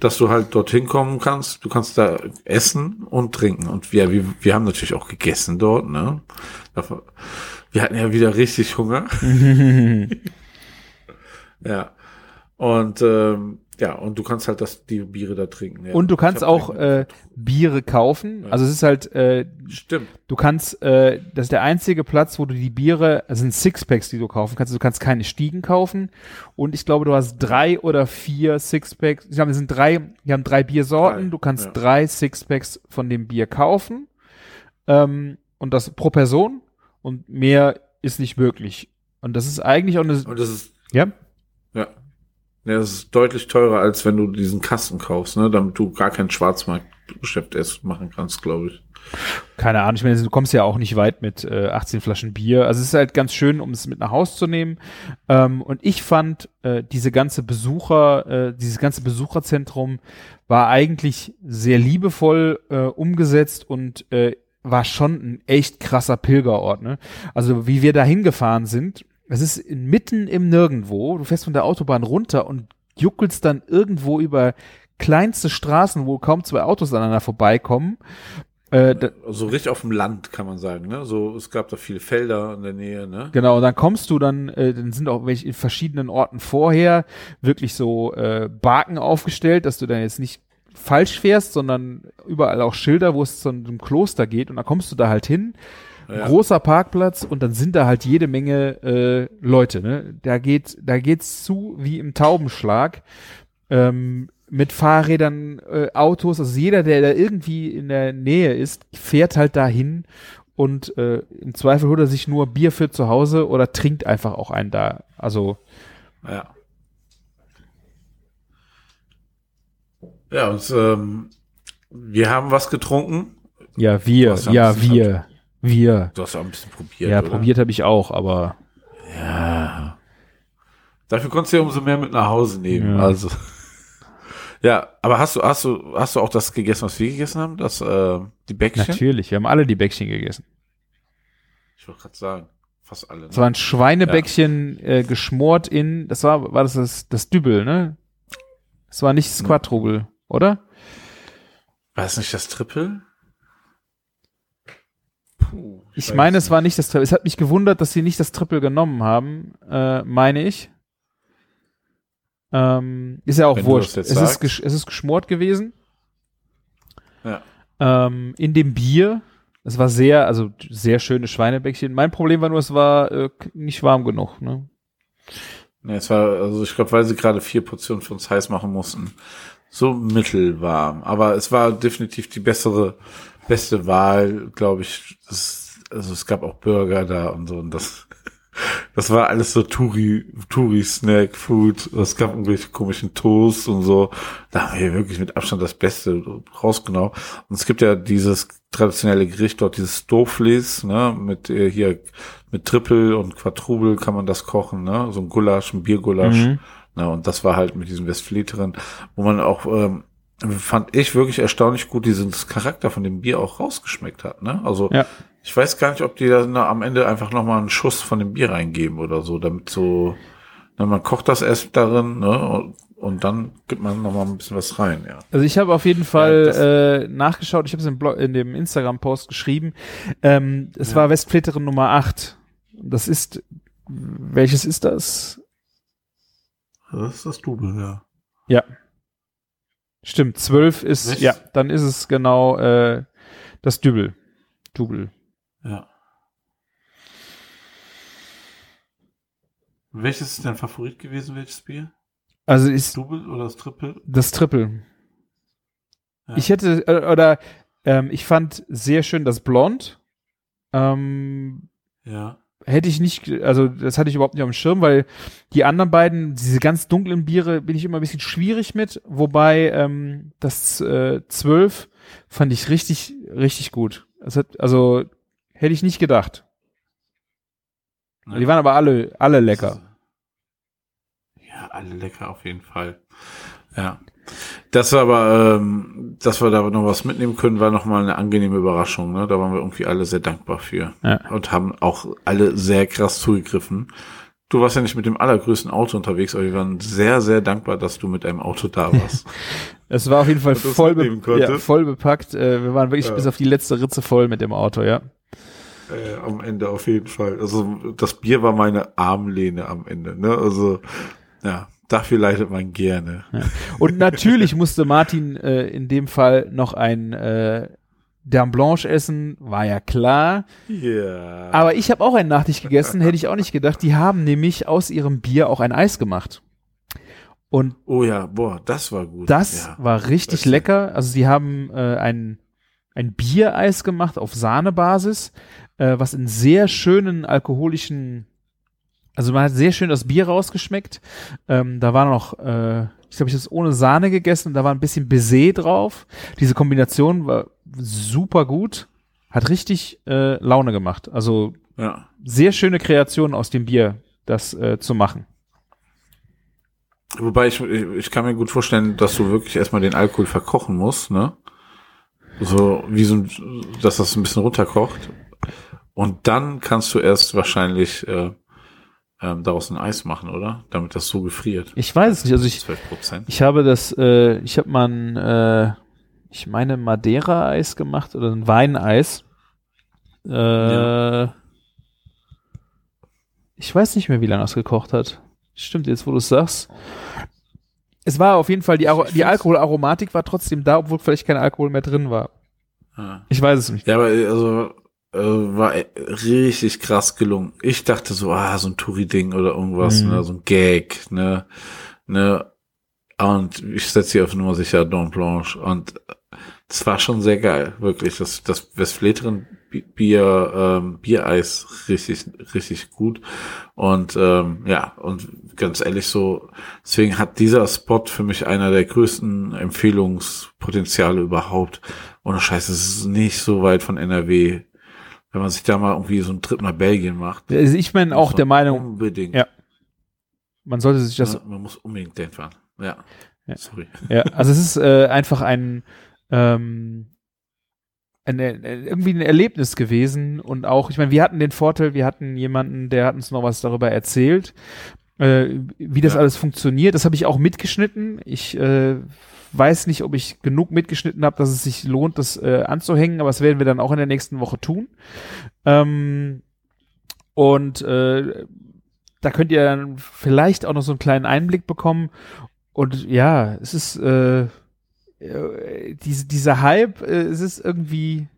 dass du halt dorthin kommen kannst. Du kannst da essen und trinken. Und wir, wir, wir haben natürlich auch gegessen dort. Ne? Wir hatten ja wieder richtig Hunger. [laughs] Ja. Und ähm, ja, und du kannst halt das, die Biere da trinken. Ja. Und du kannst auch äh, Biere kaufen. Ja. Also es ist halt, äh, Stimmt. du kannst, äh, das ist der einzige Platz, wo du die Biere, es sind Sixpacks, die du kaufen kannst. Du kannst keine Stiegen kaufen. Und ich glaube, du hast drei oder vier Sixpacks. Ich glaube, es sind drei, wir haben drei Biersorten. Drei, Du kannst ja. drei Sixpacks von dem Bier kaufen. Ähm, und das pro Person. Und mehr ist nicht möglich. Und das ist eigentlich auch eine, Und das ist, ja, ja. Ja, das ist deutlich teurer, als wenn du diesen Kasten kaufst, ne, damit du gar kein Schwarzmarktgeschäft erst machen kannst, glaube ich. Keine Ahnung, ich meine, du kommst ja auch nicht weit mit äh, 18 Flaschen Bier. Also es ist halt ganz schön, um es mit nach Haus zu nehmen. Ähm, und ich fand, äh, diese ganze Besucher, äh, dieses ganze Besucherzentrum war eigentlich sehr liebevoll äh, umgesetzt und äh, war schon ein echt krasser Pilgerort. Ne? Also wie wir da hingefahren sind, es ist mitten im Nirgendwo. Du fährst von der Autobahn runter und juckelst dann irgendwo über kleinste Straßen, wo kaum zwei Autos aneinander vorbeikommen. Äh, da, So richtig auf dem Land, kann man sagen, ne? So, es gab da viele Felder in der Nähe, ne? Genau, und dann kommst du dann, äh, dann sind auch welche in verschiedenen Orten vorher wirklich so äh, Barken aufgestellt, dass du dann jetzt nicht falsch fährst, sondern überall auch Schilder, wo es zu einem Kloster geht und dann kommst du da halt hin. Ja. Großer Parkplatz und dann sind da halt jede Menge äh, Leute, ne? Da geht, da geht's zu wie im Taubenschlag. Ähm, mit Fahrrädern, äh, Autos, also jeder, der da irgendwie in der Nähe ist, fährt halt dahin und äh, im Zweifel holt er sich nur Bier für zu Hause oder trinkt einfach auch einen da. Also Ja. Ja, und ähm, wir haben was getrunken. ja, wir, ja wir, wir. Du hast auch ein bisschen probiert. Ja, oder? probiert habe ich auch, aber Ja. Dafür konntest du ja umso mehr mit nach Hause nehmen. Ja. Also. Ja, aber hast du, hast du, hast du auch das gegessen, was wir gegessen haben? Das, äh, die Bäckchen? natürlich, wir haben alle die Bäckchen gegessen. Ich wollte gerade sagen, fast alle. Es war ein Schweinebäckchen äh, geschmort in, das war, war das das, das Dübel, ne? Es war nicht das Quadruble, oder? War es nicht das Triple? Puh. Ich meine, es war nicht das Triple. Es hat mich gewundert, dass sie nicht das Triple genommen haben, äh, meine ich. Ähm, ist ja auch Wenn wurscht. Es ist, es ist geschmort gewesen. Ja. Ähm, in dem Bier. Es war sehr, also sehr schöne Schweinebäckchen. Mein Problem war nur, es war äh, nicht warm genug. Ne? Nee, es war, also ich glaube, weil sie gerade vier Portionen für uns heiß machen mussten, so mittelwarm. Aber es war definitiv die bessere, beste Wahl, glaube ich. Das, also es gab auch Burger da und so und das, [laughs] das war alles so Touri, Touri-Snack, Food. Es gab irgendwelche komischen Toast und so. Da haben wir wirklich mit Abstand das Beste rausgenommen. Und es gibt ja dieses traditionelle Gericht dort, dieses Stofles, ne, mit äh, hier mit Triple und Quadruple kann man das kochen, ne, so ein Gulasch, ein Biergulasch. Mhm. Na, und das war halt mit diesem Westfleterin, wo man auch, ähm, fand ich wirklich erstaunlich gut diesen Charakter von dem Bier auch rausgeschmeckt hat. Ne? Also Ja. ich weiß gar nicht, ob die da na, am Ende einfach nochmal einen Schuss von dem Bier reingeben oder so, damit so, na, man kocht das erst darin, ne? Und, und dann gibt man nochmal ein bisschen was rein, ja. Also ich habe auf jeden Fall das- äh, nachgeschaut, ich habe es im, Blog- in dem Instagram-Post geschrieben. Ähm, es Ja. war Westfleterin Nummer 8. Das ist, welches ist das? Das ist das Double, ja. Ja. Stimmt, 12 ist, Welches? ja, dann ist es genau äh, das Dübel. Double. Ja. Welches ist dein Favorit gewesen, welches Bier? Also ist Double oder das Triple? das Triple. Ja. Ich hätte, äh, oder ähm, ich fand sehr schön das Blond. Ähm, Ja. Hätte ich nicht, also das hatte ich überhaupt nicht auf dem Schirm, weil die anderen beiden, diese ganz dunklen Biere, bin ich immer ein bisschen schwierig mit, wobei ähm, das äh, 12 fand ich richtig, richtig gut. Hat, also hätte ich nicht gedacht. Die waren aber alle, alle lecker. Ja, alle lecker auf jeden Fall. Ja. Das war aber, ähm, dass wir da noch was mitnehmen können, war nochmal eine angenehme Überraschung. Ne? Da waren wir irgendwie alle sehr dankbar für. Ja. Und haben auch alle sehr krass zugegriffen. Du warst ja nicht mit dem allergrößten Auto unterwegs, aber wir waren sehr, sehr dankbar, dass du mit einem Auto da warst. [laughs] Es war auf jeden Fall voll, be ja, voll bepackt. Äh, wir waren wirklich Ja. bis auf die letzte Ritze voll mit dem Auto, ja. äh, am Ende auf jeden Fall. Also das Bier war meine Armlehne am Ende. Ne? Also ja, dafür leidet man gerne. Und natürlich musste Martin äh, in dem Fall noch ein äh, Dame Blanche essen, war ja klar. Ja. Aber ich habe auch einen Nachtisch gegessen, hätte ich auch nicht gedacht. Die haben nämlich aus ihrem Bier auch ein Eis gemacht. Und oh ja, boah, das war gut. das ja. war richtig du. lecker. Also sie haben äh, ein, ein Biereis gemacht auf Sahnebasis, äh, was in sehr schönen alkoholischen, also man hat sehr schön das Bier rausgeschmeckt. Ähm, da war noch, äh, ich glaube, ich habe es ohne Sahne gegessen und da war ein bisschen Baiser drauf. Diese Kombination war super gut, hat richtig äh, Laune gemacht. Also Ja. sehr schöne Kreation aus dem Bier, das äh, zu machen. Wobei ich, ich, ich kann mir gut vorstellen, dass du wirklich erstmal den Alkohol verkochen musst, ne? So wie so ein, dass das ein bisschen runterkocht. Und dann kannst du erst wahrscheinlich äh, ähm, daraus ein Eis machen, oder? Damit das so gefriert. Ich weiß es nicht, also ich, 12 Prozent. Ich habe das, äh, ich habe mal ein, äh, ich meine Madeira-Eis gemacht oder ein Weineis. Äh, Ja. Ich weiß nicht mehr, wie lange das gekocht hat. Stimmt jetzt, wo du es sagst. Es war auf jeden Fall, die, die Alkoholaromatik war trotzdem da, obwohl vielleicht kein Alkohol mehr drin war. Ja. Ich weiß es nicht. Ja, aber äh, also äh, war äh, richtig krass gelungen. Ich dachte so, ah, so ein Touri-Ding oder irgendwas, Mhm. ne, so ein Gag, ne, ne. Und ich setze hier auf Nummer sicher Don Blanche und das war schon sehr geil, wirklich. Das, das Westfleteren Bi- Bier, ähm, Biereis richtig, richtig gut. Und ähm, ja, und ganz ehrlich so, deswegen hat dieser Spot für mich einer der größten Empfehlungspotenziale überhaupt. Ohne Scheiß, es ist nicht so weit von NRW. Wenn man sich da mal irgendwie so einen Trip nach Belgien macht. Also ich bin auch der man Meinung, Unbedingt. Ja. man sollte sich das ne? Man muss unbedingt dahin fahren. Ja. Ja. Sorry. Ja, also es ist äh, einfach ein, ähm, ein, irgendwie ein Erlebnis gewesen und auch, ich meine, wir hatten den Vorteil, wir hatten jemanden, der hat uns noch was darüber erzählt äh, wie das Ja. alles funktioniert. Das habe ich auch mitgeschnitten. Ich äh, weiß nicht, ob ich genug mitgeschnitten habe, dass es sich lohnt, das äh, anzuhängen, aber das werden wir dann auch in der nächsten Woche tun. Ähm, und äh, da könnt ihr dann vielleicht auch noch so einen kleinen Einblick bekommen. Und ja, es ist äh, äh, diese, dieser Hype, äh, es ist irgendwie,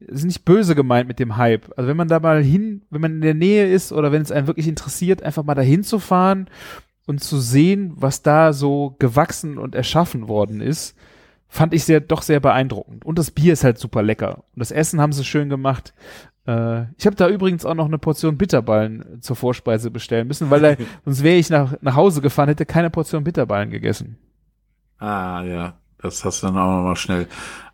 es ist nicht böse gemeint mit dem Hype. Also wenn man da mal hin, wenn man in der Nähe ist oder wenn es einen wirklich interessiert, einfach mal dahin zu fahren und zu sehen, was da so gewachsen und erschaffen worden ist, fand ich sehr, doch sehr beeindruckend. Und das Bier ist halt super lecker. Und das Essen haben sie schön gemacht. Äh, ich habe da übrigens auch noch eine Portion Bitterballen zur Vorspeise bestellen müssen, weil da, [laughs] sonst wäre ich nach, nach Hause gefahren, hätte keine Portion Bitterballen gegessen. Ah, ja. Das hast du dann auch nochmal schnell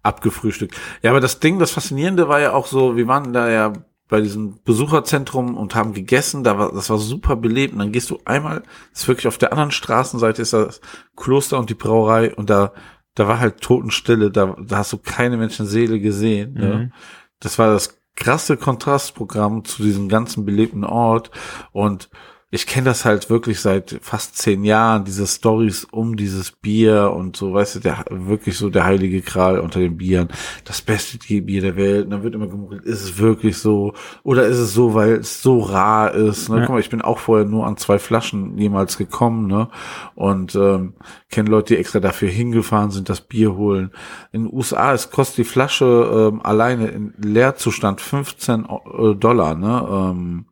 abgefrühstückt. Ja, aber das Ding, das Faszinierende war ja auch so, wir waren da ja bei diesem Besucherzentrum und haben gegessen, da war, das war super belebt. Und dann gehst du einmal, das ist wirklich auf der anderen Straßenseite ist das Kloster und die Brauerei und da, da war halt Totenstille, da, da hast du keine Menschenseele gesehen. Ne? Mhm. Das war das krasse Kontrastprogramm zu diesem ganzen belebten Ort und ich kenne das halt wirklich seit fast zehn Jahren, diese Stories um dieses Bier und so, weißt du, der wirklich so der heilige Kral unter den Bieren, das beste Bier der Welt. Und dann wird immer gemunkelt, ist es wirklich so? Oder ist es so, weil es so rar ist? Ne? Ja. Guck mal, ich bin auch vorher nur an zwei Flaschen jemals gekommen, ne? Und ähm, kenne Leute, die extra dafür hingefahren sind, das Bier holen. In den USA es kostet die Flasche ähm, alleine in Leerzustand 15 O- äh, Dollar, ne? Ähm,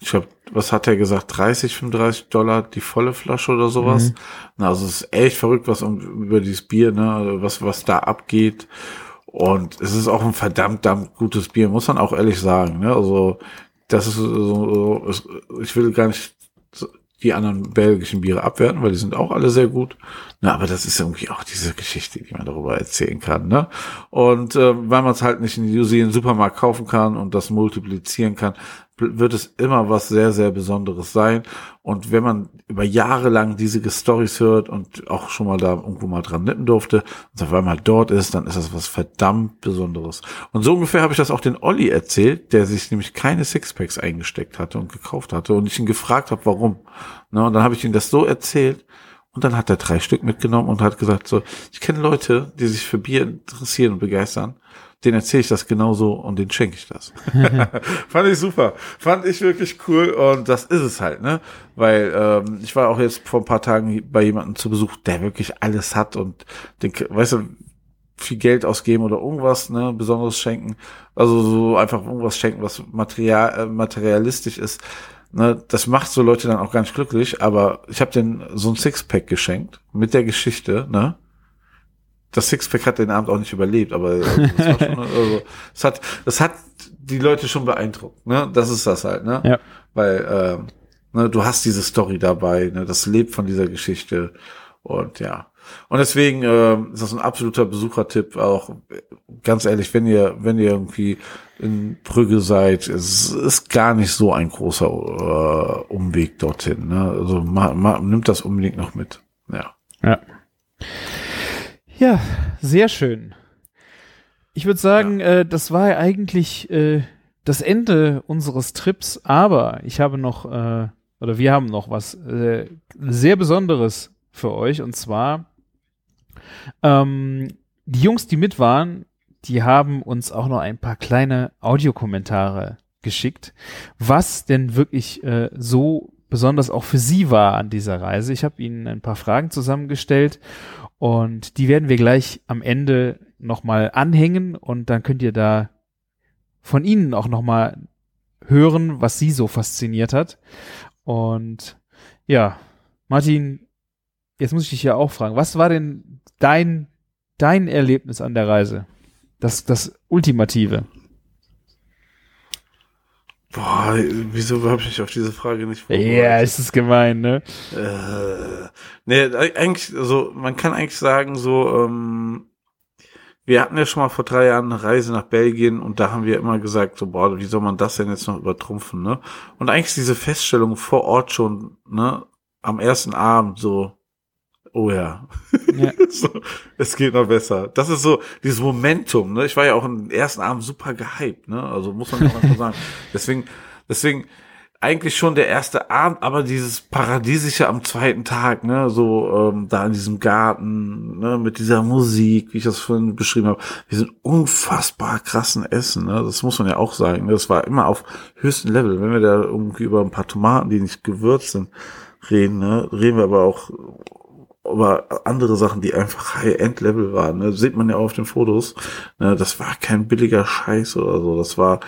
ich glaube, was hat er gesagt? 30, 35 Dollar die volle Flasche oder sowas. Na, also es ist echt verrückt, was um, über dieses Bier, ne, was, was da abgeht. Und es ist auch ein verdammt, verdammt gutes Bier, muss man auch ehrlich sagen. Ne? Also, das ist so, so ich will gar nicht die anderen belgischen Biere abwerten, weil die sind auch alle sehr gut. Na, aber das ist irgendwie auch diese Geschichte, die man darüber erzählen kann. Ne? Und äh, weil man es halt nicht in New Zealand Supermarkt kaufen kann und das multiplizieren kann, wird es immer was sehr, sehr Besonderes sein. Und wenn man über Jahre lang diese Stories hört und auch schon mal da irgendwo mal dran nippen durfte und auf einmal dort ist, dann ist das was verdammt Besonderes. Und so ungefähr habe ich das auch den Olli erzählt, der sich nämlich keine Sixpacks eingesteckt hatte und gekauft hatte und ich ihn gefragt habe, warum. Ne, und dann habe ich ihm das so erzählt und dann hat er drei Stück mitgenommen und hat gesagt so, ich kenne Leute, die sich für Bier interessieren und begeistern. Den erzähle ich das genauso und den schenke ich das. [laughs] Fand ich super. Fand ich wirklich cool und das ist es halt, ne? Weil ähm, ich war auch jetzt vor ein paar Tagen bei jemandem zu Besuch, der wirklich alles hat und den, weißt du, viel Geld ausgeben oder irgendwas, ne, Besonderes schenken. Also so einfach irgendwas schenken, was material, äh, materialistisch ist. Ne, das macht so Leute dann auch gar nicht glücklich, aber ich habe den so ein Sixpack geschenkt mit der Geschichte, ne? Das Sixpack hat den Abend auch nicht überlebt, aber also, das schon, [laughs] also, es hat, das hat die Leute schon beeindruckt, ne? Das ist das halt, ne? Ja. Weil ähm, ne, du hast diese Story dabei, ne? Das lebt von dieser Geschichte und ja. Und deswegen ähm, ist das ein absoluter Besuchertipp. Auch äh, ganz ehrlich, wenn ihr wenn ihr irgendwie in Brügge seid, es ist gar nicht so ein großer äh, Umweg dorthin. Ne? Also ma, ma, nimmt das unbedingt noch mit. Ja. Ja. Ja, sehr schön. Ich würde sagen, äh, das war ja eigentlich äh, das Ende unseres Trips, aber ich habe noch, äh, oder wir haben noch was äh, sehr Besonderes für euch und zwar ähm, die Jungs, die mit waren, die haben uns auch noch ein paar kleine Audiokommentare geschickt, was denn wirklich äh, so besonders auch für sie war an dieser Reise. Ich habe ihnen ein paar Fragen zusammengestellt und die werden wir gleich am Ende nochmal anhängen und dann könnt ihr da von ihnen auch nochmal hören, was sie so fasziniert hat. Und ja, Martin, jetzt muss ich dich ja auch fragen, was war denn dein, dein Erlebnis an der Reise? Das, das Ultimative. Boah, wieso habe ich mich auf diese Frage nicht Ja, es ist gemein, ne? Äh, nee, eigentlich, also man kann eigentlich sagen, so, ähm, wir hatten ja schon mal vor drei Jahren eine Reise nach Belgien und da haben wir immer gesagt, so, boah, wie soll man das denn jetzt noch übertrumpfen, ne? Und eigentlich diese Feststellung vor Ort schon, ne, am ersten Abend so, oh ja, Ja. [laughs] so, es geht noch besser. Das ist so dieses Momentum, ne? Ich war ja auch im ersten Abend super gehypt, ne? Also muss man ja auch einfach sagen. [laughs] Deswegen, deswegen, eigentlich schon der erste Abend, aber dieses Paradiesische am zweiten Tag, ne, so ähm, da in diesem Garten, ne, mit dieser Musik, wie ich das vorhin beschrieben habe, wir sind unfassbar krassen Essen, ne, das muss man ja auch sagen, ne, das war immer auf höchstem Level, wenn wir da irgendwie über ein paar Tomaten, die nicht gewürzt sind, reden, ne, reden wir aber auch über andere Sachen, die einfach High-End-Level waren, ne, sieht man ja auf den Fotos, ne, das war kein billiger Scheiß oder so, das war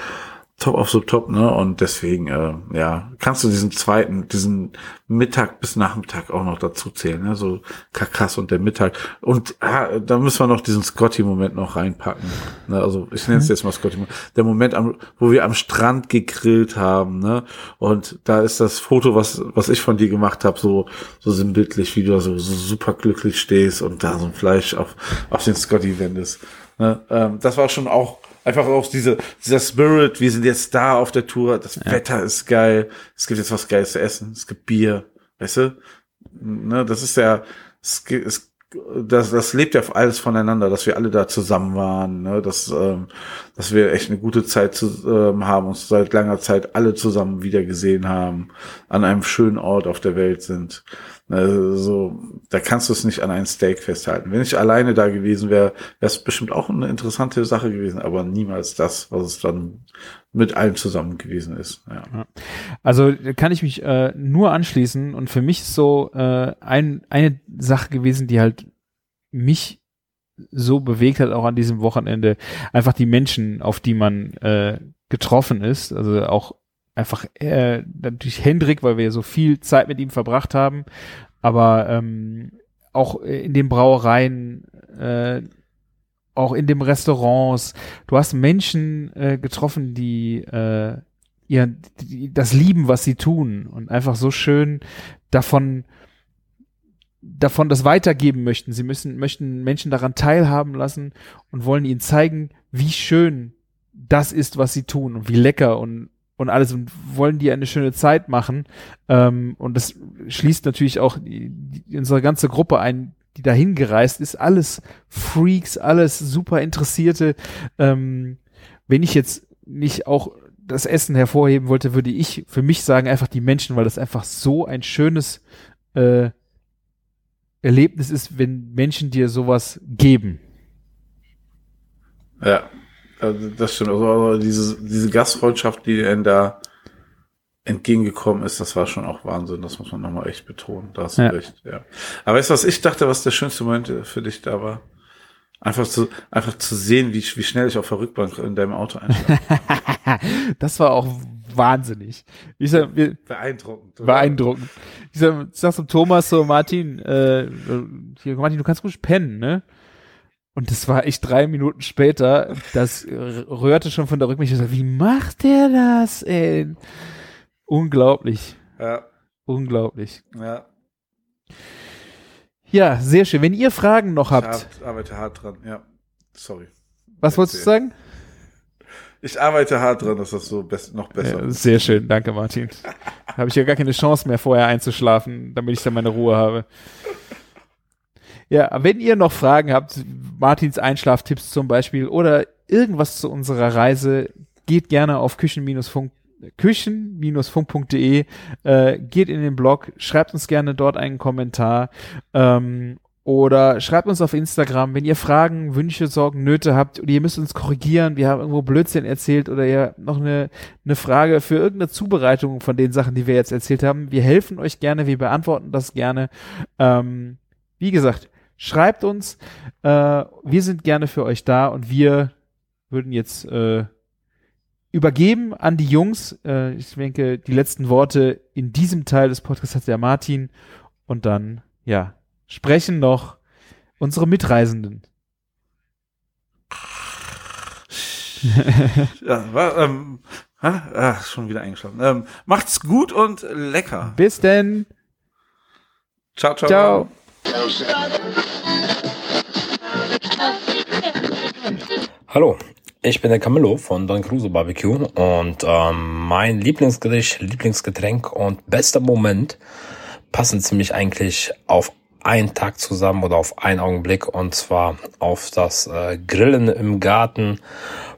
top of the top, ne? Und deswegen, äh, ja, kannst du diesen zweiten, diesen Mittag bis Nachmittag auch noch dazu zählen, ne? So Kakas und der Mittag. Und ah, da müssen wir noch diesen Scotty-Moment noch reinpacken. Ne? Also ich nenne es jetzt mal Scotty. Der Moment, am, wo wir am Strand gegrillt haben, ne? Und da ist das Foto, was was ich von dir gemacht habe, so so sinnbildlich, wie du so, so super glücklich stehst und da so ein Fleisch auf auf den Scotty wendest. Ne? Ähm, das war schon auch Einfach auch diese, dieser Spirit, wir sind jetzt da auf der Tour, das ja. Wetter ist geil, es gibt jetzt was Geiles zu essen, es gibt Bier, weißt du? Ne, das ist ja, es, es, das, das lebt ja alles voneinander, dass wir alle da zusammen waren, ne? dass, ähm, dass wir echt eine gute Zeit zu, ähm, haben, uns seit langer Zeit alle zusammen wieder gesehen haben, an einem schönen Ort auf der Welt sind. Also, da kannst du es nicht an ein Steak festhalten. Wenn ich alleine da gewesen wäre, wäre es bestimmt auch eine interessante Sache gewesen, aber niemals das, was es dann mit allem zusammen gewesen ist. Ja. Also kann ich mich äh, nur anschließen und für mich ist so äh, ein, eine Sache gewesen, die halt mich so bewegt hat, auch an diesem Wochenende, einfach die Menschen, auf die man äh, getroffen ist, also auch einfach äh, natürlich Hendrik, weil wir so viel Zeit mit ihm verbracht haben, aber ähm, auch in den Brauereien, äh, auch in den Restaurants. Du hast Menschen äh, getroffen, die äh, ihr die, das lieben, was sie tun und einfach so schön davon davon das weitergeben möchten. Sie müssen möchten Menschen daran teilhaben lassen und wollen ihnen zeigen, wie schön das ist, was sie tun und wie lecker und und alles und wollen die eine schöne Zeit machen. Ähm, und das schließt natürlich auch die, die, unsere ganze Gruppe ein, die dahin gereist ist. Alles Freaks, alles super Interessierte. Ähm, wenn ich jetzt nicht auch das Essen hervorheben wollte, würde ich für mich sagen einfach die Menschen, weil das einfach so ein schönes äh, Erlebnis ist, wenn Menschen dir sowas geben. Ja, also das stimmt. Also diese, diese Gastfreundschaft, die ihnen da entgegengekommen ist, das war schon auch Wahnsinn. Das muss man nochmal echt betonen. Da hast du ja. recht, ja. Aber weißt du, was ich dachte, was der schönste Moment für dich da war? Einfach zu, einfach zu sehen, wie, wie schnell ich auf der Rückbank in deinem Auto einschlafe. [laughs] das war auch wahnsinnig. Ich sag, wir, beeindruckend. Oder? Beeindruckend. Ich sag, ich sag zum Thomas so, Martin, äh, hier, Martin, du kannst gut pennen, ne? Und das war echt drei Minuten später, das rührte schon von der Rückmitte. So, wie macht der das, ey? Unglaublich. Ja. Unglaublich. Ja. Ja, sehr schön. Wenn ihr Fragen noch habt. Ich arbeite hart dran, ja. Sorry. Was wolltest du sagen? Ich arbeite hart dran, dass das so noch besser ja, Sehr schön, danke Martin. habe ich ja gar keine Chance mehr, vorher einzuschlafen, damit ich dann meine Ruhe habe. Ja, wenn ihr noch Fragen habt, Martins Einschlaftipps zum Beispiel oder irgendwas zu unserer Reise, geht gerne auf küchen-funk küchen-funk.de, äh, geht in den Blog, schreibt uns gerne dort einen Kommentar ähm, oder schreibt uns auf Instagram, wenn ihr Fragen, Wünsche, Sorgen, Nöte habt oder ihr müsst uns korrigieren, wir haben irgendwo Blödsinn erzählt oder ihr noch eine, eine Frage für irgendeine Zubereitung von den Sachen, die wir jetzt erzählt haben. Wir helfen euch gerne, wir beantworten das gerne. Ähm, wie gesagt, Schreibt uns. Äh, wir sind gerne für euch da und wir würden jetzt äh, übergeben an die Jungs. Äh, ich denke, die letzten Worte in diesem Teil des Podcasts hat der Martin. Und dann, ja, sprechen noch unsere Mitreisenden. [laughs] ja, war, ähm, ah, schon wieder eingeschlafen. Ähm, macht's gut und lecker. Bis denn. Ciao, ciao. Ciao. Hallo, ich bin der Camillo von Don Crusoe Barbecue und ähm, mein Lieblingsgericht, Lieblingsgetränk und bester Moment passen ziemlich eigentlich auf einen Tag zusammen oder auf einen Augenblick und zwar auf das äh, Grillen im Garten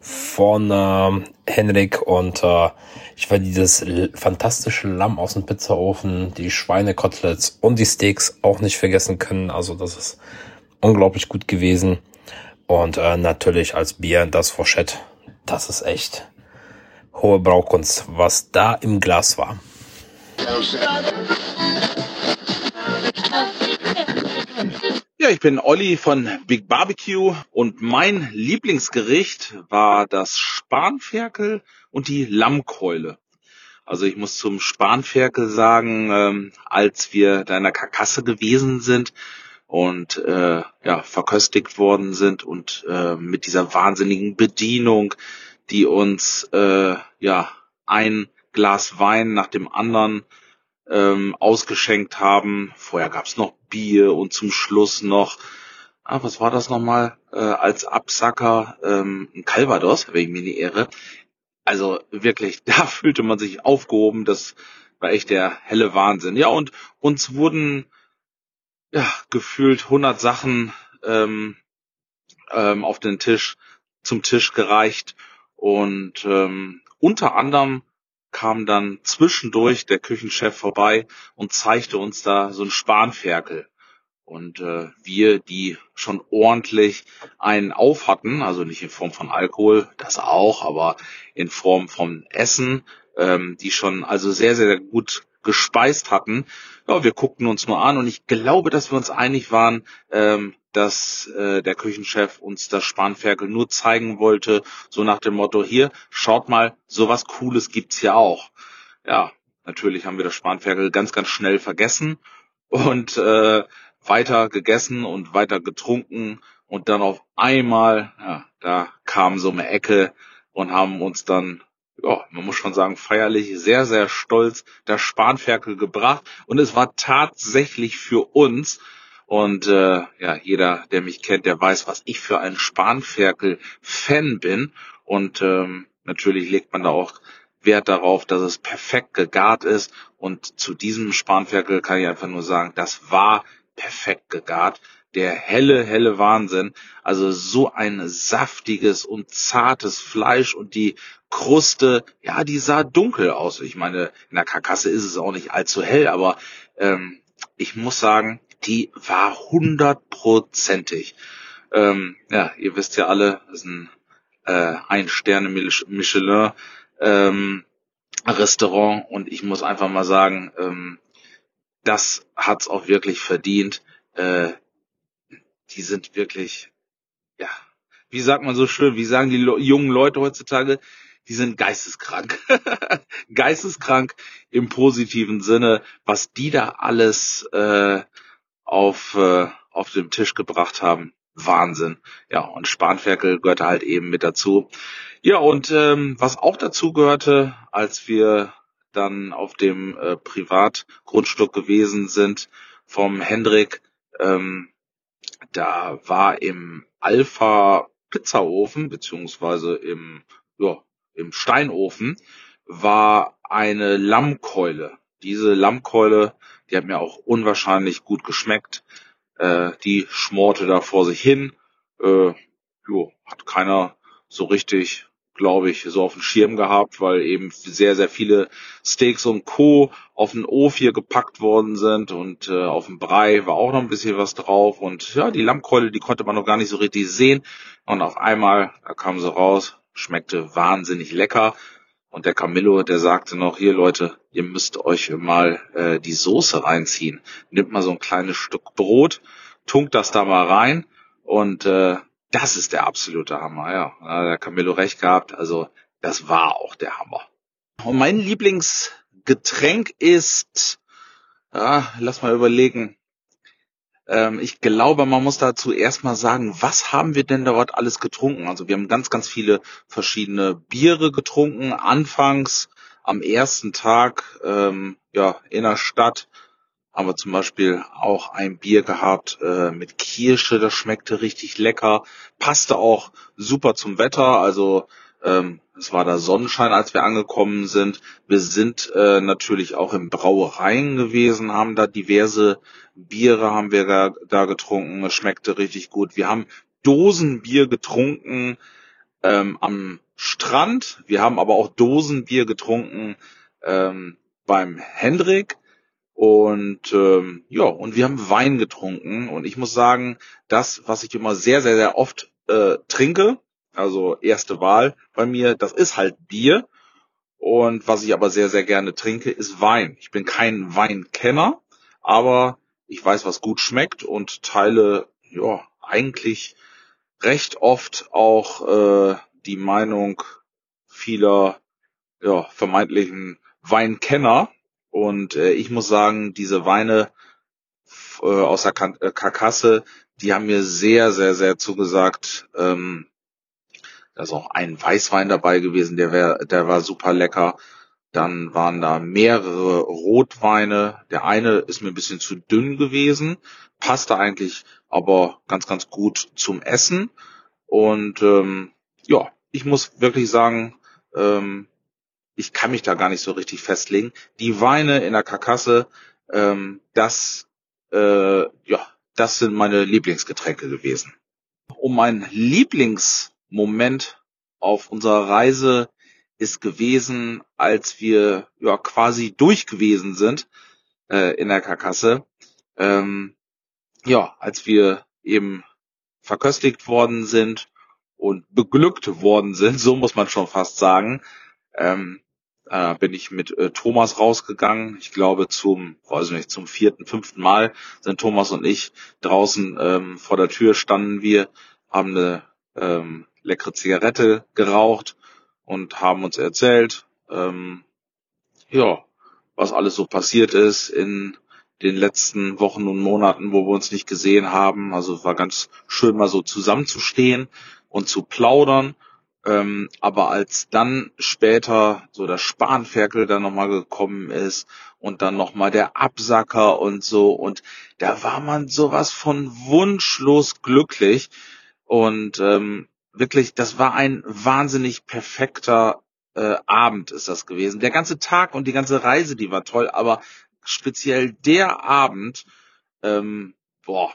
von äh, Henrik und äh, ich werde dieses fantastische Lamm aus dem Pizzaofen, die Schweinekoteletts und die Steaks auch nicht vergessen können. Also das ist unglaublich gut gewesen. Und äh, natürlich als Bier das Fourchette. Das ist echt hohe Braukunst, was da im Glas war. Ja, ich bin Olli von Big Barbecue und mein Lieblingsgericht war das Spanferkel und die Lammkeule. Also ich muss zum Spanferkel sagen, ähm, als wir da in der Karkasse gewesen sind und äh, ja verköstigt worden sind und äh, mit dieser wahnsinnigen Bedienung, die uns äh, ja ein Glas Wein nach dem anderen ähm, ausgeschenkt haben. Vorher gab's noch Bier und zum Schluss noch, ah, was war das nochmal, äh, als Absacker ähm, ein Calvados, ich mir nicht irre. Also wirklich, [laughs] da fühlte man sich aufgehoben, das war echt der helle Wahnsinn. Ja, und uns wurden ja gefühlt 100 Sachen ähm, ähm, auf den Tisch, zum Tisch gereicht und ähm, unter anderem kam dann zwischendurch der Küchenchef vorbei und zeigte uns da so ein Spanferkel. Und äh, wir, die schon ordentlich einen auf hatten, also nicht in Form von Alkohol, das auch, aber in Form von Essen, ähm, die schon also sehr, sehr gut gespeist hatten. Ja, wir guckten uns nur an und ich glaube, dass wir uns einig waren, ähm, dass äh, der Küchenchef uns das Spanferkel nur zeigen wollte, so nach dem Motto, hier, schaut mal, sowas Cooles gibt's hier auch. Ja, natürlich haben wir das Spanferkel ganz, ganz schnell vergessen und äh, weiter gegessen und weiter getrunken und dann auf einmal, ja, da kam so eine Ecke und haben uns dann, ja, man muss schon sagen, feierlich, sehr, sehr stolz das Spanferkel gebracht und es war tatsächlich für uns und äh, ja, jeder, der mich kennt, der weiß, was ich für ein Spanferkel-Fan bin. Und ähm, natürlich legt man da auch Wert darauf, dass es perfekt gegart ist. Und zu diesem Spanferkel kann ich einfach nur sagen, das war perfekt gegart. Der helle, helle Wahnsinn. Also so ein saftiges und zartes Fleisch und die Kruste, ja, die sah dunkel aus. Ich meine, in der Karkasse ist es auch nicht allzu hell, aber ähm, ich muss sagen, die war hundertprozentig. Ähm, ja, ihr wisst ja alle, das ist ein äh, ein Sterne Michelin ähm, Restaurant und ich muss einfach mal sagen, ähm, das hat's auch wirklich verdient. Äh, die sind wirklich, ja, wie sagt man so schön, wie sagen die Le jungen Leute heutzutage, die sind geisteskrank. [laughs] geisteskrank im positiven Sinne, was die da alles äh, auf, äh, auf dem Tisch gebracht haben. Wahnsinn. Ja, und Spanferkel gehörte halt eben mit dazu. Ja, und ähm, was auch dazu gehörte, als wir dann auf dem äh, Privatgrundstück gewesen sind vom Hendrik, ähm, da war im Alpha Pizzaofen, beziehungsweise im, ja, im Steinofen, war eine Lammkeule. Diese Lammkeule, die hat mir auch unwahrscheinlich gut geschmeckt. Äh, die schmorte da vor sich hin. Äh, jo, hat keiner so richtig, glaube ich, so auf dem Schirm gehabt, weil eben sehr, sehr viele Steaks und Co. auf den Ofen hier gepackt worden sind und äh, auf dem Brei war auch noch ein bisschen was drauf und ja, die Lammkeule, die konnte man noch gar nicht so richtig sehen und auf einmal, da kam sie raus, schmeckte wahnsinnig lecker und der Camillo, der sagte noch, hier Leute, ihr müsst euch mal äh, die Soße reinziehen. Nimmt mal so ein kleines Stück Brot, tunkt das da mal rein und äh, das ist der absolute Hammer, ja. Da hat der Camillo recht gehabt, also das war auch der Hammer. Und mein Lieblingsgetränk ist, ja, lass mal überlegen, ich glaube, man muss dazu erstmal sagen, was haben wir denn dort alles getrunken? Also wir haben ganz, ganz viele verschiedene Biere getrunken. Anfangs am ersten Tag ähm, ja in der Stadt haben wir zum Beispiel auch ein Bier gehabt äh, mit Kirsche, das schmeckte richtig lecker, passte auch super zum Wetter, also ähm, es war da Sonnenschein, als wir angekommen sind. Wir sind äh, natürlich auch im Brauereien gewesen, haben da diverse Biere haben wir da, da getrunken. Es schmeckte richtig gut. Wir haben Dosenbier getrunken. ähm, am Strand. Wir haben aber auch Dosenbier getrunken ähm, beim Hendrik. Und ähm, ja, und wir haben Wein getrunken. Und ich muss sagen, das, was ich immer sehr, sehr, sehr oft äh, trinke, also erste Wahl bei mir, das ist halt Bier. Und was ich aber sehr, sehr gerne trinke, ist Wein. Ich bin kein Weinkenner, aber ich weiß, was gut schmeckt und teile ja eigentlich recht oft auch äh, die Meinung vieler ja, vermeintlichen Weinkenner. Und äh, ich muss sagen, diese Weine äh, aus der äh, Karkasse, die haben mir sehr, sehr, sehr zugesagt. Ähm, da ist auch ein Weißwein dabei gewesen, der, wär, der war super lecker. Dann waren da mehrere Rotweine. Der eine ist mir ein bisschen zu dünn gewesen, passte eigentlich aber ganz, ganz gut zum Essen. Und ähm, ja, ich muss wirklich sagen, ähm, ich kann mich da gar nicht so richtig festlegen. Die Weine in der Karkasse, ähm, das, äh, ja, das sind meine Lieblingsgetränke gewesen. Um mein Lieblingsmoment auf unserer Reise ist gewesen, als wir ja quasi durch gewesen sind äh, in der Karkasse. Ähm, ja, als wir eben verköstigt worden sind und beglückt worden sind, [laughs] so muss man schon fast sagen. Ähm, äh, bin ich mit äh, Thomas rausgegangen. Ich glaube zum, weiß nicht, zum vierten, fünften Mal sind Thomas und ich draußen ähm, vor der Tür standen wir, haben eine ähm, leckere Zigarette geraucht und haben uns erzählt, ähm, ja, was alles so passiert ist in den letzten Wochen und Monaten, wo wir uns nicht gesehen haben. Also es war ganz schön mal so zusammenzustehen und zu plaudern. Ähm, aber als dann später so der Spanferkel dann nochmal gekommen ist und dann nochmal der Absacker und so und da war man sowas von wunschlos glücklich und ähm, wirklich, das war ein wahnsinnig perfekter äh, Abend ist das gewesen. Der ganze Tag und die ganze Reise, die war toll, aber speziell der Abend, ähm, boah,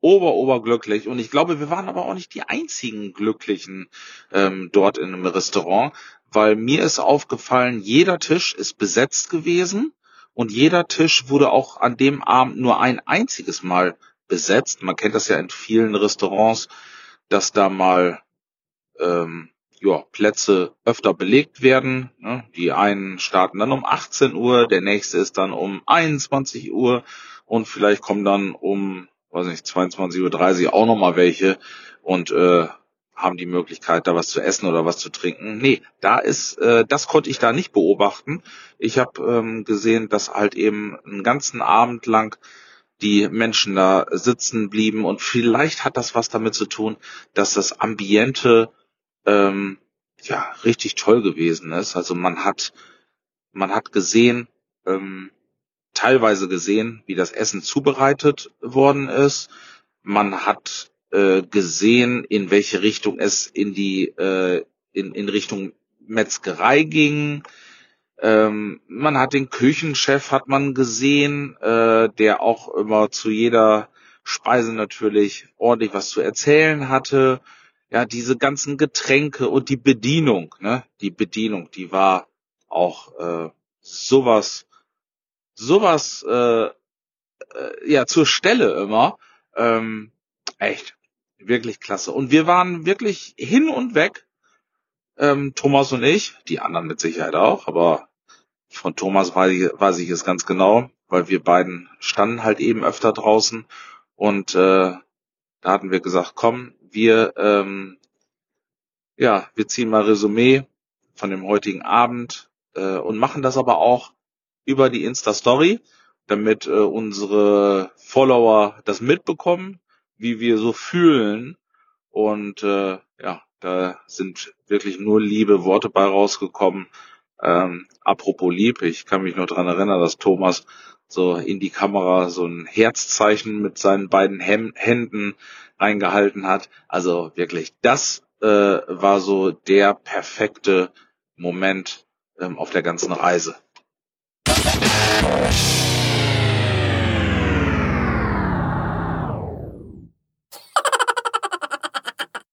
ober, oberglücklich. Und ich glaube, wir waren aber auch nicht die einzigen Glücklichen ähm, dort in einem Restaurant, weil mir ist aufgefallen, jeder Tisch ist besetzt gewesen und jeder Tisch wurde auch an dem Abend nur ein einziges Mal besetzt. Man kennt das ja in vielen Restaurants, dass da mal ähm, ja, Plätze öfter belegt werden. Ne? Die einen starten dann um 18 Uhr, der nächste ist dann um 21 Uhr und vielleicht kommen dann um, weiß nicht, 22.30 Uhr auch nochmal welche und äh, haben die Möglichkeit, da was zu essen oder was zu trinken. Nee, da ist, äh, das konnte ich da nicht beobachten. Ich habe ähm, gesehen, dass halt eben einen ganzen Abend lang die Menschen da sitzen blieben und vielleicht hat das was damit zu tun, dass das Ambiente ähm, ja richtig toll gewesen ist. Also man hat man hat gesehen, ähm, teilweise gesehen, wie das Essen zubereitet worden ist. Man hat äh, gesehen, in welche Richtung es in die äh, in, in Richtung Metzgerei ging. Ähm, man hat den Küchenchef hat man gesehen, äh, der auch immer zu jeder Speise natürlich ordentlich was zu erzählen hatte ja, diese ganzen Getränke und die Bedienung, ne? Die Bedienung, die war auch äh, sowas, sowas, äh, äh, ja, zur Stelle immer. Ähm, echt, wirklich klasse. Und wir waren wirklich hin und weg, ähm, Thomas und ich, die anderen mit Sicherheit auch, aber von Thomas weiß ich, weiß ich es ganz genau, weil wir beiden standen halt eben öfter draußen und äh, da hatten wir gesagt, komm, wir, ähm, ja, wir ziehen mal Resümee von dem heutigen Abend äh, und machen das aber auch über die Insta-Story, damit äh, unsere Follower das mitbekommen, wie wir so fühlen. Und äh, ja, da sind wirklich nur liebe Worte bei rausgekommen. Ähm, apropos lieb, ich kann mich noch dran erinnern, dass Thomas so in die Kamera so ein Herzzeichen mit seinen beiden Hem Händen reingehalten hat. Also wirklich, das äh, war so der perfekte Moment ähm, auf der ganzen Reise.